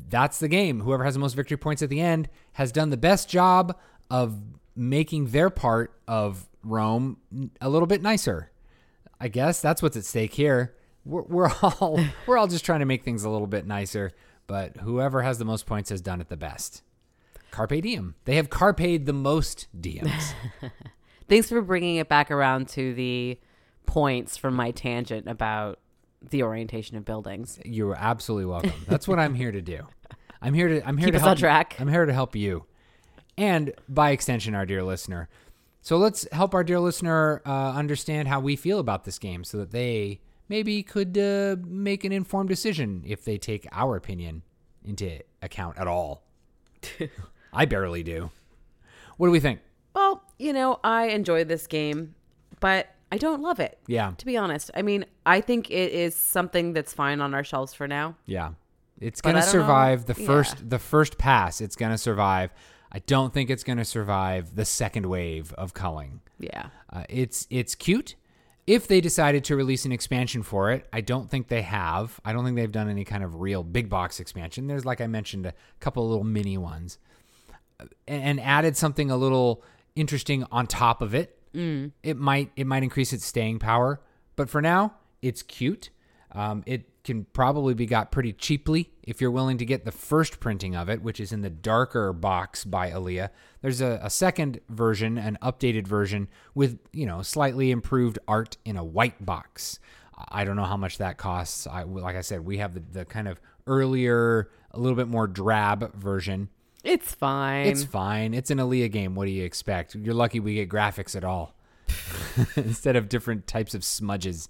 That's the game. Whoever has the most victory points at the end has done the best job of making their part of Rome a little bit nicer. I guess that's what's at stake here. We're, we're all we're all just trying to make things a little bit nicer, but whoever has the most points has done it the best. Carpe diem. They have carped the most diems. Thanks for bringing it back around to the points from my tangent about the orientation of buildings. You're absolutely welcome. That's what I'm here to do. I'm here to I'm here Keep to us help on track. I'm here to help you, and by extension, our dear listener. So let's help our dear listener uh, understand how we feel about this game, so that they maybe could uh, make an informed decision if they take our opinion into account at all. I barely do. What do we think? Well, you know, I enjoy this game, but I don't love it. Yeah, To be honest, I mean, I think it is something that's fine on our shelves for now. yeah. It's gonna I don't know. survive the Yeah. first the first pass. It's gonna survive. I don't think it's gonna survive the second wave of culling. Yeah. Uh, it's it's cute. If they decided to release an expansion for it, I don't think they have. I don't think they've done any kind of real big box expansion. There's, like I mentioned, a couple of little mini ones, and, added something a little interesting on top of it. Mm. It might it might increase its staying power, but for now, it's cute. Um, it can probably be got pretty cheaply if you're willing to get the first printing of it, which is in the darker box by Alea. There's a, a second version, an updated version with you know slightly improved art in a white box. I don't know how much that costs. I like I said, we have the, the kind of earlier, a little bit more drab version. It's fine. It's fine. It's an Alea game. What do you expect? You're lucky we get graphics at all instead of different types of smudges.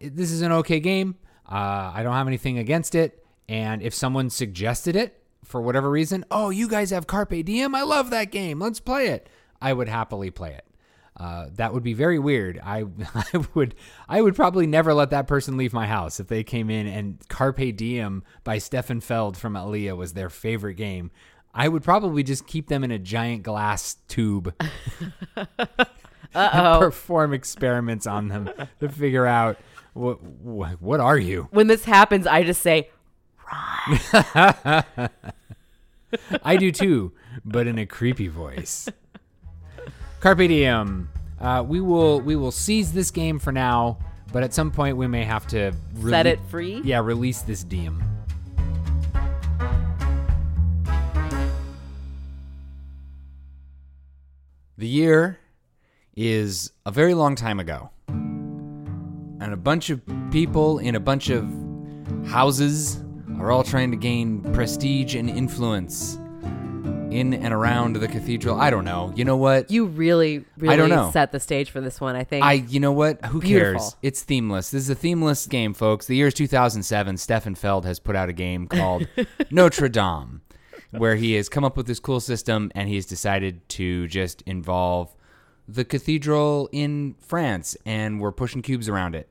This is an okay game. Uh, I don't have anything against it. And if someone suggested it for whatever reason, oh, you guys have Carpe Diem? I love that game. Let's play it. I would happily play it. Uh, that would be very weird. I, I would I would probably never let that person leave my house if they came in and Carpe Diem by Stefan Feld from Alea was their favorite game. I would probably just keep them in a giant glass tube Uh-oh. perform experiments on them to figure out what what, what are you? when this happens, I just say, I do too, but in a creepy voice. Carpe diem. Uh, we will we will seize this game for now, but at some point we may have to set it free. Yeah, release this diem. The year is a very long time ago. And a bunch of people in a bunch of houses are all trying to gain prestige and influence in and around the cathedral. I don't know. You know what? You really, really I don't know. set the stage for this one, I think. I, you know what? Who Beautiful. cares? It's themeless. This is a themeless game, folks. The year is 2007. Stefan Feld has put out a game called Notre Dame, where he has come up with this cool system and he's decided to just involve the cathedral in France, and we're pushing cubes around it.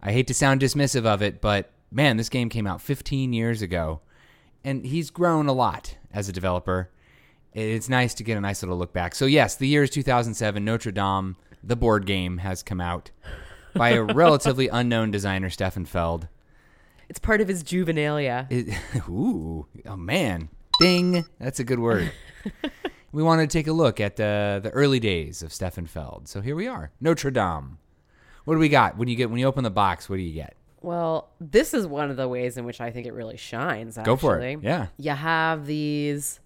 I hate to sound dismissive of it, but man, this game came out 15 years ago, and he's grown a lot as a developer. It's nice to get a nice little look back. So yes, the year is 2007. Notre Dame, the board game, has come out by a relatively unknown designer, Stefan Feld. it's part of his juvenilia. It, ooh, oh man, ding! That's a good word. we wanted to take a look at the the early days of Stefan Feld. So here we are, Notre Dame. What do we got when you get when you open the box? What do you get? Well, this is one of the ways in which I think it really shines. Actually. Go for it. Yeah, You have these.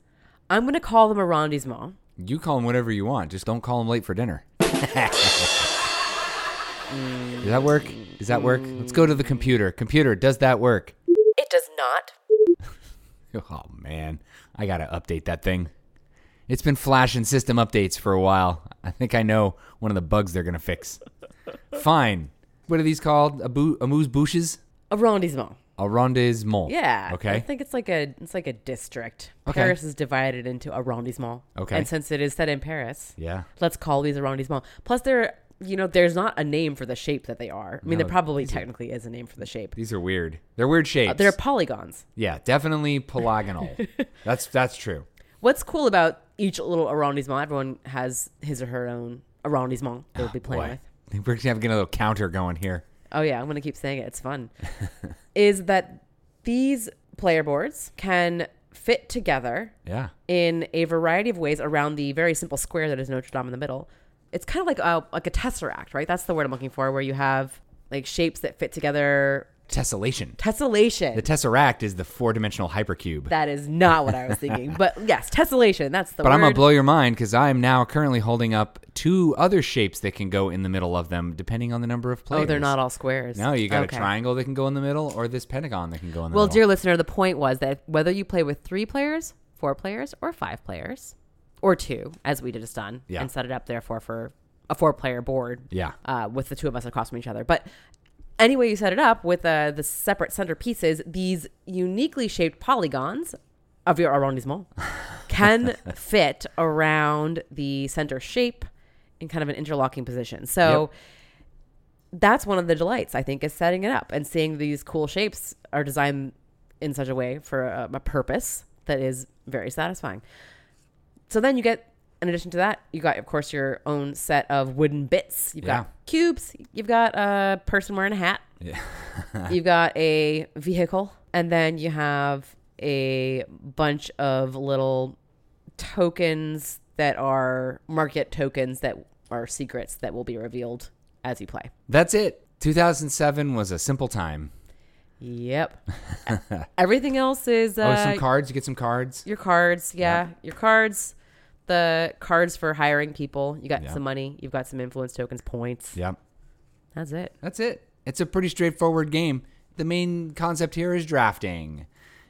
I'm going to call them arrondissements. you call them whatever you want. Just don't call them late for dinner. does that work? Does that work? Let's go to the computer. Computer, does that work? It does not. Oh man, I gotta update that thing. It's been flashing system updates for a while. I think I know one of the bugs they're gonna fix. Fine. What are these called? Abu- amuse bouches? Arrondissement. Arrondissement. Yeah. Okay. I think it's like a it's like a district. Okay. Paris is divided into arrondissements. Okay. And since it is set in Paris, Yeah. let's call these arrondissements. Plus, they're you know there's not a name for the shape that they are. I mean, No, there probably technically is a name for the shape. These are weird. They're weird shapes. Uh, they're polygons. yeah, definitely polygonal. that's that's true. What's cool about each little arrondissement? Everyone has his or her own arrondissement they'll be playing Boy, with. I think we're gonna have a little counter going here. Oh yeah, I'm gonna keep saying it. It's fun. is that these player boards can fit together Yeah. in a variety of ways around the very simple square that is Notre Dame in the middle. It's kind of like a like a tesseract, right? That's the word I'm looking for, where you have like shapes that fit together. Tessellation. Tessellation. The tesseract is the four-dimensional hypercube. that is not what I was thinking, but yes, tessellation. That's the But word. I'm gonna blow your mind because I'm now currently holding up two other shapes that can go in the middle of them, depending on the number of players. oh, they're not all squares. No, you got Okay. a triangle that can go in the middle, or this pentagon that can go in the Well, middle. Well, dear listener, the point was that whether you play with three players, four players, or five players, or two, as we just done, Yeah. and set it up therefore for a four-player board, Yeah. uh, with the two of us across from each other. But anyway, you set it up with uh, the separate center pieces. These uniquely shaped polygons of your arrondissement can fit around the center shape in kind of an interlocking position. So. That's one of the delights, I think, is setting it up and seeing these cool shapes are designed in such a way for a, a purpose that is very satisfying. So then you get, in addition to that, you got, of course, your own set of wooden bits. You've Yeah. got cubes. You've got a person wearing a hat. Yeah. You've got a vehicle. And then you have a bunch of little tokens that are market tokens that are secrets that will be revealed as you play. That's it. 2007 was a simple time. Yep. Everything else is uh, oh, some cards. You get some cards. your cards. Yeah, your cards. The cards for hiring people. You got Yeah. some money. You've got some influence tokens, points. Yep. That's it. That's it. It's a pretty straightforward game. The main concept here is drafting.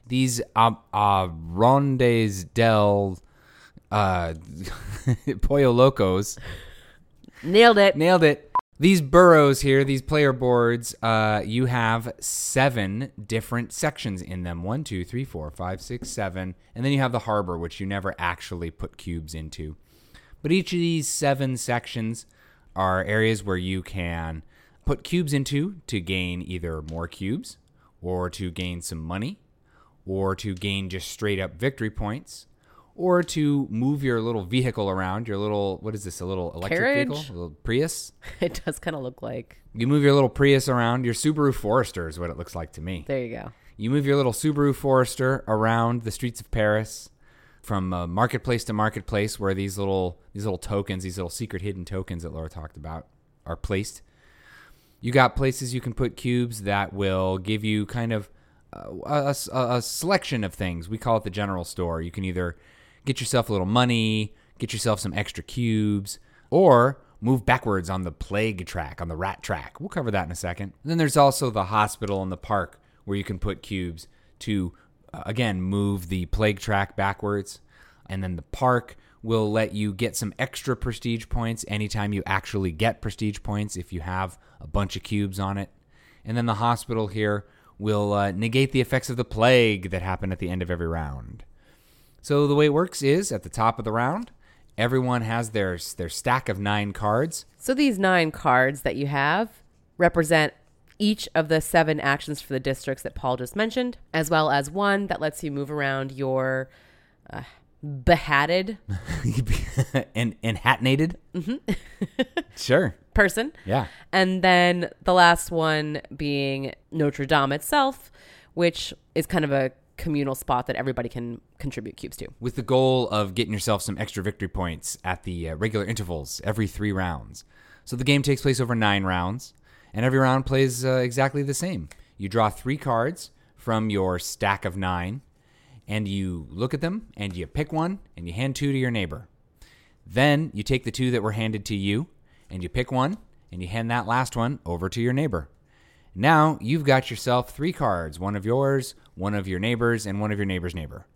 these uh, uh, rondes del uh, Pollo Locos. Nailed it. Nailed it. These boroughs here, these player boards, uh, you have seven different sections in them. One, two, three, four, five, six, seven. And then you have the harbor, which you never actually put cubes into. But each of these seven sections are areas where you can put cubes into to gain either more cubes, or to gain some money, or to gain just straight up victory points, or to move your little vehicle around, your little, what is this, a little electric Carriage? vehicle? A little Prius? It does kind of look like. You move your little Prius around, your Subaru Forester is what it looks like to me. There you go. You move your little Subaru Forester around the streets of Paris from uh, marketplace to marketplace where these little these little tokens, these little secret hidden tokens that Laura talked about are placed. You got places you can put cubes that will give you kind of uh, a, a- a selection of things. We call it the general store. You can either get yourself a little money, get yourself some extra cubes, or move backwards on the plague track, on the rat track. We'll cover that in a second. And then there's also the hospital and the park where you can put cubes to, uh, again, move the plague track backwards. And then the park will let you get some extra prestige points anytime you actually get prestige points if you have a bunch of cubes on it. And then the hospital here will uh, negate the effects of the plague that happen at the end of every round. So the way it works is at the top of the round, everyone has their their stack of 9 cards. So these nine cards that you have represent each of the seven actions for the districts that Paul just mentioned, as well as one that lets you move around your uh, behatted and and hatnated. sure. person. Yeah. And then the last one being Notre Dame itself, which is kind of a communal spot that everybody can contribute cubes to. With the goal of getting yourself some extra victory points at the uh, regular intervals every 3 rounds. So the game takes place over 9 rounds and every round plays uh, exactly the same. You draw 3 cards from your stack of 9 and you look at them and you pick one and you hand two to your neighbor. Then you take the two that were handed to you and you pick one and you hand that last one over to your neighbor. Now you've got yourself three cards one of yours, one of your neighbor's, and one of your neighbor's neighbor.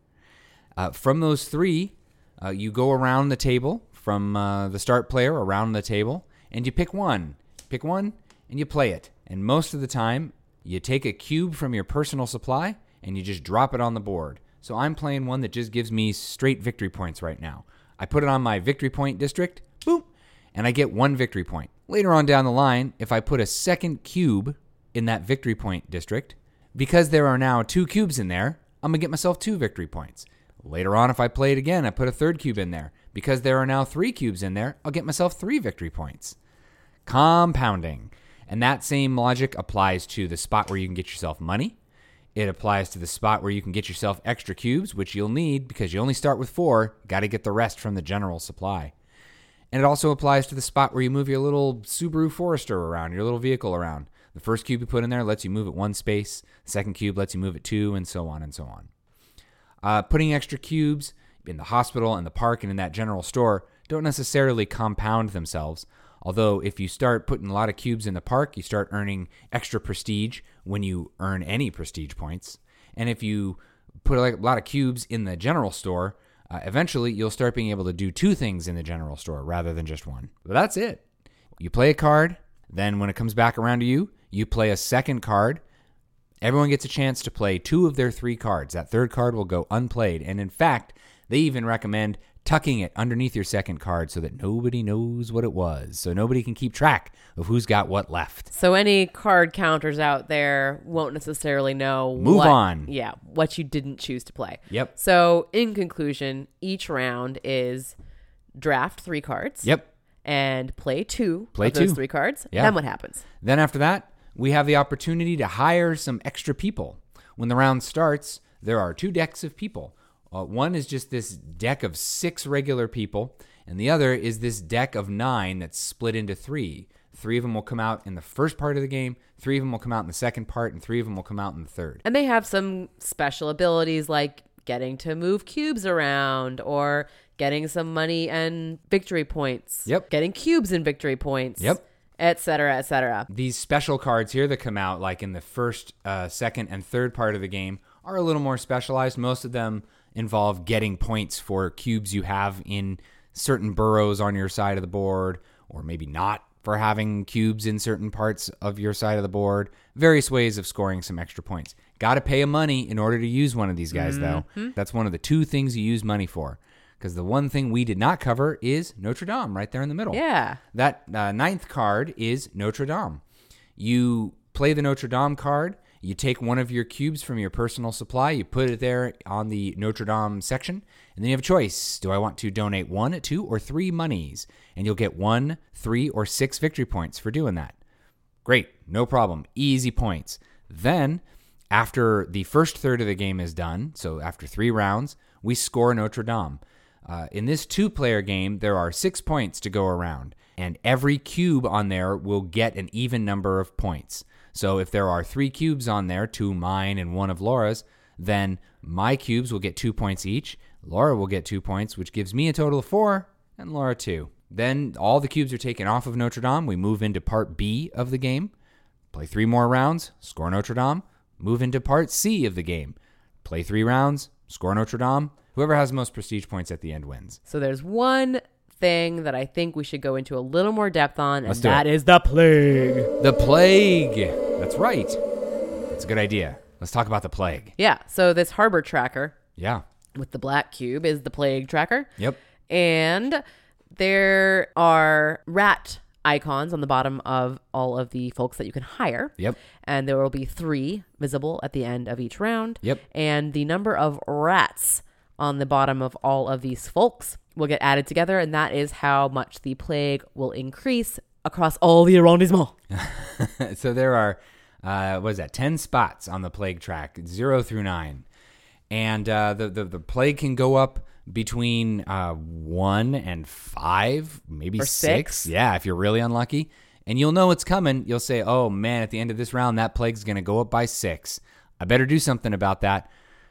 Uh, from those three, uh, you go around the table from uh, the start player around the table and you pick one. Pick one and you play it. And most of the time, you take a cube from your personal supply and you just drop it on the board. So I'm playing one that just gives me straight victory points right now. I put it on my victory point district, boom, and I get one victory point. Later on down the line, if I put a second cube in that victory point district, because there are now two cubes in there, I'm going to get myself two victory points. Later on, if I play it again, I put a third cube in there. Because there are now three cubes in there, I'll get myself three victory points. Compounding. And that same logic applies to the spot where you can get yourself money. It applies to the spot where you can get yourself extra cubes, which you'll need because you only start with four. Got to get the rest from the general supply. And it also applies to the spot where you move your little Subaru Forester around, your little vehicle around. The first cube you put in there lets you move it one space, the second cube lets you move it two, and so on and so on. Uh, putting extra cubes in the hospital and the park and in that general store don't necessarily compound themselves. Although, if you start putting a lot of cubes in the park, you start earning extra prestige when you earn any prestige points. And if you put a lot of cubes in the general store, uh, eventually you'll start being able to do two things in the general store rather than just one. But that's it. You play a card, then when it comes back around to you, you play a second card. Everyone gets a chance to play two of their three cards. That third card will go unplayed. And in fact, they even recommend tucking it underneath your second card so that nobody knows what it was. So nobody can keep track of who's got what left. So any card counters out there won't necessarily know Move what- on. Yeah, what you didn't choose to play. Yep. So in conclusion, each round is draft three cards. Yep. And play two Play of those two. three cards. Yeah. Then what happens? Then after that, we have the opportunity to hire some extra people. When the round starts, there are two decks of people. Uh, one is just this deck of six regular people, and the other is this deck of nine that's split into three. Three of them will come out in the first part of the game, three of them will come out in the second part, and three of them will come out in the third. And they have some special abilities like getting to move cubes around or getting some money and victory points. Yep. Getting cubes and victory points. Yep. Et cetera, et cetera. These special cards here that come out, like in the first, uh, second, and third part of the game, are a little more specialized. Most of them involve getting points for cubes you have in certain boroughs on your side of the board, or maybe not for having cubes in certain parts of your side of the board. Various ways of scoring some extra points. Got to pay a money in order to use one of these guys, though. That's one of the two things you use money for. Because the one thing we did not cover is Notre Dame, right there in the middle. Yeah. That uh, ninth card is Notre Dame. You play the Notre Dame card. You take one of your cubes from your personal supply, you put it there on the Notre Dame section, and then you have a choice. Do I want to donate one, two, or three monies? And you'll get one, three, or six victory points for doing that. Great, no problem. Easy points. Then, after the first third of the game is done, so after three rounds, we score Notre Dame. Uh, in this two player game, there are six points to go around, and every cube on there will get an even number of points. So if there are three cubes on there, two mine and one of Laura's, then my cubes will get two points each. Laura will get two points, which gives me a total of four, and Laura two. Then all the cubes are taken off of Notre Dame. We move into part B of the game. Play three more rounds, score Notre Dame. Move into part C of the game. Play three rounds, score Notre Dame. Whoever has the most prestige points at the end wins. So there's one thing that I think we should go into a little more depth on, and Let's do that it. is the plague. The plague. That's right. That's a good idea. Let's talk about the plague. Yeah. So this harbor tracker Yeah. with the black cube is the plague tracker. Yep. And there are rat icons on the bottom of all of the folks that you can hire. Yep. And there will be three visible at the end of each round. Yep. And the number of rats on the bottom of all of these folks will get added together. And that is how much the plague will increase across all the arrondissement. so there are, uh, what is that, 10 spots on the plague track, zero through nine. And uh, the, the, the plague can go up between uh, one and five, maybe six. six. Yeah, if you're really unlucky. And you'll know it's coming. You'll say, oh man, at the end of this round, that plague's going to go up by six. I better do something about that.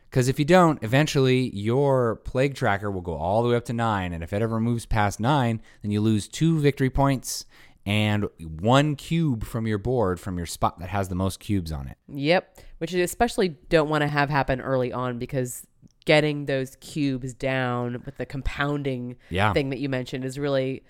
Because if you don't, eventually your plague tracker will go all the way up to nine. And if it ever moves past nine, then you lose two victory points and one cube from your board from your spot that has the most cubes on it. Yep. Which you especially don't want to have happen early on because getting those cubes down with the compounding Yeah. thing that you mentioned is really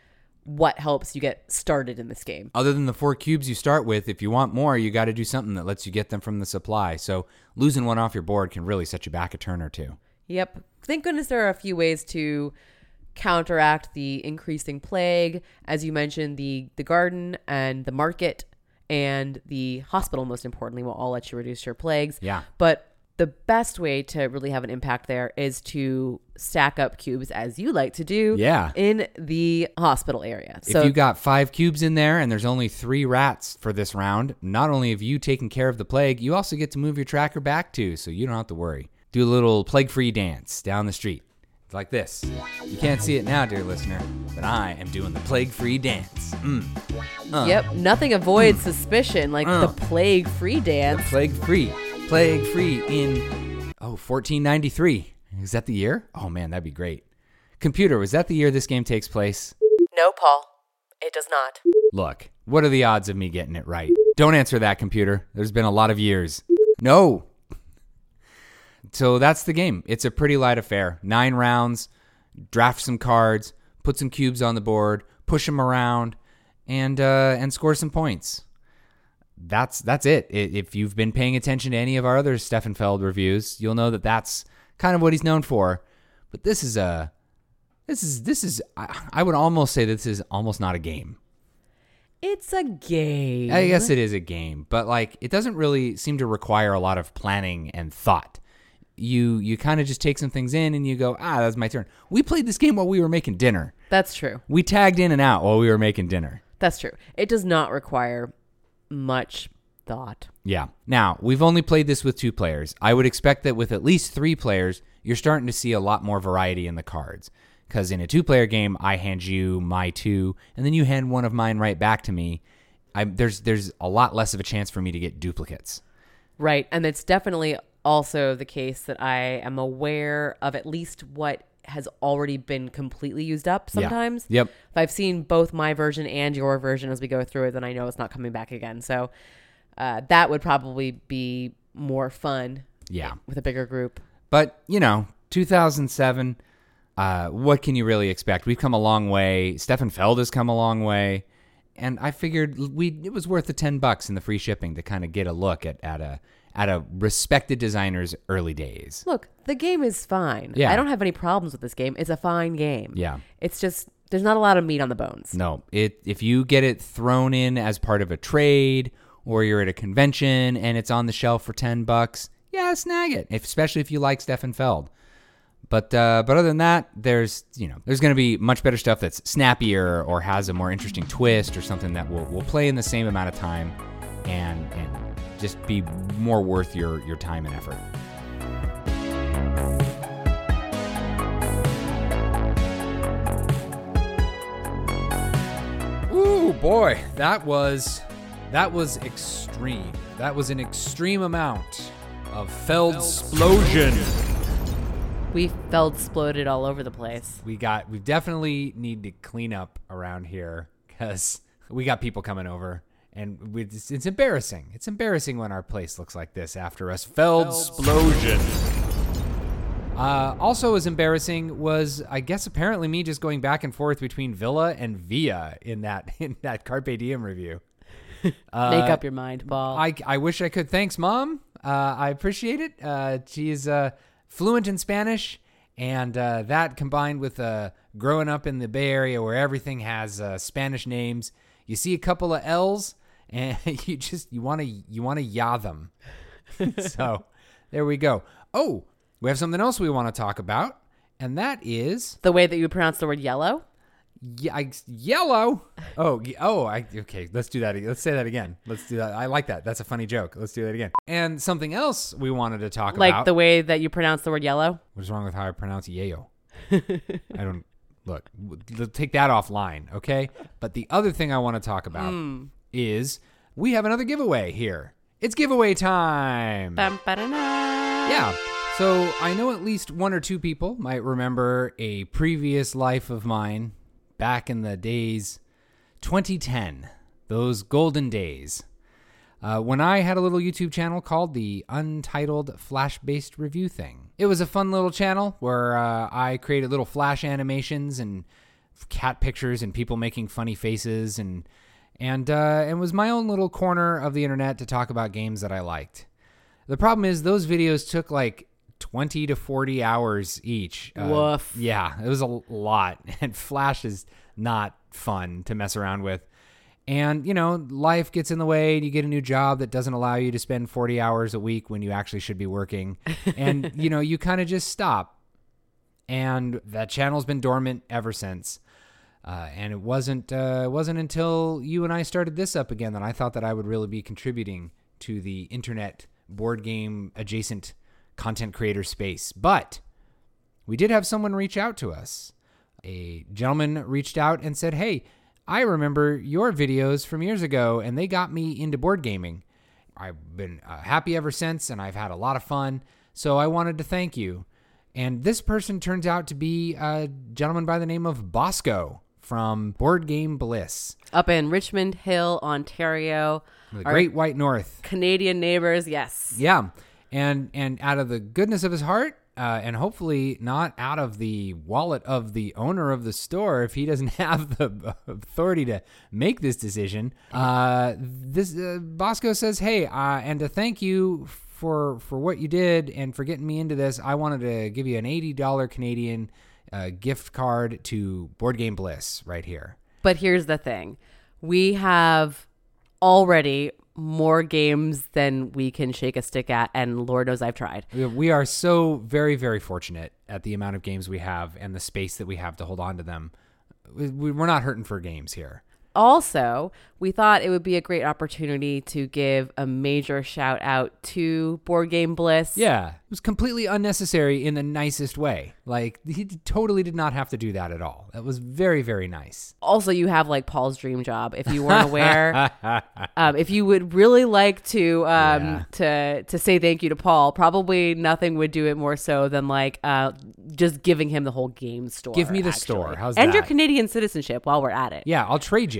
what helps you get started in this game. Other than the four cubes you start with, if you want more, you got to do something that lets you get them from the supply. So losing one off your board can really set you back a turn or two. Yep. Thank goodness there are a few ways to counteract the increasing plague. As you mentioned, the the garden and the market and the hospital, most importantly, will all let you reduce your plagues. Yeah. But the best way to really have an impact there is to stack up cubes as you like to do Yeah. in the hospital area. if you got five cubes in there and there's only three rats for this round, not only have you taken care of the plague, you also get to move your tracker back too, so you don't have to worry. Do a little plague free dance down the street. It's like this. You can't see it now, dear listener, but I am doing the plague free dance. Mm. Uh, Yep, nothing avoids suspicion like Uh. the plague free dance. Plague free. Plague free in, oh, 1493. Is that the year? Oh man, that'd be great. Computer, was that the year this game takes place? No, Paul. It does not. Look, what are the odds of me getting it right? Don't answer that, computer. There's been a lot of years. No. So that's the game. It's a pretty light affair. Nine rounds, draft some cards, put some cubes on the board, push them around, and uh, and score some points. That's that's it. If you've been paying attention to any of our other Stefan Feld reviews, you'll know that that's kind of what he's known for. But this is a this is this is I, I would almost say this is almost not a game. It's a game. I guess it is a game, but like it doesn't really seem to require a lot of planning and thought. You you kind of just take some things in and you go, ah, that's my turn. We played this game while we were making dinner. That's true. We tagged in and out while we were making dinner. That's true. It does not require much thought. Yeah. Now, we've only played this with two players. I would expect that with at least three players, you're starting to see a lot more variety in the cards. Because in a two player game, I hand you my two, and then you hand one of mine right back to me. I, there's there's a lot less of a chance for me to get duplicates. Right. And it's definitely also the case that I am aware of at least what has already been completely used up Yeah. sometimes. Yep. If I've seen both my version and your version as we go through it, then I know it's not coming back again. So uh, that would probably be more fun Yeah. with a bigger group. But, you know, 2007, uh, what can you really expect? We've come a long way. Stefan Feld has come a long way. And I figured we it was worth the 10 bucks in the free shipping to kind of get a look at, at a at a respected designer's early days. Look, the game is fine. Yeah. I don't have any problems with this game. It's a fine game. Yeah. It's just there's not a lot of meat on the bones. No, it if you get it thrown in as part of a trade or you're at a convention and it's on the shelf for 10 bucks, yeah, snag it, if, especially if you like Stefan Feld. But uh, but other than that, there's you know there's going to be much better stuff that's snappier or has a more interesting twist or something that will, will play in the same amount of time and and just be more worth your your time and effort. Ooh boy, that was that was extreme. That was an extreme amount of Feldsplosion. We felt exploded all over the place. We got we definitely need to clean up around here because we got people coming over and we, it's, it's embarrassing. It's embarrassing when our place looks like this after us. Explosion. Uh, also, as embarrassing was, I guess, apparently me just going back and forth between Villa and Via in that in that Carpe Diem review. Make up your mind, Paul. I, I wish I could. Thanks, Mom. Uh, I appreciate it. Uh, she's uh, fluent in Spanish, and uh, that combined with uh, growing up in the Bay Area where everything has uh, Spanish names, you see a couple of L's, and you just you want to you want to yah them. so there we go. Oh, we have something else we want to talk about, and that is the way that you pronounce the word yellow. yeah, I, yellow. Oh, oh, I okay. Let's do that. Let's say that again. Let's do that. I like that. That's a funny joke. Let's do that again. And something else we wanted to talk Like about. Like the way that you pronounce the word yellow. What's wrong with how I pronounce yayo? I don't look. Take that offline, okay? But the other thing I want to talk about hmm. Is we have another giveaway here. It's giveaway time. Yeah. So I know at least one or two people might remember a previous life of mine back in the days 2010, those golden days. Uh, when I had a little YouTube channel called the Untitled Flash Based Review Thing. It was a fun little channel where uh, I created little flash animations and cat pictures and people making funny faces and and uh, it was my own little corner of the internet to talk about games that I liked. The problem is those videos took like 20 to 40 hours each. Uh, Woof. Yeah, it was a lot. And Flash is not fun to mess around with. And, you know, life gets in the way and you get a new job that doesn't allow you to spend 40 hours a week when you actually should be working. And, you know, you kind of just stop. And that channel's been dormant ever since. Uh, and it wasn't uh, it wasn't until you and I started this up again that I thought that I would really be contributing to the internet board game adjacent content creator space. But we did have someone reach out to us. A gentleman reached out and said, "Hey, I remember your videos from years ago, and they got me into board gaming. I've been uh, happy ever since, and I've had a lot of fun. So I wanted to thank you." And this person turns out to be a gentleman by the name of Bosco from Board Game Bliss, Up in Richmond Hill, Ontario. the Our Great White North. Canadian neighbors, yes. Yeah, and and out of the goodness of his heart, uh, and hopefully not out of the wallet of the owner of the store, if he doesn't have the authority to make this decision. Uh, this uh, Bosco says, "Hey, uh, and to thank you." For, for what you did and for getting me into this, I wanted to give you an eighty dollar Canadian uh, gift card to Board Game Bliss right here. But here's the thing we have already more games than we can shake a stick at, and Lord knows I've tried. We- are so very, very fortunate at the amount of games we have and the space that we have to hold on to them. We- we- We're not hurting for games here. Also, we thought it would be a great opportunity to give a major shout out to Board Game Bliss. Yeah, it was completely unnecessary in the nicest way. Like, he totally did not have to do that at all. That was very, very nice. Also, you have like Paul's dream job. If you weren't aware, um, if you would really like to um, Yeah. to to say thank you to Paul, probably nothing would do it more so than like uh, just giving him the whole game store. Give me the actually. store. How's and your? Canadian citizenship while we're at it. Yeah, I'll trade you.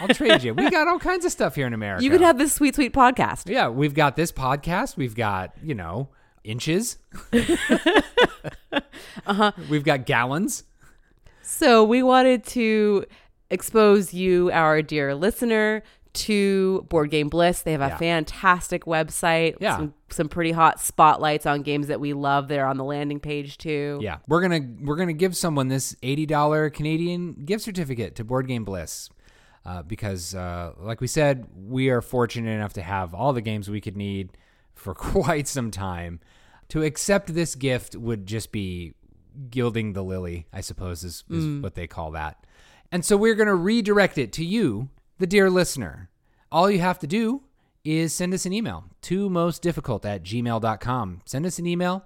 I'll trade you. We got all kinds of stuff here in America. You could have this sweet, sweet podcast. Yeah, we've got this podcast. We've got, you know, inches. uh-huh. We've got gallons. So we wanted to expose you, our dear listener, to Board Game Bliss. They have a Yeah. fantastic website. Yeah. Some, some pretty hot spotlights on games that we love there on the landing page too. Yeah, we're gonna we're gonna give someone this eighty dollar Canadian gift certificate to Board Game Bliss, uh, because uh, like we said, we are fortunate enough to have all the games we could need for quite some time. To accept this gift would just be gilding the lily, I suppose is, is what they call that. And so we're gonna redirect it to you, the dear listener. All you have to do is send us an email to mostdifficult at gmail.com. Send us an email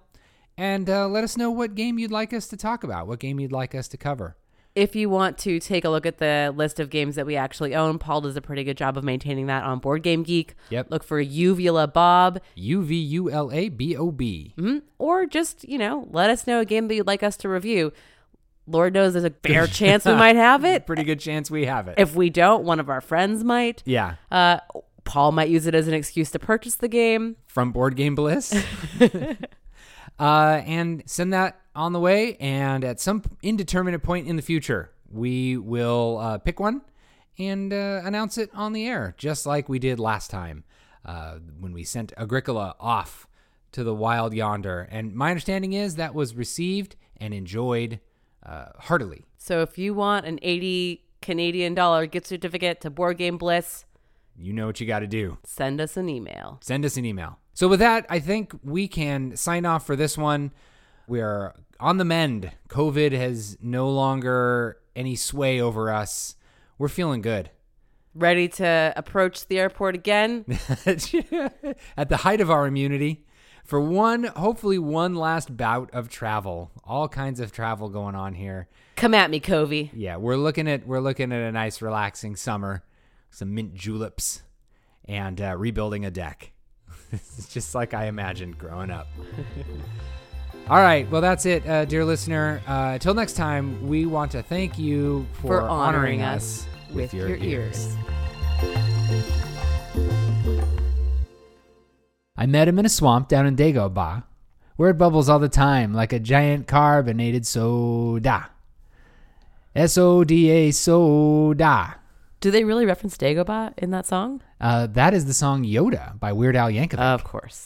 and uh, let us know what game you'd like us to talk about, what game you'd like us to cover. If you want to take a look at the list of games that we actually own, Paul does a pretty good job of maintaining that on Board Game Geek. Yep. Look for Uvula Bob, U V U L A B O B. Mhm. or just you know let us know a game that you'd like us to review. Lord knows there's a fair chance we might have it. Pretty good chance we have it. If we don't, one of our friends might. yeah. Uh, Paul might use it as an excuse to purchase the game. From Board Game Bliss. uh, and send that on the way. And at some indeterminate point in the future, we will uh, pick one and uh, announce it on the air, just like we did last time uh, when we sent Agricola off to the wild yonder. And my understanding is that was received and enjoyed uh, heartily. So if you want an 80 Canadian dollar gift certificate to Board Game Bliss, You know what you got to do. send us an email. send us an email. So with that, I think we can sign off for this one. We are on the mend. COVID has no longer any sway over us. We're feeling good. Ready to approach the airport again? At the height of our immunity, for one, hopefully one last bout of travel. All kinds of travel going on here. Come at me, Covey. Yeah, we're looking at we're looking at a nice relaxing summer, some mint juleps, and uh, rebuilding a deck. it's just like I imagined growing up. All right, well that's it, uh, dear listener. Uh, until next time, we want to thank you for, For honoring us with your ears. I met him in a swamp down in Dagobah, where it bubbles all the time like a giant carbonated soda. S O D A soda. Do they really reference Dagobah in that song? Uh, that is the song Yoda by Weird Al Yankovic. Of course.